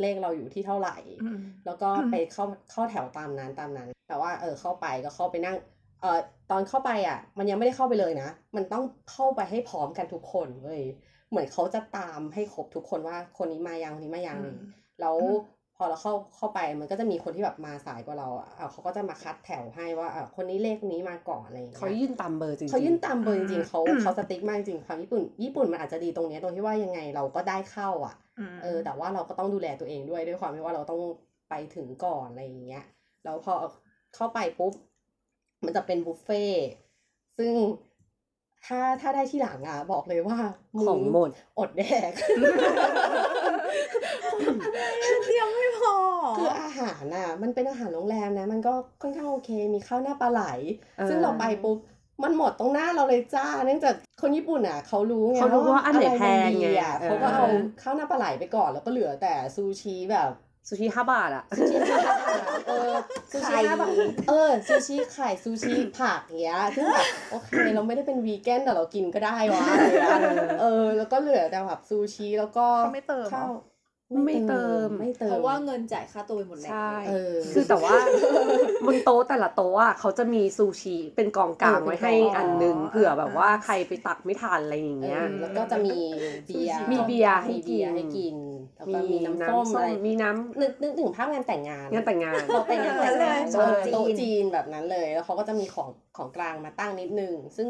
C: เลขเราอยู่ที่เท่าไหร่
A: อืม
C: แล้วก็
A: อืม
C: ไปเข้าเข้าแถวตามนั้นตามนั้น แต่ว่าเออเข้าไปก็เข้าไปนั่งเอ่อตอนเข้าไปอะ มันยังไม่ได้เข้าไปเลยนะ มันต้องเข้าไปให้พร้อมกันทุกคนเว้ย เหมือนเขาจะตามให้ครบทุกคนว่าคนนี้มายังคนนี้มายัง
A: อืม
C: แล้ว
A: อืม
C: พอเราเข้าเข้าไปมันก็จะมีคนที่แบบมาสายกว่าเราอะอะเขาก็จะมาคัดแถวให้ว่าอะคนนี้เลขนี้มาก่อนอะไรอย่างเงี้ย
D: เขายื่นตามเบอร์จริงๆ
C: เขายื่นตามเบอร์จริงๆเขา
A: อืม
C: เขาสติ๊กมากจริงความญี่ปุ่น ญี่ปุ่นมันอาจจะดีตรงเนี้ยตรงที่ว่ายังไงเราก็ได้เข้าอะ
A: ม
C: เออแต่ว่าเราก็ต้องดูแลตัวเองด้วยด้วยความที่ว่าเราต้องไปถึงก่อนอะไรอย่างเงี้ยแล้วพอเข้าไปปุ๊บมันจะเป็นบุฟเฟ่ต์ซึ่ง ถ้าถ้าได้ที่หลังอะบอกเลยว่ามึ
D: ของหมด
C: อดแดก
B: เตรียมไม่พอ
C: คืออาหารน่ะ มันเป็นอาหารโรงแรมนะ มันก็ค่อนข้างโอเคมีข้าวหน้าปลาไหล
D: เออ
C: ซึ่งเราไปปุ๊บมันหมดตรงหน้าเราเลยจ้า เนื่องจากคนญี่ปุ่นอะเขารู้ไง
D: เขารู้ว่าอันไหนะ
C: รมั
D: แพงไง
C: ดีอะ
D: เออ
C: เขาก็เอาข้าวหน้าปลาไหลไปก่อนแล้วก็เหลือแต่ซูชิแบบ
D: ซูชิห้าบาทอะ
C: ซูชิห้าบาทเออซูชิห้าบาทเออซูชิไข่ซูชิผักอย่างเงี้ยซึ่งแบบโอเคเราไม่ได้เป็นวีแกนแต่เรากินก็ได้วะอะไรเงี้ยเออ แล้วก็เหลือแต่แบบซูชิแล้วก็
A: เขาไม่เติมเหรอ
C: ข้าว
D: ไม่เติม
C: ไม่เติม
E: เพราะว่าเงินจ่ายค่าตัวไปหมดแล้ว
D: ใช่
C: เออ
D: คือแต่ว่าบนโต๊ะแต่ละโต๊ะอะเขาจะมีซูชิเป็นกองกลาง
C: เออ
D: ไว้
C: เป็น
D: ให้
C: กอง
D: อันหนึง
A: อ๋อ
D: เผื่อแบบว่าใครไปตักไม่ทันอะไรอย่างเงี้ย
C: เออแล้วก็จะมีเบียร์
D: มีเบียร์ให้
C: มีเบียร์
D: กิน
C: ให้กินแล้วก็มีน้ำส้มมีน้ำ
D: ส้ม
C: อะไร
D: นึ
C: กนึกถึงภาพงานแต่งงาน
D: งานแต่งงาน
C: เราไปงานแต่งงาน
B: โต๊ะ
C: เออ
B: จีน
C: โต๊ะจีนแบบนั้นเลย แล้วเขาก็จะมีของของกลางมาตั้งนิดนึง ซึ่ง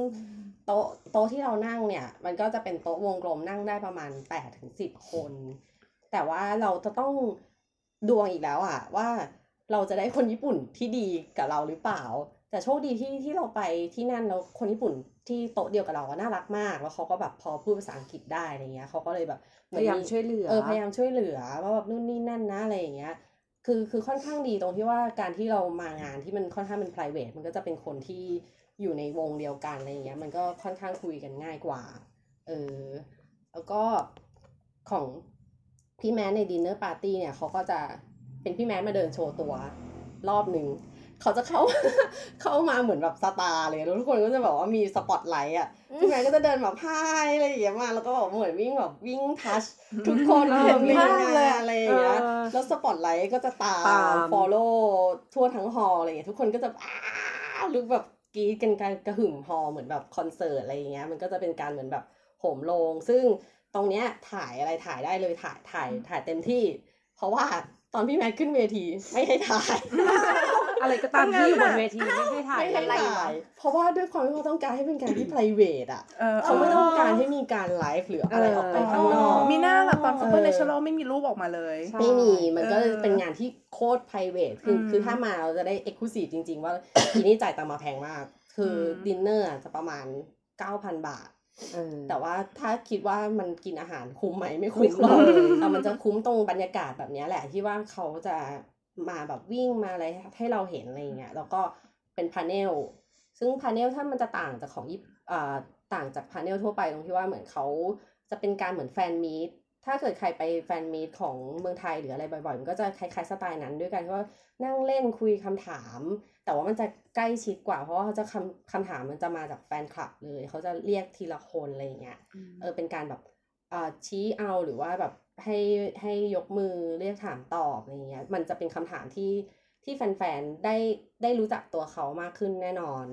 C: โต๊ะโต๊ะที่เรานั่งเนี่ย มันก็จะเป็นโต๊ะวงกลมนั่งได้ประมาณแปดถึงสิบคน แต่ว่าเราจะต้องดวงอีกแล้วอะว่าเราจะได้คนญี่ปุ่นที่ดีกับเราหรือเปล่า แต่โชคดีที่ที่เราไปที่นั่นแล้วคนญี่ปุ่นที่โต๊ะเดียวกับเราอะน่ารักมาก แล้วเขาก็แบบพอพูดภาษาอังกฤษได้อะไรเงี้ยเขาก็เลยแบบเห
D: พ
C: มือน
D: ยายาม
C: มี
D: ช่วยเหลือ
C: เออพยายามช่วยเหลือว่าแบบนู่นนี่นั่นนะอะไรอย่างเงี้ยคือคือค่อนข้างดีตรงที่ว่าการที่เรามางานที่มันค่อนข้างเป็น p r i v a t มันก็จะเป็นคนที่อยู่ในวงเดียวกันอะไรอย่างเงี้ยมันก็ค่อนข้างคุยกันง่ายกว่าเออแล้วก็ของ พี่แมนในดินเนอร์ปาร์ตี้เนี่ยเขาก็จะเป็นพี่แมนมาเดินโชว์ตัวรอบหนึ่งเขาจะเข้าเข้ามาเหมือนแบบ star เลยแล้วทุกคนก็จะแบบว่ามีสปอตไลท์อะพี่แมดส์ก็จะเดินแบบพายอะไรอย่างเงี้ยมาแล้วก็แบบเหมือนวิ่งแบบวิ่ง touch ทุกคน
D: เออ
C: เห็นวิ่ง
B: มากเลย
C: อะไรอย่างเงี้ย
D: เออ
C: แล้วสปอตไลท์ก็จะตา
D: ตามม
C: follow ทั่วทั้งฮอลล์อะไรอย่างเงี้ยทุกคนก็จะอ้าวลุกแบบกรีดกันการกระหึ่ม hall เหมือนแบบคอนเสิร์ตอะไรอย่างเงี้ยมันก็จะเป็นการเหมือนแบบโหมโรงซึ่ง ตรงเนี้ยถ่ายอะไรถ่ายได้เลยถ่ายถ่ายถ่ายเต็มที่ เพราะว่าตอนพี่แมทขึ้นเวทีไม่ให้ถ่าย
D: อะไรก็ตามที่อยู่บนเวทีไม่ให้ถ่าย
C: ไม่ให้ถ่าย เพราะว่าด้วยความที่เขาต้องการให้เป็นการที่ private อะ
A: เออ
C: เขาไม่ต้องการให้มีการไลฟ์หรืออะไรออกไปข้างนอก
A: มีหน้าล่ะตอน
C: เออ
A: Super Natural ไม่มีรูปออกมาเลย
D: ใช่
C: ไม่มีมันก็
A: เออ
C: เป็นงานที่โคตร private คือ
A: อืม
C: คือถ้ามาเราจะได้ exclusive จริง ๆ ว่าทีนี้จ่ายตังค์มาแพงมาก คืออ
A: ม
C: ดินเนอร์จะประมาณ9,000 บาท
D: เออ
C: แต่ว่าถ้าคิดว่ามันกินอาหารคุ้มไหมไม่
D: ไม่
C: คุ้ม
D: คุ้
C: หร
D: ม
C: อก
D: เลย
C: แต่มันจะคุ้มตรงบรรยากาศแบบเนี้ยแหละ ที่ว่าเขาจะมาแบบวิ่งมาอะไรให้เราเห็นอะไรอย่างเงี้ยแล้วก็เป็นพาเนลซึ่งพาเนลถ้ามันจะต่างจากของญี่ปุ่นอ่าต่างจากพาเนลทั่วไปตรงที่ว่าเหมือนเขาจะเป็นการเหมือนแฟนมีตถ้าเกิดใครไปแฟนมีตของเมืองไทยหรืออะไรบ่อยๆ มันก็จะคล้ายๆสไตล์นั้นด้วยกันที่ว่านั่งเล่นคุยคำถาม แต่ว่ามันจะใกล้ชิดกว่า เพราะว่าเขาจะคำคำถามมันจะมาจากแฟนคลับเลย เขาจะเรียกทีละคนอะไรอย่างเงี้ยเออเป็นการแบบอ่าชี้เอาหรือว่าแบบให้ให้ยกมือเรียกถามตอบอะไรเงี้ยมันจะเป็นคำถามที่ที่แฟนๆได้ได้รู้จักตัวเขามากขึ้นแน่นอน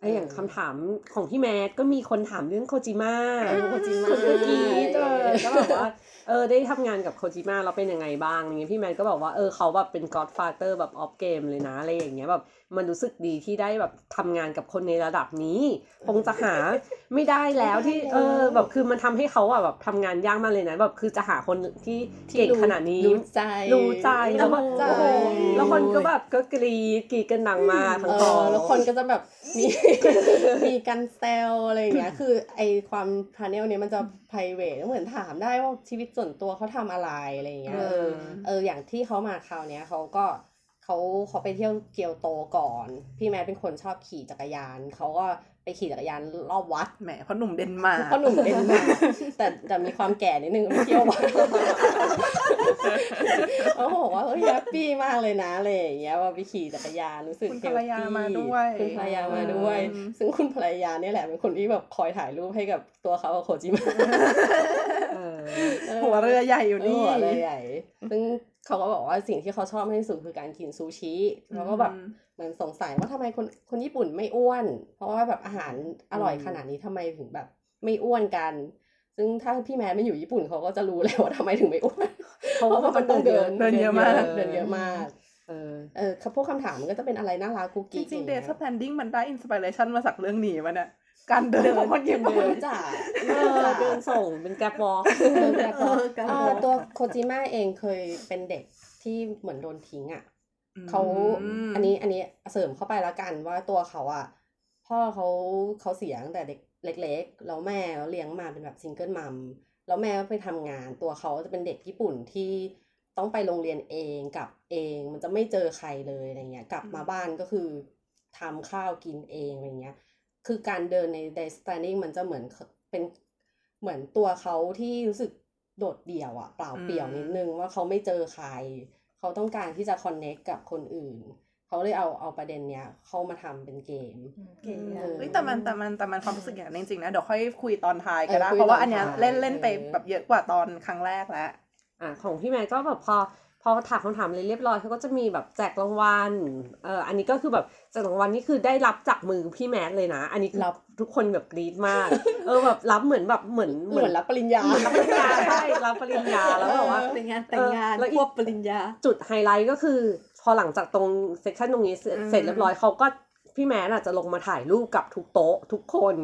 D: ไออย่างคำถามของพี่แมดส์ก็มีคนถามเรื่องโคจิมะ
C: เออโคจิมะ
D: คนก็กรีดเออก็แบบว่าเออได้ทำงานกับโคจิมะเราเป็นยังไงบ้างอะไรเงี้ยพี่แมดส์ก็บอกว่าเออเขาแบบเป็น godfather แบบ of game เลยนะอะไรอย่างเงี้ยแบบ มันรู้สึกดีที่ได้แบบทำงานกับคนในระดับนี้คงจะหาไม่ได้แล้วที่เออแบบคือมันทำให้เขาอะแบบทำงานยากมากเลยนะแบบคือจะหาคนที่เก่งขนาดนี้
C: รู้ใจ
D: รู้ใจแล้วแบบ
C: รู้ใจ
D: โอ้โหแล้วคนก็แบบก็กรีดกรีดกันดังมากทั้ง
C: เอ
D: ตอ
C: อแล้วคนก็จะแบบมีมีกันแซวอะไรอย่างเงี้ยคือไอความพาเนลเนี้ยมันจะ p r i v a t เหมือนถามได้ว่าชีวิตส่วนตัวเขาทำอะไรอะไรอย่างเงี้ย
D: เออ
C: เอออย่างที่เขามาคราวเนี้ยเขาก็ เขาเขาไปเที่ยวเกียวโตก่อน พี่แมดส์เป็นคนชอบขี่จักรยาน เขาก็ไปขี่จักรยานรอบวัด
A: แหมเพราะหนุ่มเดนมาร์ก
C: เพราะหนุ่มเดนมาร์กแต่แต่มีความแก่นิดนึงไม่เที่ยววัดเขาบอกว่าเฮ้ย happy มากเลยนะอะไรอย่างเงี้ยว่าไปขี่จักรยานรู้สึก healthy
A: คุณภรรยามาด้วย
C: คุณภรรยามาด้วย
A: อืม
C: ซึ่งคุณภรรยาเนี่ยแหละเป็นคนที่แบบคอยถ่ายรูปให้กับตัวเขากับโคจิมะ
D: เออ
A: หัวเรือใหญ่อยู่นี่
C: หัวเรือใหญ่ ซึ่ง เขาก็บอกว่าสิ่งที่เขาชอบมากที่สุดคือการกินซูชิเขาก็แบบเหมือนสงสัยว่าทำไมคนคนญี่ปุ่นไม่อ้วน เพราะว่าแบบอาหารอร่อยขนาดนี้ทำไมถึงแบบไม่อ้วนกัน ซึ่งถ้าพี่แมดส์ไม่อยู่ญี่ปุ่นเขาก็จะรู้เลยว่าทำไมถึงไม่อ้วน
D: เพราะว่า
C: มันต้องเดิน
A: เดินเยอะมาก
C: เดินเยอะมาก
D: เออ
C: เออพวกคำถามมันก็จะเป็นอะไรน่ารักกุ๊ก
A: จ
C: กิ๊กจ
A: ริงๆ
C: อย่า
A: ท
C: เงี้ย
A: Death Stran ding มันได้ inspiration มาจากเรื่องนี้วะเนี่ย การเดินของคนญี่ปุ่น
C: เดิ
A: น
C: จ่า
D: เออเดินส่งเป็น Grab walk
C: เดินแบบ
B: เออการ
C: อ่า
B: บอก
C: ตัวโคจิมะเองเคยเป็นเด็กที่เหมือนโดนทิ้งอะเขา
A: ม
C: อันนี้อันนี้เสริมเข้าไปแล้วกันว่าตัวเขาอะพ่อเขาเขาเสียตั้งแต่เด็กเล็กๆแล้วแม่เลี้ยงมาเป็นแบบ single mom แล้วแม่ก็ไปทำงาน ตัวเขาจะเป็นเด็กญี่ปุ่นที่ต้องไปโรงเรียนเองกลับเอง มันจะไม่เจอใครเลยอะไรเงี้ย กลับมาบ้านก็คือทำข้าวกินเองอะไรเงี้ย คือการเดินใน day standing มันจะเหมือนเป็นเหมือนตัวเขาที่รู้สึกโดดเดี่ยวอะเปล่าเปลี่ยวนิดนึงว่าเขาไม่เจอใคร เขาต้องการที่จะ connect กับคนอื่น เขาเลยเอาเอาประเด็นเนี้ย เข้ามาทำเป็นเกม
E: เก๋อะ
C: เออ
A: เฮ้ยแต่มันแต่มันแต่มันความรู้สึกอย่างนั้นจริงๆนะเดี๋ยวค่อยคุยตอนท้ายก็ได้
C: เออคุย
A: เพราะว่าอันเนี้ย
C: ตอนท้าย
A: เล่นเล่นไป
C: เออ
A: แบบเยอะกว่าตอนครั้งแรกแล้ว
D: อะของพี่แมนก็แบบพอ พอถามคำถามเลยเรียบร้อยเขาก็จะมีแบบแจกรางวัล เอ่ออันนี้ก็คือแบบแจกรางวัลนี่คือได้รับจากมือพี่แมทเลยนะ อันนี้คือ
C: รับ
D: ทุกคนแบบกรี๊ดมาก เออแบบรับเหมือนแบบเหมือน
C: เหมือนรับปริญญา
D: รับปริญญาใช่รับปริญญาแล้วแบบว่า
B: เป็นงานแต่งงาน
D: เออแล้วอีก
B: ควบปริญญา
D: จุดไฮไลท์ก็คือ พอหลังจากตรงเซสชันตรงนี้เสร็จ
A: อืม
D: เสร็จเรียบร้อยเขาก็พี่แมนอาจจะลงมาถ่ายรูปกับทุกโต๊ะทุกคน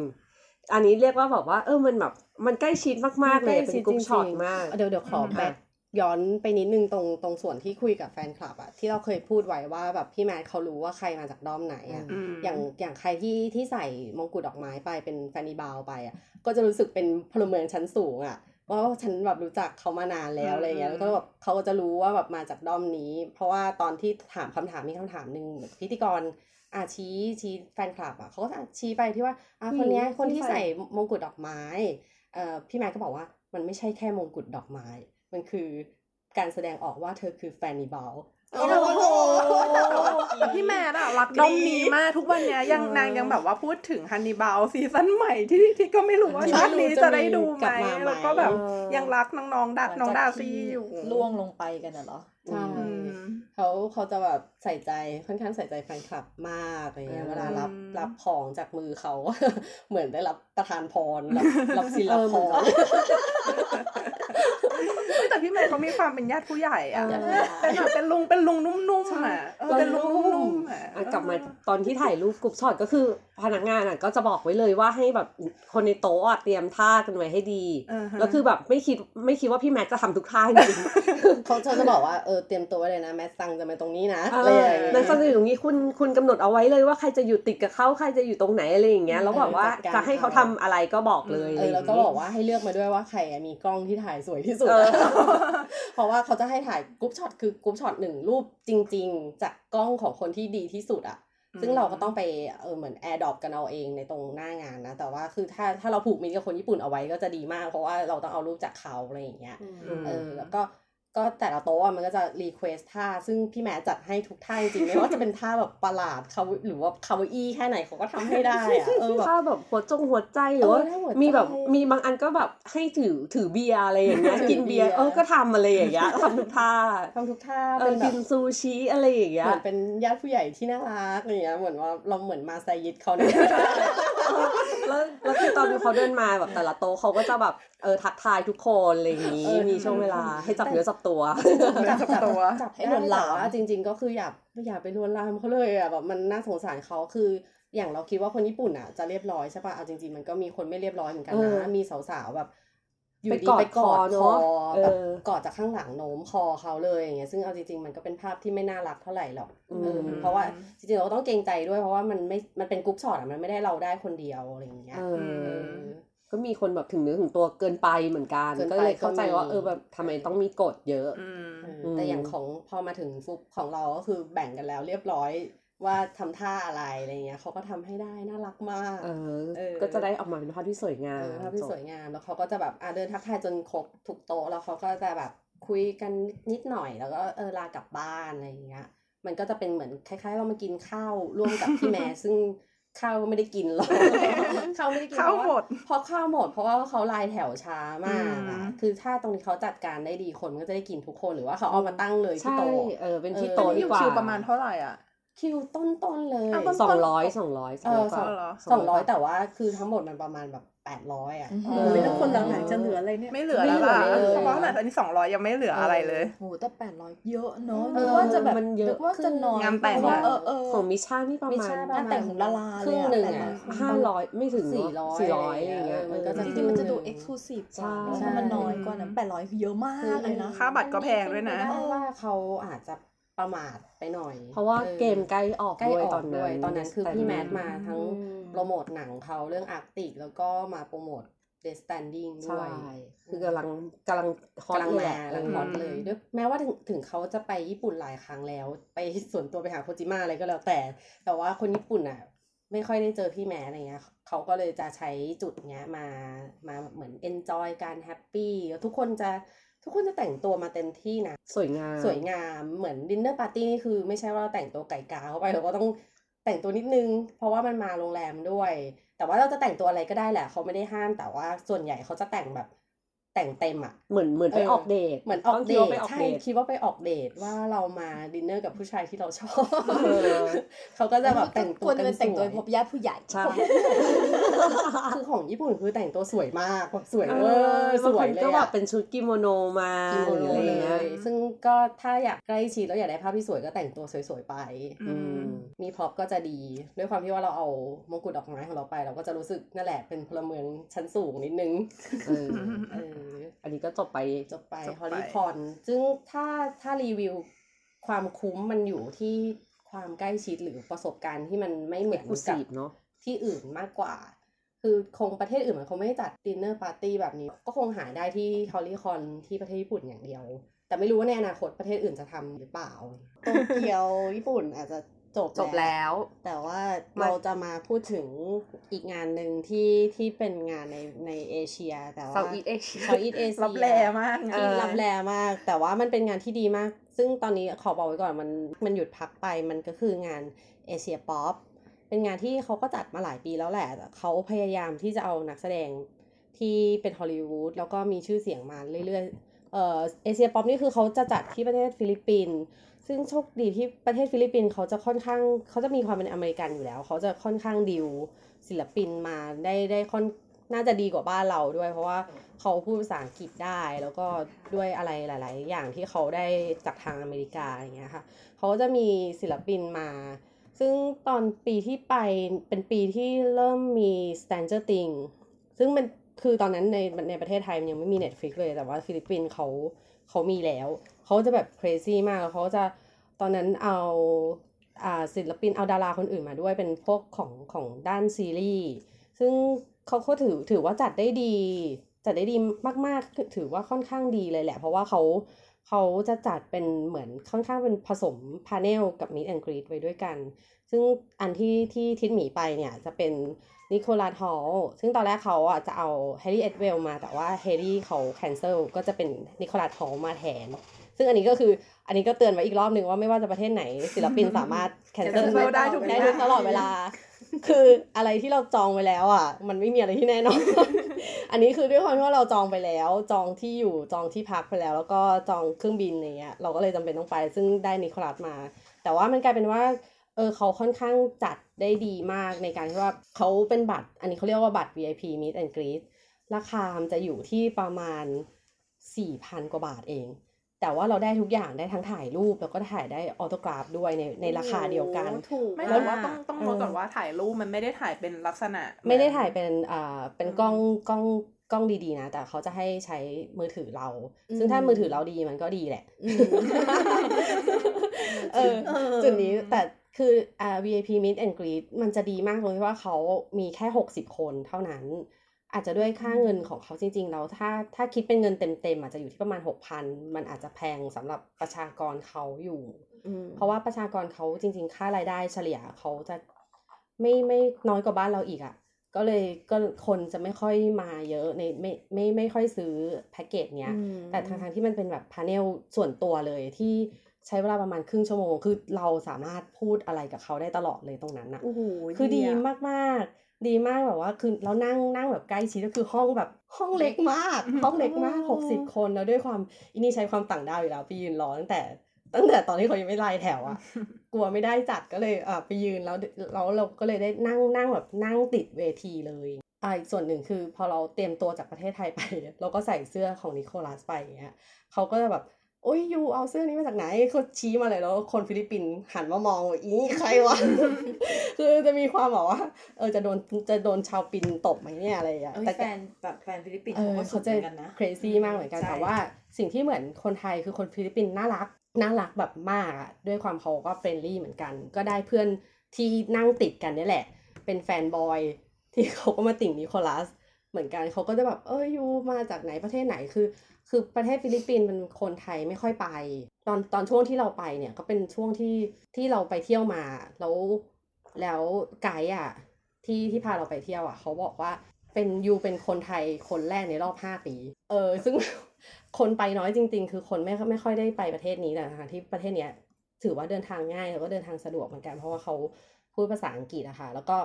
D: อันนี้เรียกว่าแบบว่า เออมันแบบมันใกล้ชิดมากๆเลย
C: ใกล้
D: เป็
C: ชิ
D: น
C: ด
D: กรุ๊ป
C: จริงๆ
D: ช็อตมาก
C: เดี๋ยวเดี๋ยวขอ
A: อืม
C: แบก ย้อนไปนิดนึงตรงตรงส่วนที่คุยกับแฟนคลับอะที่เราเคยพูดไว้ว่าแบบพี่แมทเขารู้ว่าใครมาจากด้อมไหนอะ
A: อืม
C: อย่างอย่างใครที่ที่ใส่มงกุฎดอกไม้ไปเป็นแฟนนีบาวไปอะก็จะรู้สึกเป็นพลเมืองชั้นสูงอะว่าฉันแบบรู้จักเขามานานแล้วอะไรเงี้ยแล้วก็แบบเขาก็จะรู้ว่าแบบมาจากด้อมนี้ เพราะว่าตอนที่ถามคำถามมีคำถามหนึ่งพิธีกรอาชี้ชี้แฟนคลับอะเขาก็จะชี้ไปที่ว่าอะคนเนี้ย
B: อืม
C: คนที่
B: ที่ใส่
C: ใส่มงกุฎดอกไม้เอ่อพี่แม็กก็บอกว่ามันไม่ใช่แค่มงกุฎดอกไม้ มันคือการแสดงออกว่าเธอคือแฟนนีบอล
A: โอ้โหแต่พี่แมทอะรักด้อมนี้มากทุกวันเนี้ยยังนางยังแบบว่าพูดถึงฮันนีบาลซีซั่นใหม่ที่ที่ก็ไม่รู้ว่า
C: ที่
A: ชาตินี้จะได้ดู
C: ก
A: ไหม
C: ลับมาไหม
A: แล้วก็แบบ
D: เออ
A: ยังรักน้องๆดักน้องดาซี่อยู่
E: ล่วงลงไปกันน่ะเหรอ
C: ใช่
A: อืม
C: เขาเขาจะแบบใส่ใจค่อนข้างใส่ใจแฟนคลับมากอะไรเงี้ย
D: อืม
C: เวลารับรับของจากมือเขาเหมือนได้รับประทานพรรับรับศิลปพร
A: เฮ้ย แต่พี่แมดส์เขามีความเป็นญาติผู้ใหญ่อะ
C: ญาติผู้ใหญ่
A: เป็นแบบเป็นลุงเป็นลุงนุ่มๆอะเออเป็นลุงนุ่มๆอะ
D: อะกลับมาตอนที่ถ่ายรูป group shot ก็คือพนักงานอะก็จะบอกไว้เลยว่าให้แบบคนในโต๊ะอะเตรียมท่ากันไว้ให้ดี
A: อ่าฮะ
D: แล้วคือแบบไม่คิดไม่คิดว่าพี่แมดส์จะทำทุกท่าจริง
C: เขาจะจะบอกว่าเออเตรียมตัวไว้เลยนะแมดส์ซังจะมาตรงนี้นะ
D: ๆเอ
C: อะไร
D: อ
C: อย่างเงี้ย
D: ในฟังอยู่ตรงนี้คุณคุณกำหนดเอาไว้เลยว่าใครจะอยู่ติดกับเขาใครจะอยู่ตรงไหนอะไรอย่างเงี้ยแล้วแบบว่า
C: เออจัดการ
D: จะให้เขาทำอะไรก็บอกเลย
C: เออแล้วก็บอกว่าให้เลือกมาด้วยว่าใครอะมีกล้องที่ถ่ายสวยที่สุด
D: เออ
C: เพราะว่าเขาจะให้ถ่าย group shot คือ group shot หนึ่งรูปจริง ๆ จากกล้องของคนที่ดีที่สุดอะซึ่งเราก็ต้องไปเออเหมือน AirDrop กันเอาเองในตรงหน้างานนะ แต่ว่าคือถ้าถ้าเราผูกมิตรกับคนญี่ปุ่นเอาไว้ก็จะดีมาก เพราะว่าเราต้องเอารูปจากเขาอะไรอย่างเงี้ย
D: ม
C: เออแล้วก็ ก็แต่ละโต๊ะอะมันก็จะ request ท่า ซึ่งพี่แม่จัดให้ทุกท่าจริงๆไม่ว่าจะเป็นท่าแบบประหลาดเขาหรือว่าคาวาอี้แค่ไหนเขาก็ทำให้ได้อะเออแบบ
D: ถ้าแบบหัวจงหัวใจหรือว่า
C: เออถ้าหัวใจ
D: มีแบบมีบางอันก็แบบให้ถือถือเบียร์อะไรอย่างเงี้ย
C: ถือ
D: กินเบียร์
C: เบียร์
D: เออก็ทำอะไรอย่างเงี้ยทำทุกท่า
C: ทำทุกท่า
D: เอ
C: เป็
D: อน
C: แบ
D: กินซูชิอะไรอย่างเงี้ย
C: เหมือนเป็นญาติผู้ใหญ่ที่น่ารักอะไรเงี้ยเหมือนว่าเราเหมือนมาใกล้ชิดเขาเนี่ย
D: แล้วแล้วคือตอนเขาเดินมาแบบแต่ละโต๊ะเขาก็จะแบบเออทักทายทุกคนอะไรอย่างงี้
C: เออ
D: มีช่วงเวลาให้จับเนื้อจับตัว
A: จับตัว
C: จับ
E: ให้
C: ให้
E: ล
C: ล
E: ว
C: วนน
E: ลา
C: ลามมจริง ๆ ก็คืออย่าอย่าไปลวนลามเขาเลยอะแบบมันน่าสงสารเขาคืออย่างเราคิดว่าคนญี่ปุ่นอะจะเรียบร้อยใช่ป่ะเอาจริงๆมันก็มีคนไม่เรียบร้อยเหมือนกัน
D: เออ
C: นะมีสาวๆแบบ อยู่
D: ไป
C: ดี
D: กอด
C: ไปกอด
D: คอเน
C: คอ
D: อะ
C: แบบ
D: เออ
C: กอดจากข้างหลังโน้มคอเขาเลยอย่างเงี้ยซึ่งเอาจริงๆมันก็เป็นภาพที่ไม่น่ารักเท่าไหร่หรอก
D: อืม
C: เออเพราะว่าจริงๆเราก็ต้องเกรงใจด้วยเพราะว่ามันไม่มันเป็น group shot อะมันไม่ได้เราได้คนเดียวอะไรอย่างเงี้ย
D: เอ
C: เอ
D: อ
C: อ
D: ก็มีคนแบบถึงเนื้อถึงตัวเกินไปเหมือนกัน
C: เกินไป
D: ก็เลยเข้าใจว่า
C: ก็มี
D: เออแบบทำไมต้องมีกฎเยอะ
A: อืม
C: เออแต่อย่างของพอมาถึงฟุกของเราก็คือแบ่งกันแล้วเรียบร้อย ว่าทำท่าอะไรอะไรเงี้ยเขาก็ทำให้ได้น่ารักมาก
D: เออ
C: เออ
D: ก็จะได้ออกมาเป็นภาพที่สวยงา
C: เอ
D: ม
C: อภาพที่สวยงาม แล้วเขาก็จะแบบอะเดินทักทายจนครบทุกโต๊ะแล้วเขาก็จะแบบคุยกันนิดหน่อย แล้วก็เออลากลับบ้านอะไรอย่างเงี้ย มันก็จะเป็นเหมือนคล้ายๆว่ามากินข้าวร่วมกับพี่แม่ซึ่งข้าวก็ไม่ได้กินหรอกข้าวไม่ได้กิน
A: ข้าว
C: เพระ
A: หมด
C: เพราะข้าวหมด เพราะว่าเขาลายแถวช้ามาก
A: อื
C: อะ
A: ม
C: คือถ้าตรงนี้เขาจัดการได้ดีคนมันก็จะได้กินทุกคนหรือว่าเขาเอามาตั้งเลยที่
D: ใช่
C: โต๊ะ
D: เออเป็นที่
C: เออ
D: โต๊ะ
A: อัน
D: ดี
A: นี้อยู่
D: กว่า
A: คิวประมาณเท่าไหร่อะ
C: คิวต้นๆเลย
A: อ้าวต้น
D: สองร้อยสองร้อยสองร้อย
C: เออก
D: ว่า
A: เหรอ
C: สองร้อยแต่ว่าคือทั้งหมดมันประมาณแบบแปดร้อยอะ
E: อือหื
B: เอ
E: อ
B: อแล้วคนหลังๆจะเหลืออะไรเนี่ย
A: ไม่เหลือแล้วล่ะ
C: ไม่เหลือเลย
A: เพราะว่าขนาดตอนนี้สองร้อยยังไม่เหลืออะไรเลย
E: โหแต่แปดร้อยเยอะเนอะ
C: เออ
E: นึกว่าจะแบบ
D: มันเยอะ
E: นึกว่าจะน้อย
A: งานแต่ง
E: เพระว่าเออเออ
D: ของมิชชั่นนี่ประ
C: มิ
D: มา
C: ช
D: ณ
C: ชั่น
E: งานแต่งของดารา
C: ค
E: เล
C: รึ่ง
E: ยอะ
C: หนึ่ง
E: แปด
C: อะ
E: ร้อย
D: ห้าร้อยไม่ถึง
C: สี่ร้อย
D: สี่ร้อยอะไรเงี้ย
C: เออมันก็
D: เอ
C: จะ
D: อ
E: จริงๆมันจะดู
C: ครึ่งหนึ่ง
E: เอ็กซ์คลูซีฟก
D: ใช่
E: ว่าเพราะมันน้อยกว่านั้นแปดร้อยคือเยอะมากเลยนะ
A: ค่าบัตรก็แพงด้วยนะ
C: ได้ว่าเขาอาจจะ ประมาทไปหน่อย
D: เพราะว่า
C: ออ
D: เกมใกล้ออก
C: ใกล้
D: ด้วย
C: ออก
D: ตอนนั้น
C: ด้วยตอนนั้นคือพี่แมท
D: Standing
C: มาทั้ง
E: อืม
C: โปรโมทหนังเขาเรื่องอาร์กติกแล้วก็มาโปรโมท Death Standing ด้
D: ใช่
C: วย
D: คือกำลังกำลังฮอต
C: กำลัง
D: เลย
C: มา
D: อะ
C: กำลังฮอตเลยด้วยแม้ว่าถึงถึงเขาจะไปญี่ปุ่นหลายครั้งแล้ว ไปส่วนตัวไปหาโคจิมะอะไรก็แล้วแต่ แต่ว่าคนญี่ปุ่นอะ ไม่ค่อยได้เจอพี่ Mads อะไรเงี้ยเขาก็เลยจะใช้จุดเนี้ยมามาเหมือน enjoy การ happy ทุกคนจะ ทุกคนจะแต่งตัวมาเต็มที่นะ
D: สวยงาม
C: สวยงามเหมือน dinner party นี่คือไม่ใช่ว่าเราแต่งตัวไก่กาเข้าไปเราก็ต้องแต่งตัวนิดนึง เพราะว่ามันมาโรงแรมด้วย แต่ว่าเราจะแต่งตัวอะไรก็ได้แหละเขาไม่ได้ห้ามแต่ว่าส่วนใหญ่เขาจะแต่งแบบ แต่งเต็มอะ
D: เหมือนเหมือนไป
C: เออ
D: ออกเดท
C: เหมือนออก
D: ต้ง
C: เด
D: คิว่า
C: ท
D: ไปออก
C: ใช่
D: เดท
C: คิดว่าไปออกเดทว่าเรามาดินเนอร์กับผู้ชายที่เราชอบ
D: เออ
C: เขาก็จะแบบแต่งตัว
E: ควรจะ
C: กั
E: เป็นนแต่งตัว
C: สวย
E: พบญาติผู้ใหญ่
D: ใช่
C: คือของญี่ปุ่นคือแต่งตัวสวยมากแบบสวย
D: เอ
C: เวอ
D: อ
C: ร์ส
D: บาง
C: ว
D: ค
C: ย
D: น
C: เลย
D: ก็แบ
C: อะ
D: บเป็นชุดกิโมโนมา
C: กิโม
D: ห
C: โน
D: รืออะไร
C: เล
D: เงี้ย
C: ยซึ่งก็ถ้าอยากใกล้ชิดแล้วอยากได้ภาพที่สวยก็แต่งตัวสวยๆไป
A: อืม
C: มีพร็อพก็จะดี ด้วยความที่ว่าเราเอามงกุฎดอกไม้ของเราไป เราก็จะรู้สึกนั่นแหละเป็นพลเมืองชั้นสูงนิดนึง
D: เออ
C: เออ
D: อันนี้ก็จบไป
C: จบไป
A: จบไป
C: ฮอลลีคอนซึ่งถ้าถ้ารีวิวความคุ้มมันอยู่ที่ความใกล้ชิดหรือประสบการณ์ที่มันไม่เหมือนกับ
D: exclusive เนอะ
C: ที่อื่นมากกว่า คือคงประเทศอื่นมันคงไม่ได้จัด dinner party แบบนี้ ก็คงหาได้ที่ Hollycon ที่ประเทศญี่ปุ่นอย่างเดียว แต่ไม่รู้ว่าในอนาคตประเทศอื่นจะทำหรือเปล่าโตเกียวญี่ปุ่นอาจจะ จบ
D: จบแล้ว
C: แต่ว่า
D: มา
C: เราจะมาพูดถึงอีกงานหนึ่งที่ที่เป็นงานในในเอเชีย แต่ว่า
D: Southeast Asia
C: Southeast Asia
A: ลับแลมาก
C: ที่
A: นะ
C: ลับแลมาก แต่ว่ามันเป็นงานที่ดีมาก ซึ่งตอนนี้ขอบอกไว้ก่อนมันมันหยุดพักไปมันก็คืองาน AsiaPOP เป็นงานที่เขาก็จัดมาหลายปีแล้วแหละแต่เขาพยายามที่จะเอานักแสดงที่เป็นฮอลลีวูดแล้วก็มีชื่อเสียงมาเรื่อยๆเอ่อ AsiaPOP นี่คือเขาจะจัดที่ประเทศฟิลิปปินส์ ซึ่งโชคดีที่ประเทศฟิลิปปินส์เขาจะค่อนข้างเขาจะมีความเป็นอเมริกันอยู่แล้ว เขาจะค่อนข้างดิวศิลปินมาได้ได้ค่อนน่าจะดีกว่าบ้านเราด้วย เพราะว่าเขาพูดภาษาอังกฤษได้แล้วก็ด้วยอะไรหลาย ๆ อย่างที่เขาได้จากทางอเมริกาอย่างเงี้ยค่ะเขาจะมีศิลปินมา ซึ่งตอนปีที่ไปเป็นปีที่เริ่มมี Stranger Things ซึ่งมันคือตอนนั้นในในประเทศไทยมันยังไม่มี Netflix เลยแต่ว่าฟิลิปปินส์เขาเขามีแล้ว เขาจะแบบ crazy มากแล้วเขาจะตอนนั้นเอาอ่าศิลปินเอาดาราคนอื่นมาด้วยเป็นพวกของของด้านซีรีส์ซึ่งเขาก็ถือถือว่าจัดได้ดี จัดได้ดีมากๆ ถือว่าค่อนข้างดีเลยแหละ เพราะว่าเขาเขาจะจัดเป็นเหมือนค่อนข้างเป็นผสม panel กับ meet and greet ไว้ด้วยกัน ซึ่งอันที่ที่ทิศหมีไปเนี่ยจะเป็นนิโคลัสฮอลต์ซึ่งตอนแรกเขาอะจะเอาแฮร์รี่เอ็ดเวลมา แต่ว่าแฮร์รี่เขา cancel ก็จะเป็นนิโคลัสฮอลต์มาแทน ซึ่งอันนี้ก็คืออันนี้ก็เตือนไว้อีกรอบหนึ่งว่าไม่ว่าจะประเทศไหน ศิลปินสามารถแคนเซิล
A: cancel ได้ทุก
C: ได้
A: เวลา
C: ตลอดเวลา คืออะไรที่เราจองไว้แล้วอะ มันไม่มีอะไรที่แน่นอน อันนี้คือด้วยความที่ว่าเราจองไปแล้ว จองที่อยู่จองที่พักไปแล้ว แล้วก็จองเครื่องบินอะไรเงี้ยเราก็เลยจำเป็นต้องไป ซึ่งได้นิโคลัสมา แต่ว่ามันกลายเป็นว่าเออเขาค่อนข้างจัดได้ดีมากในการที่ว่าเขาเป็นบัตร อันนี้เขาเรียกว่าบัตร VIP Meet and Greet ราคามันจะอยู่ที่ประมาณ4,000 กว่าบาทเอง แต่ว่าเราได้ทุกอย่างได้ทั้งถ่ายรูปแล้วก็ถ่ายได้ออโตกราฟด้วยในในราคาเดียวกัน
B: โอ้ถูก
A: ไม่
B: ม
A: แต่ว่าต้องต้อง
C: เออ
A: รู้ก่อนว่าถ่ายรูปมันไม่ได้ถ่ายเป็นลักษณะ
C: ไม่ได้ถ่ายเป็นอ่าเป็น
A: อืม
C: กล้องกล้องกล้องดีๆนะ แต่เขาจะให้ใช้มือถือเรา
B: อืม
C: ซึ่งถ้ามือถือเราดีมันก็ดีแหละ
B: อืม
C: เออ
B: เออ
C: จุดนี้แต่คืออ่า VIP Meet and Greet มันจะดีมากตรงที่ว่าเขามีแค่ 60 คนเท่านั้น อาจจะด้วยค่าเงินของเขาจริงๆแล้วถ้าถ้าคิดเป็นเงินเต็มๆอาจจะอยู่ที่ประมาณ6,000มันอาจจะแพงสำหรับประชากรเขาอยู่
B: อืม
C: เพราะว่าประชากรเขาจริง ๆ ค่ารายได้เฉลี่ยเขาจะไม่ไม่น้อยกว่าบ้านเราอีกอะ่ะ ก็เลยก็คนจะไม่ค่อยมาเยอะในไม่ไม่ไม่ค่อยซื้อแพ็กเกจเนี้ย
B: อืม
C: แต่ทางทางๆที่มันเป็นแบบพาเนลส่วนตัวเลยที่ใช้เวลาประมาณครึ่งชั่วโมง คือเราสามารถพูดอะไรกับเขาได้ตลอดเลยตรงนั้นอะ
B: โอ้โห
C: คือดีมากๆ ดีมากแบบว่าคือเรานั่งนั่งแบบใกล้ชิดก็คือห้องแบบห้องเล็กมาก ห้องเล็กมากหกสิบคนแล้วด้วยความอินี่ใช้ความต่างด้าวอยู่แล้วไปยืนรอตั้งแต่ ตั้งแต่ตอนที่เขายังไม่ไล่แถวอะกลัวไม่ได้จัดก็เลยอ่าไปยืนแล้วแล้วเราก็เลยได้นั่งนั่งแบบนั่งติดเวทีเลยอ่าอีกส่วนหนึ่งคือพอเราเตรียมตัวจากประเทศไทยไป เราก็ใส่เสื้อของนิโคลัสไปอย่างเงี้ยเขาก็จะแบบ โอ้ย you เอาเสื้อนี้มาจากไหนเขาชี้มาเลยแล้ว คนฟิลิปปินส์หันมามองว่าอีนี่ใครวะ คือจะมีความแบบว่า เออจะโดนจะโดนชาวปินส์ตบไหมเนี่ยอะไรอย่างเงี้ย
E: เอ้ย
C: แต่
E: แฟนแบบแฟนฟิลิปปินส์
C: เอ
E: เขา
C: อ
E: ก็สุ
C: เขา
E: ดเห
C: จะ
E: มือนกันนะ
C: crazy มากเหมือนกัน
E: ใช่
C: แต่ว่า สิ่งที่เหมือนคนไทยคือคนฟิลิปปินส์น่ารักน่ารักแบบมากอะด้วยความเขาก็ friendly เหมือนกัน ก็ได้เพื่อนที่นั่งติดกันนี่แหละ เป็น fanboy ที่เขาก็มาติ่งนิโคลัสเหมือนกันเขาก็จะแบบเอ้ย you มาจากไหนประเทศไหนคือ คือประเทศฟิลิปปินส์เป็นคนไทยไม่ค่อยไป ตอนตอนช่วงที่เราไปเนี่ยก็เป็นช่วงที่ที่เราไปเที่ยวมา แล้วแล้วไกด์อะที่ที่พาเราไปเที่ยวอะ เขาบอกว่าเป็นยูเป็นคนไทยคนแรกในรอบห้าปี เออ ซึ่งคนไปน้อยจริง ๆ คือคนไม่ไม่ค่อยได้ไปประเทศนี้แหละนะคะที่ประเทศเนี้ยถือว่าเดินทางง่ายแล้วก็เดินทางสะดวกเหมือนกันเพราะว่าเขาพูดภาษาอังกฤษอะค่ะแล้วก็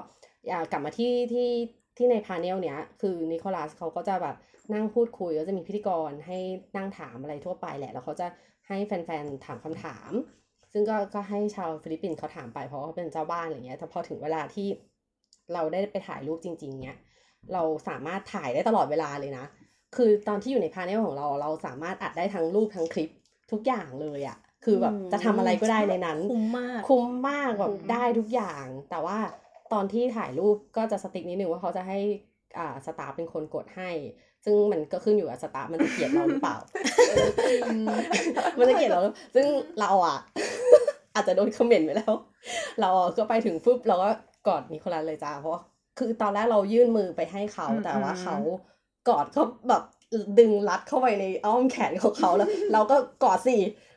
C: อยากกลับมาที่ที่ ที่ในพาเนลเนี้ยคือนิโคลัสเขาก็จะแบบนั่งพูดคุยก็จะมีพิธีกรให้นั่งถามอะไรทั่วไปแหละ แล้วเขาจะให้แฟนๆถามคำถาม ซึ่งก็ก็ให้ชาวฟิลิปปินส์เขาถามไปเพราะว่าเขาเป็นเจ้าบ้านอะไรเงี้ยแต่พอถึงเวลาที่เราได้ไปถ่ายรูปจริง ๆเนี้ยเราสามารถถ่ายได้ตลอดเวลาเลยนะ คือตอนที่อยู่ใน panel ของเราเราสามารถอัดได้ทั้งรูปทั้งคลิปทุกอย่างเลยอะ่ะคือแบบจะทำอะไรก็ได้ในนั้น
B: คุ้มมาก
C: คุ้มมากแบบ
B: คุ้ม
C: ได้ทุกอย่าง แต่ว่า ตอนที่ถ่ายรูปก็จะ strict นิดนึงว่าเขาจะให้อ่าสตาฟเป็นคนกดให้ ซึ่งมันก็ขึ้นอยู่กับสตาฟมันจะเกลียดเราหรือเปล่า มันจะเกลียดเรา ซึ่งเราอะ อาจจะโดนคอมเมนต์ไปแล้ว เราก็ไปถึงปุ๊บเราก็กอดนิโคลัสเลยจ้าเพราะว่าคือตอนแรกเรายื่นมือไปให้เขา
A: อืม
C: แต่ว่า
A: อืม
C: เขากอดเขาแบบดึงรัดเข้าไปในอ้อมแขนของเขาแล้ว เราก็กอดสิ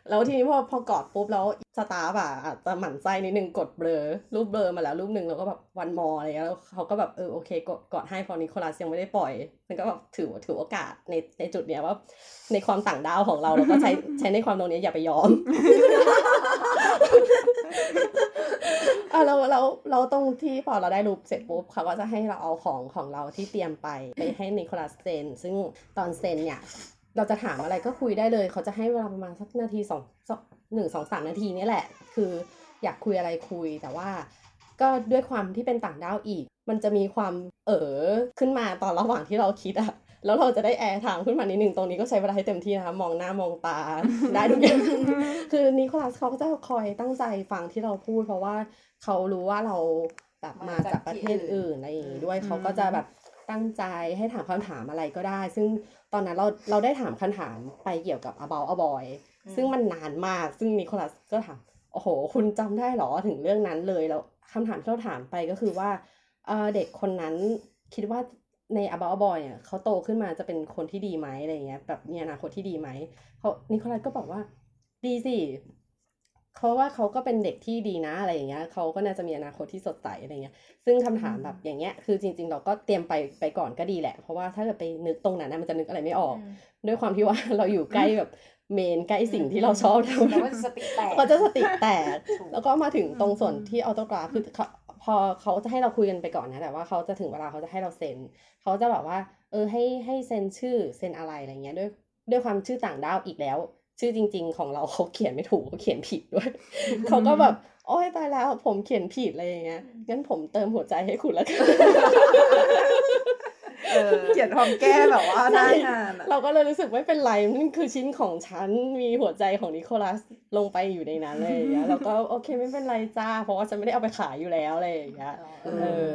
C: แล้วทีนี้พอพอกอดปุ๊บแล้วสตาฟอะอาจจะหมั่นไส้นิดนึงกดเบลอรูปเบลอมาแล้วรูปหนึ่งแล้วก็แบบวันมออะไรเงี้ยแล้วเขาก็แบบเออโอเคกดกอดให้พอนิโคลัสยังไม่ได้ปล่อย มันก็แบบถือถือโอกาสในในจุดเนี้ยว่า ในความต่างดาวของเราเราก็ใช้ใช้ในความตรงนี้อย่าไปยอมอะเราเราเราตรงที่พอเราได้รูปเสร็จปุ๊บเขาก็จะให้เราเอาของของเราที่เตรียมไปไปให้นิโคลัสเซนซึ่งตอนเซนเนี่ย เราจะถามอะไรก็คุยได้เลย เขาจะให้เวลาประมาณสักนาทีสองสองหนึ่งสองสามนาทีเนี่ยแหละ คืออยากคุยอะไรคุยแต่ว่า ก็ด้วยความที่เป็นต่างด้าวอีก มันจะมีความเออขึ้นมาตอนระหว่างที่เราคิดอะแล้วเราจะได้แอร์ทางขึ้นมานิดหนึ่งตรงนี้ก็ใช้เวลาให้เต็มที่นะคะมองหน้ามองตาได้ทุกอย่างคือนิโคลัสเขาก็จะคอยตั้งใจฟังที่เราพูด เพราะว่าเขารู้ว่าเราแบบมาจากประเทศอื่นอะไรอย่างงี้ด้วย
A: อืม
C: เขาก็จะแบบ ตั้งใจให้ถามคำถามอะไรก็ได้ ซึ่งตอนนั้นเราเราได้ถามคำถามไปเกี่ยวกับ about a boy ซึ่งมันนานมาก ซึ่งนิโคลัสก็ถาม โอ้โห คุณจำได้เหรอถึงเรื่องนั้นเลย แล้วคำถามที่เราถามไปก็คือว่าเอ่อเด็กคนนั้นคิดว่าใน about a boy เนี่ยเขาโตขึ้นมาจะเป็นคนที่ดีไหมอะไรเงี้ย แบบมีอนาคตที่ดีไหมเขานิโคลัสก็บอกว่าดีสิ เขาว่าเขาก็เป็นเด็กที่ดีนะอะไรอย่างเงี้ยเขาก็น่าจะมีอนาคตที่สดใสอะไรเงี้ย ซึ่งคำถามแบบอย่างเงี้ยคือจริง ๆ เราก็เตรียมไปไปก่อนก็ดีแหละ เพราะว่าถ้าเกิดไปนึกตรงนั้นนะมันจะนึกอะไรไม่ออก ด้วยความที่ว่าเราอยู่ใกล้แบบเมนใกล้สิ่งที่เราชอบทำ
E: แล้วก็จะสติแตก
C: ก็จะสติแตก
E: ถูก
C: แล้วก็มาถึงตรงส่วนที่ออโตกราฟคือเขาพอเขาจะให้เราคุยกันไปก่อนนะแต่ว่าเขาจะถึงเวลาเขาจะให้เราเซ็นเขาจะแบบว่า เออให้ให้เซ็นชื่อเซ็นอะไรอะไรเงี้ยด้วยด้วยความชื่อต่างด้าวอีกแล้ว ชื่อจริง ๆ ของเราเขาเขียนไม่ถูกเขาเขียนผิดด้วยเขาก็แบบโอ้ยตายแล้วผมเขียนผิดอะไรอย่างเงี้ยงั้นผมเติมหัวใจให้คุณแล้วกัน
D: เออ
A: เขียนความแก้แบบว่าหน้างานอะ
C: เราก็เลยรู้สึกไม่เป็นไรนั่นคือชิ้นของฉันมีหัวใจของนิโคลัสลงไปอยู่ในนั้นเลยอย่างเงี้ยเราก็โอเคไม่เป็นไรจ้า เพราะว่าฉันไม่ได้เอาไปขายอยู่แล้วอะไรอย่างเงี้ยเออ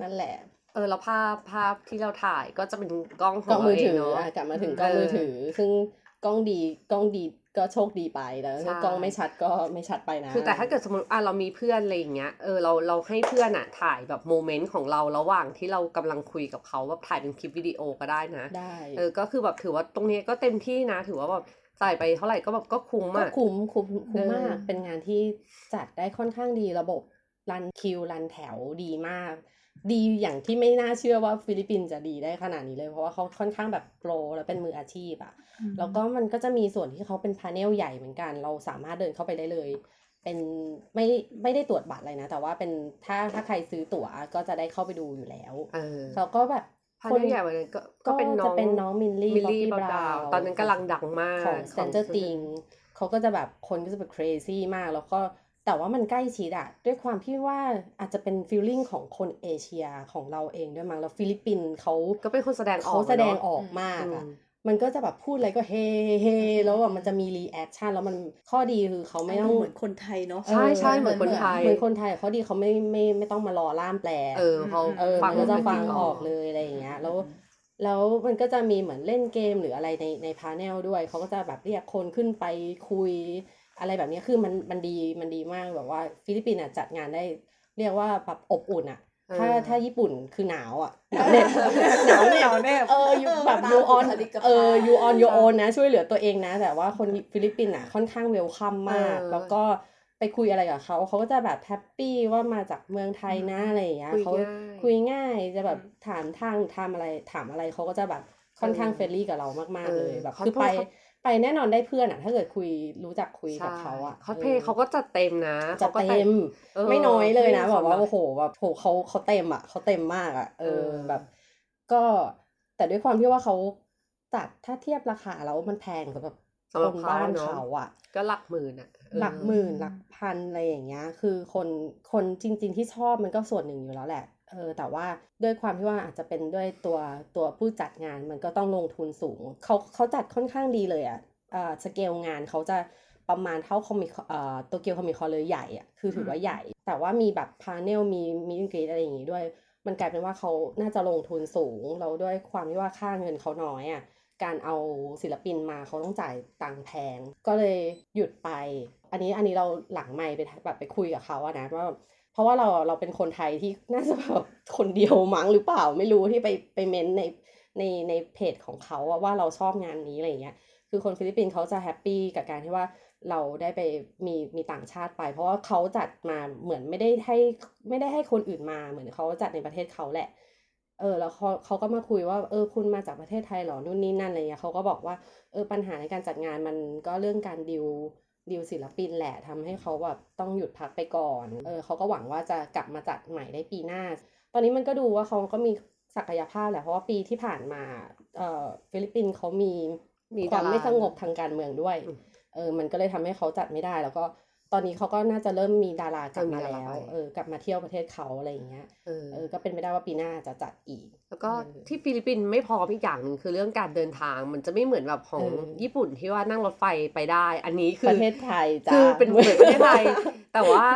C: นั่นแหละ
D: เออแล้วภาพภาพที่เราถ่ายก็จะเป็นกล้องข
C: กล้
D: อ
C: องง
D: เรา
C: มือ
D: เอ
C: ถื
D: ง
C: อ
D: เนาะ
C: อะกลับมาถึงกล้องมือถือ ซึ่ง กล้องดีกล้องดีก็โชคดีไปแล้ว
D: ใช่
C: กล้องไม่ชัดก็ไม่ชัดไปนะ
D: คือแต่ถ้าเกิดสมมติอะเรามีเพื่อนอะไรอย่างเงี้ยเออเราเราให้เพื่อนอะถ่ายแบบโมเมนต์ของเราระหว่างที่เรากำลังคุยกับเขาแบบถ่ายเป็นคลิปวิดีโอก็ได้นะ
C: ได้
D: เออก็คือแบบถือว่าตรงนี้ก็เต็มที่นะ ถือว่าแบบจ่ายไปเท่าไหร่ก็แบบก็คุ้ม
C: ก็
D: อะ
C: คุ้มคุ้มคุ้ม
D: เออ
C: มากเป็นงานที่จัดได้ค่อนข้างดีระบบ run คิว run แถวดีมาก ดีอย่างที่ไม่น่าเชื่อว่าฟิลิปปินส์จะดีได้ขนาดนี้เลย เพราะว่าเขาค่อนข้างแบบโปรและเป็นมืออาชีพอะแล้วก็มันก็จะมีส่วนที่เขาเป็น panel ใหญ่เหมือนกัน เราสามารถเดินเข้าไปได้เลย เป็นไม่ไม่ได้ตรวจบัตรอะไรนะ แต่ว่าเป็นถ้าถ้าใครซื้อตั๋วก็จะได้เข้าไปดูอยู่แล้ว
D: เออ
C: เขาก็แบบ
D: panel ใหญ่วันนั้นก็ก็เป็นน้อง
C: จะเป็นน้องมิลลี่
D: มิลลี่
C: Bobby
D: บาว
C: Brown
D: ตอนนั้นกำลังดังมาก
C: ของ Stranger Things เขาก็จะแบบคนก็จะแบบ crazy มากแล้วก็ แต่ว่ามันใกล้ชิดอะด้วยความที่ว่าอาจจะเป็น feeling ของคนเอเชียของเราเองด้วยมั้งแล้วฟิลิปปินส์เขา
D: ก็เป็นคนแสดงออก
C: เขาแสดง
D: เนอะ
C: ออกมาก
D: อื
C: อะ
D: ม
C: มันก็จะแบบพูดอะไรก็เฮเฮแล้วแบบมันจะมี reaction แล้วมันข้อดีคือเขาไม่ต้อง
B: เหมือนคนไทยเนาะ
D: ใช่ใช่เหมือนคนไทย
C: เหมือนคนไทยเขาดีเขาไม่ไม่ไม่ต้องมารอล่ามแปล
D: เออเขา
C: เออ
D: ฟัง
C: มันก็จะ
D: ไม่
C: ฟัง
D: อ
C: อ
D: อ
C: อกกเลยอะไรอย่างเงี้ยแล้วแล้วมันก็จะมีเหมือนเล่นเกมหรืออะไรในใน panel ด้วย เขาก็จะแบบเรียกคนขึ้นไปคุย อะไรแบบนี้คือมันมันดีมันดีมากแบบว่าฟิลิปปินส์อะจัดงานได้เรียกว่าแบบอบอุ่นอะถ้า
D: เออ
C: ถ้าญี่ปุ่นคือหนาวอะหนาวเหน็บหนาวเหน็บ
A: หนาวเหน็บ
C: เอออยู่แบบ
B: ตาม
C: ยูออน
B: บุคลิกภาพ
C: เออยูออนยูโอนนะ ช่วยเหลือตัวเองนะ แต่ว่าคนฟิลิปปินส์อะค่อนข้าง welcome มาก
D: เออ
C: แล้วก็ไปคุยอะไรกับเขาเขาก็จะแบบ happy ว่ามาจากเมืองไทยนะอะไรอย่างเงี้ย
D: คุย
C: เขา
D: ง่าย
C: คุยง่ายจะแบบถามทางทำอะไรถามอะไรเขาก็จะแบบค่อนข้าง friendly กับเรามากๆเลยแบบ
D: เขา
C: คือไป
D: เขา
C: ไปแน่นอนได้เพื่อนอะถ้าเกิดคุยรู้จักคุยกับเขาอะ
D: คอสเพลย์เขาก็จัดเต็มนะ
C: จะ
D: ขาก็
C: เต็ม
D: เออ
C: ไม่น้อยเลยนะ
D: ไม่
C: แบบว่า
D: สำหรับ
C: โอ้โหแบบโหเขาเขาเต็มอะเขาเต็มมากอะเอ
D: เอ
C: อ
D: อ
C: แบบ ก็แต่ด้วยความที่ว่าเขาจัดถ้าเทียบราคาแล้วมันแพงสำหรับ
D: สำหรับ
C: คน
D: เขา
C: บ้าน
D: เนอะ
C: เขาอะ
D: ก็หลักหมื่นอะเออ
C: หลักหมื่นหลักพันอะไรอย่างเงี้ย คือคนคนจริง ๆ ที่ชอบมันก็ส่วนหนึ่งอยู่แล้วแหละ เออแต่ว่าด้วยความที่ว่าอาจจะเป็นด้วยตัวตัวผู้จัดงานมันก็ต้องลงทุนสูงเขาเขาจัดค่อนข้างดีเลยอะอ่าสเกลงานเขาจะประมาณเท่าคอมิเอ่อโตเกียวคอมิคอนเลยใหญ่อะคือถือว่าใหญ่ แต่ว่ามีแบบพาเนลมีมีอินกรีอะไรอย่างงี้ด้วย มันกลายเป็นว่าเขาน่าจะลงทุนสูงแล้วด้วยความที่ว่าค่าเงินเขาน้อยอะการเอาศิลปินมาเขาต้องจ่ายตังค์แพงก็เลยหยุดไป อันนี้อันนี้เราหลังไม่ไปแบบไปคุยกับเขาอะนะว่า เพราะว่าเราเราเป็นคนไทยที่น่าจะแบบคนเดียวมั้งหรือเปล่าไม่รู้ที่ไปไปเม้นในในในเพจของเขาว่าเราชอบงานนี้อะไรเงี้ยคือคนฟิลิปปินส์เขาจะ happy กับการที่ว่าเราได้ไปมีมีต่างชาติไป เพราะว่าเขาจัดมาเหมือนไม่ได้ให้ไม่ได้ให้คนอื่นมาเหมือนเขาจัดในประเทศเขาแหละ เออแล้วเขาเขาก็มาคุยว่าเออคุณมาจากประเทศไทยเหรอนู่นนี่นั่นอะไรเงี้ยเขาก็บอกว่าเออปัญหาในการจัดงานมันก็เรื่องการดิว ดิวศิลปินแหละทำให้เขาแบบต้องหยุดพักไปก่อน เออเขาก็หวังว่าจะกลับมาจัดใหม่ได้ปีหน้า ตอนนี้มันก็ดูว่าเขาก็มีศักยภาพแหละเพราะว่าปีที่ผ่านมา เออฟิลิปปินส์เขามี
D: มี
C: ความ
D: ดารา
C: ไม่สงบทางการเมืองด้วย
D: อืม
C: เออ มันก็เลยทำให้เขาจัดไม่ได้แล้วก็ ตอนนี้เขาก็น่าจะเริ่มมีดารากลับมา
D: เออมีดารา
C: แล้ว
D: ไป
C: เออกลับมาเที่ยวประเทศเขาอะไรอย่างเงี้ย
D: เออ
C: เออก็เป็นไปได้ว่าปีหน้าจะจัดอีก
D: แล้วก็
C: เออ
D: ที่ฟิลิปปินส์ไม่พร้อมอีกอย่างหนึ่งคือเรื่องการเดินทางมันจะไม่เหมือนแบบของ
C: เออ
D: ญี่ปุ่นที่ว่านั่งรถไฟไปได้ อันนี้คือ
C: ประเทศไทยจ้า
D: คือเป็นเหมือนประเทศไทยแต่ว่า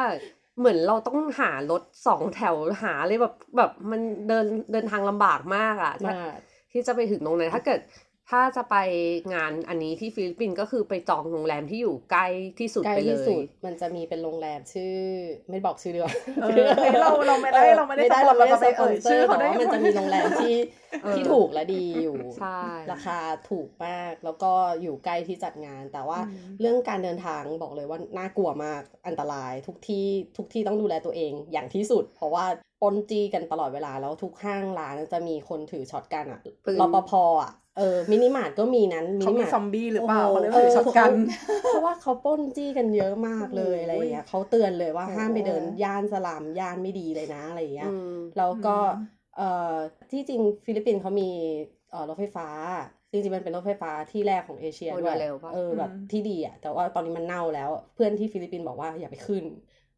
D: เหมือนเราต้องหารถสองแถวหาเลยแบบแบบมันเดินเดินทางลำบากมากอะถ้า
C: มาก
D: ที่จะไปถึงตรงนั้นถ้าเกิด ถ้าจะไปงานอันนี้ที่ฟิลิปปินส์ก็คือไปจองโรงแรมที่อยู่ใกล้ที่สุด
C: ใกล้
D: ไปเล
C: ที่สุ
D: ย
C: ดมันจะมีเป็นโรงแรมชื่อ ไม่บอกชื่อดีกว่า
A: เออเฮ้ยเราเราไม่ได้เราไม่ได้
C: ได้
A: สปอน
C: เราไม่ได้
A: เรา
C: ส
A: ไป
C: ปอน
A: เอ่ย
C: เซอ
A: ชื่อ
C: ร์
A: เขา
C: แต่
A: ได้
C: ว่ามันจะมีโรงแรมที่
D: เออ
C: ที่ถูกและดีอยู่
D: ใช่
C: ราคาถูกมากแล้วก็อยู่ใกล้ที่จัดงาน แต่ว่าเรื่องการเดินทางบอกเลยว่าน่ากลัวมากอันตรายทุกที่ทุกที่ต้องดูแลตัวเองอย่างที่สุด เพราะว่า ปล้นจี้กันตลอดเวลา แล้วทุกห้างร้านจะมีคนถือ shotgun อะ
D: ปืน
C: รปภอะเออมินิมาร์ทก็มีนั้นมิ
A: เขา
C: นิ
A: มี
C: มาร์ท
A: ซอมบี้หรือเปล่า
C: โอ้
A: เขาเลย
C: โห
A: ถือ shotgun
C: เพราะว่าเขาปล้นจี้กันเยอะมากเลยอะไรอย่างเงี้ยเขาเตือนเลยว่า
A: โอ้
C: ห้ามไปเดินย่านสลัมย่านไม่ดีเลยนะอะไรอย่างเงี้ย
D: อืม
C: แล้วก็
A: อืม
C: เอ่อที่จริงฟิลิปปินส์เขามีเอ่อรถไฟฟ้าจริงๆมันเป็นรถไฟฟ้าที่แรกของเอเชียด้วย
D: monorail ปะ
C: เออแบบ
A: อืม
C: ที่ดีอะแต่ว่าตอนนี้มันเน่าแล้ว เพื่อนที่ฟิลิปปินส์บอกว่าอย่าไปขึ้น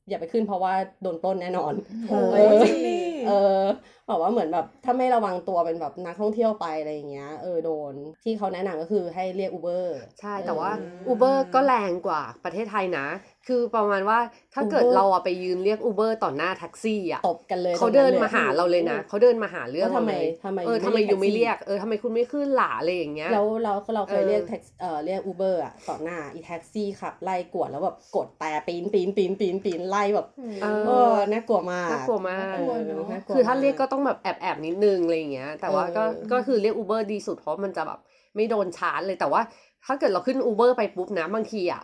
C: อย่าไปขึ้นเพราะว่าโดนปล้นแน่นอน
A: โอ้
C: เออ
A: จริงนี่
C: เออ บอกว่าเหมือนแบบถ้าไม่ระวังตัวเป็นแบบนักท่องเที่ยวไปอะไรอย่างเงี้ยเออโดนที่เขาแนะนำก็คือให้เรียก Uber
D: ใช่แต่ว่า
A: อืม
D: Uber ก็แรงกว่าประเทศไทยนะ คือประมาณว่าถ้าเกิด
C: Uber
D: เราอะไปยืนเรียก Uber ต่อหน้าแท็กซี่อะ
C: ตบกันเลย
D: เขาเดินมาหาเราเลยนะเขาเดินมาหาเรื่อง
C: ว่าทำไม
D: เราเลย
C: ทำไม
D: เออ
C: ไม่
D: ทำไม
C: เรียก
D: อยู่ไม่
C: แท็กซี่
D: เรียกเออทำไมคุณไม่ขึ้นหล่าอะไรอย่างเงี้ย
C: แล้วเราเราเคย
D: เออ
C: เรียกแท็กเอ่อเรียก Uber อะต่อหน้าอีแท็กซี่ขับไล่กวดแล้วแบบกดแตรปี๊นปี๊นปี๊นปี๊นปี๊นไล่แบบ
D: เอ
C: เอ
D: อ
C: อน่ากลัวมาก
D: น่ากลัวมาก
C: เออน่ากลัว
D: คือถ้าเรียก
C: ม
D: ก็ต้องแบบแอบแอบนิดนึงอะไรอย่างเงี้ย แต่ว่าก็
C: เออ
D: ก็คือเรียก Uber ดีสุดเพราะมันจะแบบไม่โดนชาร์จเลยแต่ว่า ถ้าเกิดเราขึ้น Uber ไปปุ๊บนะบางทีอะ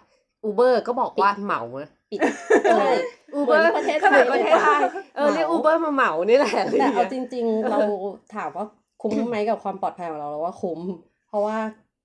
D: Uber ก็บอกว่าเหมานะ
C: ปิด
D: เอ
C: ใช่
D: อ
C: เหมื
D: Uber
C: อนประเทศไท
D: เหมื
C: ย
D: อนประเทศไทยเออ
C: เหมา
D: เรียก Uber มาเหมานี่แหละอะไรอย่าง
C: เงี้ยแต่
D: เอา
C: จริง ๆ เราถามว่าคุ้มไหมกับความปลอดภัยของเราเราว่าคุ้ม เพราะว่า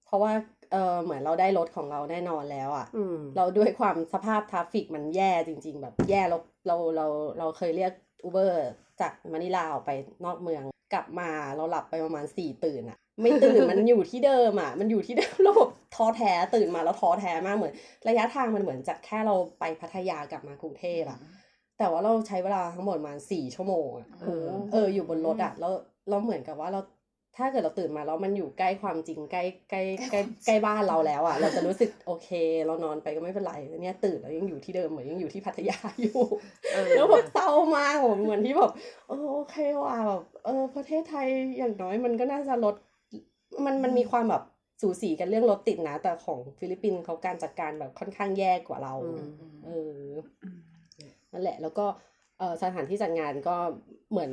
C: เพราะว่าเออเหมือนเราได้รถของเราแน่นอนแล้วอะ
D: อืม
C: เราด้วยความสภาพ traffic มันแย่จริง ๆ แบบแย่เราเราเราเราเคยเรียกอูเบอร์ จากมะนิลาออกไปนอกเมืองกลับมาเราหลับไปประมาณสี่ตื่นอะไม่ตื่นมันอยู่ที่เดิมอะมันอยู่ที่เดิมเราแบบท้อแท้ตื่นมาแล้วท้อแท้มากเหมือน ระยะทางมันเหมือนจากแค่เราไปพัทยากลับมากรุงเทพอะแต่ว่าเราใช้เวลาทั้งหมดประมาณสี่ชั่วโมงอะ
D: เออ
C: เอออยู่บนรถอะแล้วเราเหมือนกับว่าเรา ถ้าเกิดเราตื่นมาแล้วมันอยู่ใกล้ความจริงใกล้ใกล้ใกล้ใกล้บ้านเราแล้วอะเราจะรู้สึกโอเค เรานอนไปก็ไม่เป็นไรแต่เนี่ยตื่นแล้วยังอยู่ที่เดิมเหมือนยังอยู่ที่พัทยาอยู่
D: เออ
C: แล้วแบบเศร้ามากผมเหมือนที่แบบเออโอเคว่ะแบบเออประเทศไทยอย่างน้อยมันก็น่าจะลดมันมันมีความแบบสูสีกันเรื่องรถติดนะ แต่ของฟิลิปปินส์เขาการจัดการแบบค่อนข้างแย่กว่าเรา
D: อืม
C: เออนั่นแหละแล้วก็เออสถานที่จัดงานก็เหมือน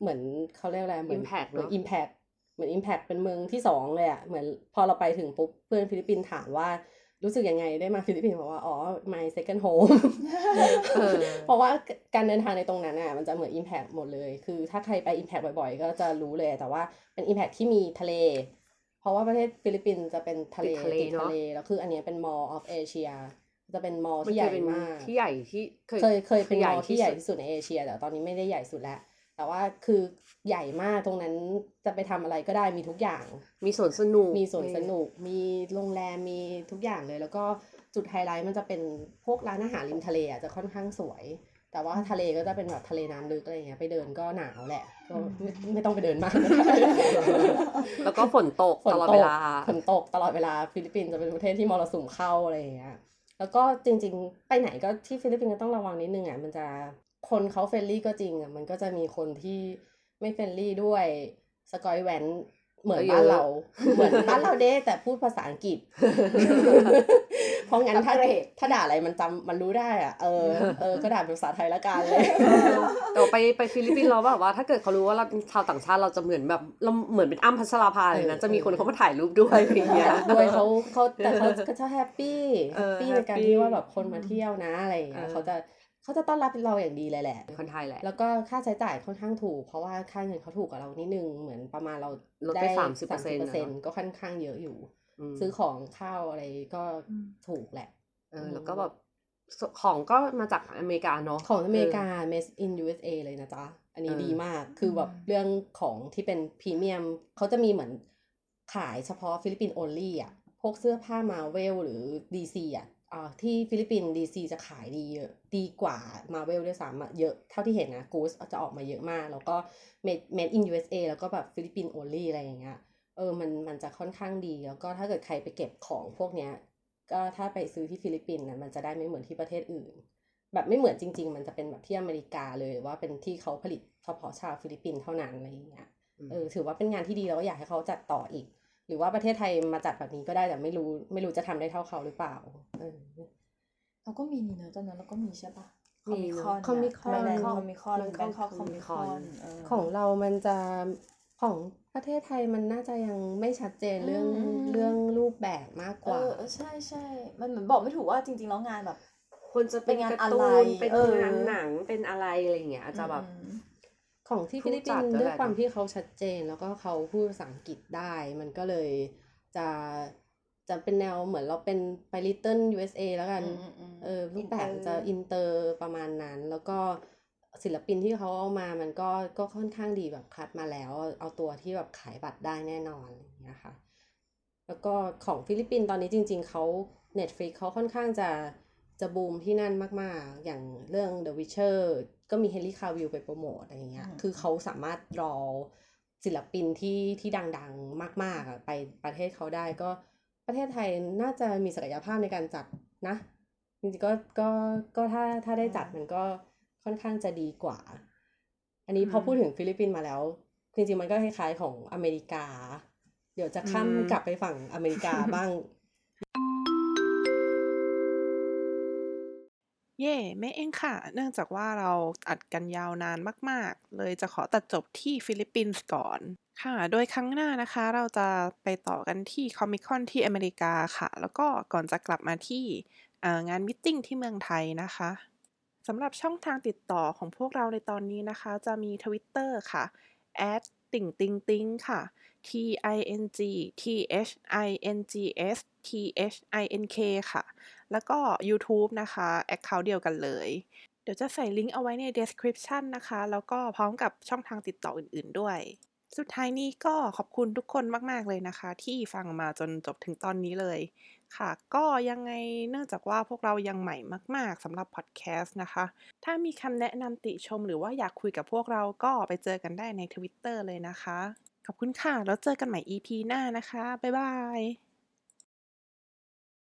C: เหมือนเขาเรียกอะไรเหมือน
D: Impact
C: เหมือน
D: เนอะ
C: Impact เห มือน Impact เป็นเมืองที่สองเลยอะเหมือนพอเราไปถึงปุ๊บเพื่อนฟิลิปปินส์ถามว่ารู้สึกยังไงได้มาฟิลิปปินส์บอกว่า อ๋อ my second home
D: เออ
C: เพราะว่าการเดินทางในตรงนั้นอะมันจะเหมือน Impact หมดเลย คือถ้าใครไป Impact บ่อยๆ ก็จะรู้เลย แต่ว่าเป็น Impact ที่มีทะเล เพราะว่าประเทศฟิลิปปินส์จะเป็นทะเล
D: ติดทะเล
C: ติด
D: เนอะ
C: ทะเลแล้วคืออันเนี้ยเป็น Mall of Asia จะเป็นมอ
D: มัน
C: ที่ให
D: เค
C: ญ่
D: ยเป็น ที่ใหญ่ที่
C: เคยเคยเป็น mall ที่ใหญ่
D: สุด
C: ที่สุดในเอเชียแต่ตอนนี้ไม่ได้ใหญ่สุดแล้ว แต่ว่าคือใหญ่มากตรงนั้นจะไปทำอะไรก็ได้มีทุกอย่าง
D: มีสวนสนุก
C: มีสวนสนุก มีโรงแรมมีทุกอย่างเลย แล้วก็จุดไฮไลท์มันจะเป็นพวกร้านอาหารริมทะเลอะจะค่อนข้างสวย แต่ว่าทะเลก็จะเป็นแบบทะเลน้ำลึกอะไรเงี้ยไปเดินก็หนาวแหละก็ไม่ไม่ต้องไปเดินมาก
D: แล้วก็ฝนตก
C: ฝน
D: ตลอด
C: ต
D: เว
C: ก
D: ลา
C: ฝนตกตลอดเวลาฟิลิปปินส์จะเป็นประเทศที่มรสุมเข้าอะไรอย่างเงี้ยแล้วก็จริงๆ ไปไหนก็ที่ฟิลิปปินส์ก็ต้องระวังนิดนึงอะมันจะ คนเขา friendly ก็จริงอะมันก็จะมีคนที่ไม่ friendly ด้วยสก๊อยแว้นเหมือนบ้านเรา เหมือนบ้านเราเด๊ะแต่พูดภาษาอังกฤษ เพราะงั้นถ้าถ้าด่าอะไรมันจำมันรู้ได้อะเออเออก็ด่าเป็นภาษาไทยละกันเลย
D: แต่ไปไปฟิลิปปินส์เราแบบว่า ถ้าเกิดเขารู้ว่าเราเป็นชาวต่างชาติเราจะเหมือนแบบเราเหมือนเป็นอั้มพัชราภาเลยนะ
C: เออ
D: จะมีคนเขามาถ่ายรูปด้วยอย่างเงี้ย
C: ด้วยเขาเขาแต่เขาก็จะ happy
D: เออ
C: happy ในการ
D: happy
C: ที่ว่าแบบคนมาเที่ยวนะอะไรอย่างเงี้ย
D: เออ
C: เขาจะ เขาจะต้อนรับเราอย่างดีเลยแหละ
D: คนไทยแหละ
C: แล้วก็ค่าใช้จ่ายค่อนข้างถูก เพราะว่าค่าเงินเขาถูกกับเรานิดนึง เหมือนประมาณเรา
D: ลดไป
C: ได้
D: 30%
C: เปอร์เซ็นต์ก็ค่อนข้างเยอะอยู่
D: ม
C: ซื้อของข้าวอะไรก็ถูกแหละ
D: เออ แล้วก็แบบของก็มาจากอเมริกาเนาะ
C: ของอเมริกา made in USA เลยนะจ๊ะ อันนี้
D: เออ
C: ดีมาก คือแบบเรื่องของที่เป็นพรีเมียมเขาจะมีเหมือนขายเฉพาะฟิลิปปินส์ only อะ พวกเสื้อผ้ามาเวลหรือ DC อะอ่า ที่ฟิลิปปินส์ DC จะขายดีเยอะดีกว่ามาเวลด้วยซ้ำอะเยอะเท่าที่เห็นนะกูสจะออกมาเยอะมาก แล้วก็ made made in USA แล้วก็แบบฟิลิปปินส์ only อะไรอย่างเงี้ยเออมันมันจะค่อนข้างดี แล้วก็ถ้าเกิดใครไปเก็บของพวกเนี้ย ก็ถ้าไปซื้อที่ฟิลิปปินส์นะมันจะได้ไม่เหมือนที่ประเทศอื่น แบบไม่เหมือนจริง ๆ มันจะเป็นแบบที่อเมริกาเลยว่าเป็นที่เขาผลิตเฉพาะชาวฟิลิปปินส์เท่านั้นอะไรอย่างเงี้ยเออถือว่าเป็นงานที่ดีแล้วก็อยากให้เขาจัดต่ออีก หรือว่าประเทศไทยมาจัดแบบนี้ก็ได้แต่ไม่รู้ ไม่รู้จะทำได้เท่าเขาหรือเปล่าเออ
E: เราก็มีนี่เนอะตอนนั้นเราก็มีใช่ปะ
D: มีเนอะ
E: คอมิคอน
C: Comic-Con
E: คอมิคอน
D: Bangkok
E: แบงคอกคอมิคอน
D: Comic-Con
C: ของเรามันจะของประเทศไทยมันน่าจะยังไม่ชัดเจนเรื่อง
E: อืม
C: เรื่องรูปแบบมากก
E: เอ
C: ว่า
E: อใช่ใช่มันเหมือนบอกไม่ถูกว่าจริงๆแล้วงานแบบ
D: ควรจะเป็น
E: เป็นงาน
D: การ์ตู
E: อะไร
D: นเป็น
E: เออ
D: งานหนังเป็นอะไรอะไรอย่างเงี้ยอาจจะแบบ
E: อืม
C: ของที่ฟิลิปปิน
D: ผู้จัดด้วย
C: ด้วย
D: แหละ
C: ความที่เขาชัดเจน แล้วก็เขาพูดภาษาอังกฤษได้ มันก็เลยจะจะเป็นแนวเหมือนเราเป็นไป Little USA แล้วกัน
E: อืมอืม
C: เออรูปแบบ
E: Inter
C: จะอินเตอร์ประมาณนั้น แล้วก็ศิลปินที่เขาเอามามันก็ก็ค่อนข้างดีแบบคัดมาแล้ว เอาตัวที่แบบขายบัตรได้แน่นอนอะไรอย่างเงี้ยค่ะ แล้วก็ของฟิลิปปินส์ตอนนี้จริง ๆเขา Netflix เขาค่อนข้างจะ จะบูมที่นั่นมาก ๆ อย่างเรื่อง The Witcher ก็มี Henry Cavill ไปโปรโมทอะไรอย่างเงี้ย
E: อืม
C: คือเขาสามารถรอศิลปินที่ที่ดัง ๆ มากๆอะไปประเทศเขาได้ก็ประเทศไทยน่าจะมีศักยภาพในการจัดนะ จริงๆก็ก็ก็ถ้าถ้าได้จัดมันก็ค่อนข้างจะดีกว่า อันนี้พอ
D: อืม
C: พูดถึงฟิลิปปินส์มาแล้ว จริงๆมันก็คล้ายๆของอเมริกา เดี๋ยวจะข้าม
D: อืม
C: กลับไปฝั่งอเมริกาบ้าง
A: เย่ไม่เองค่ะ เนื่องจากว่าเราอัดกันยาวนานมาก ๆ เลยจะขอตัดจบที่ฟิลิปปินส์ก่อนค่ะ โดยครั้งหน้านะคะเราจะไปต่อกันที่ Comic Con ที่อเมริกาค่ะ แล้วก็ก่อนจะกลับมาที่งาน meeting ที่เมืองไทยนะคะสำหรับช่องทางติดต่อของพวกเราในตอนนี้นะคะ จะมี Twitter ค่ะ ติ่งติงติงค่ะ t i n g t h i n g s t h i n k ค่ะ แล้วก็ YouTube นะคะ Account เดียวกันเลย เดี๋ยวจะใส่ลิงก์เอาไว้ใน description นะคะ แล้วก็พร้อมกับช่องทางติดต่ออื่นๆด้วย สุดท้ายนี้ก็ขอบคุณทุกคนมากๆเลยนะคะ ที่ฟังมาจนจบถึงตอนนี้เลยค่ะ ก็ยังไงเนื่องจากว่าพวกเรายังใหม่มาก ๆสำหรับพอดแคสต์นะคะ ถ้ามีคำแนะนำติชมหรือว่าอยากคุยกับพวกเราก็ไปเจอกันได้ใน Twitter เลยนะคะ ขอบคุณค่ะ แล้วเจอกันใหม่ EP หน้านะคะ บ๊ายบาย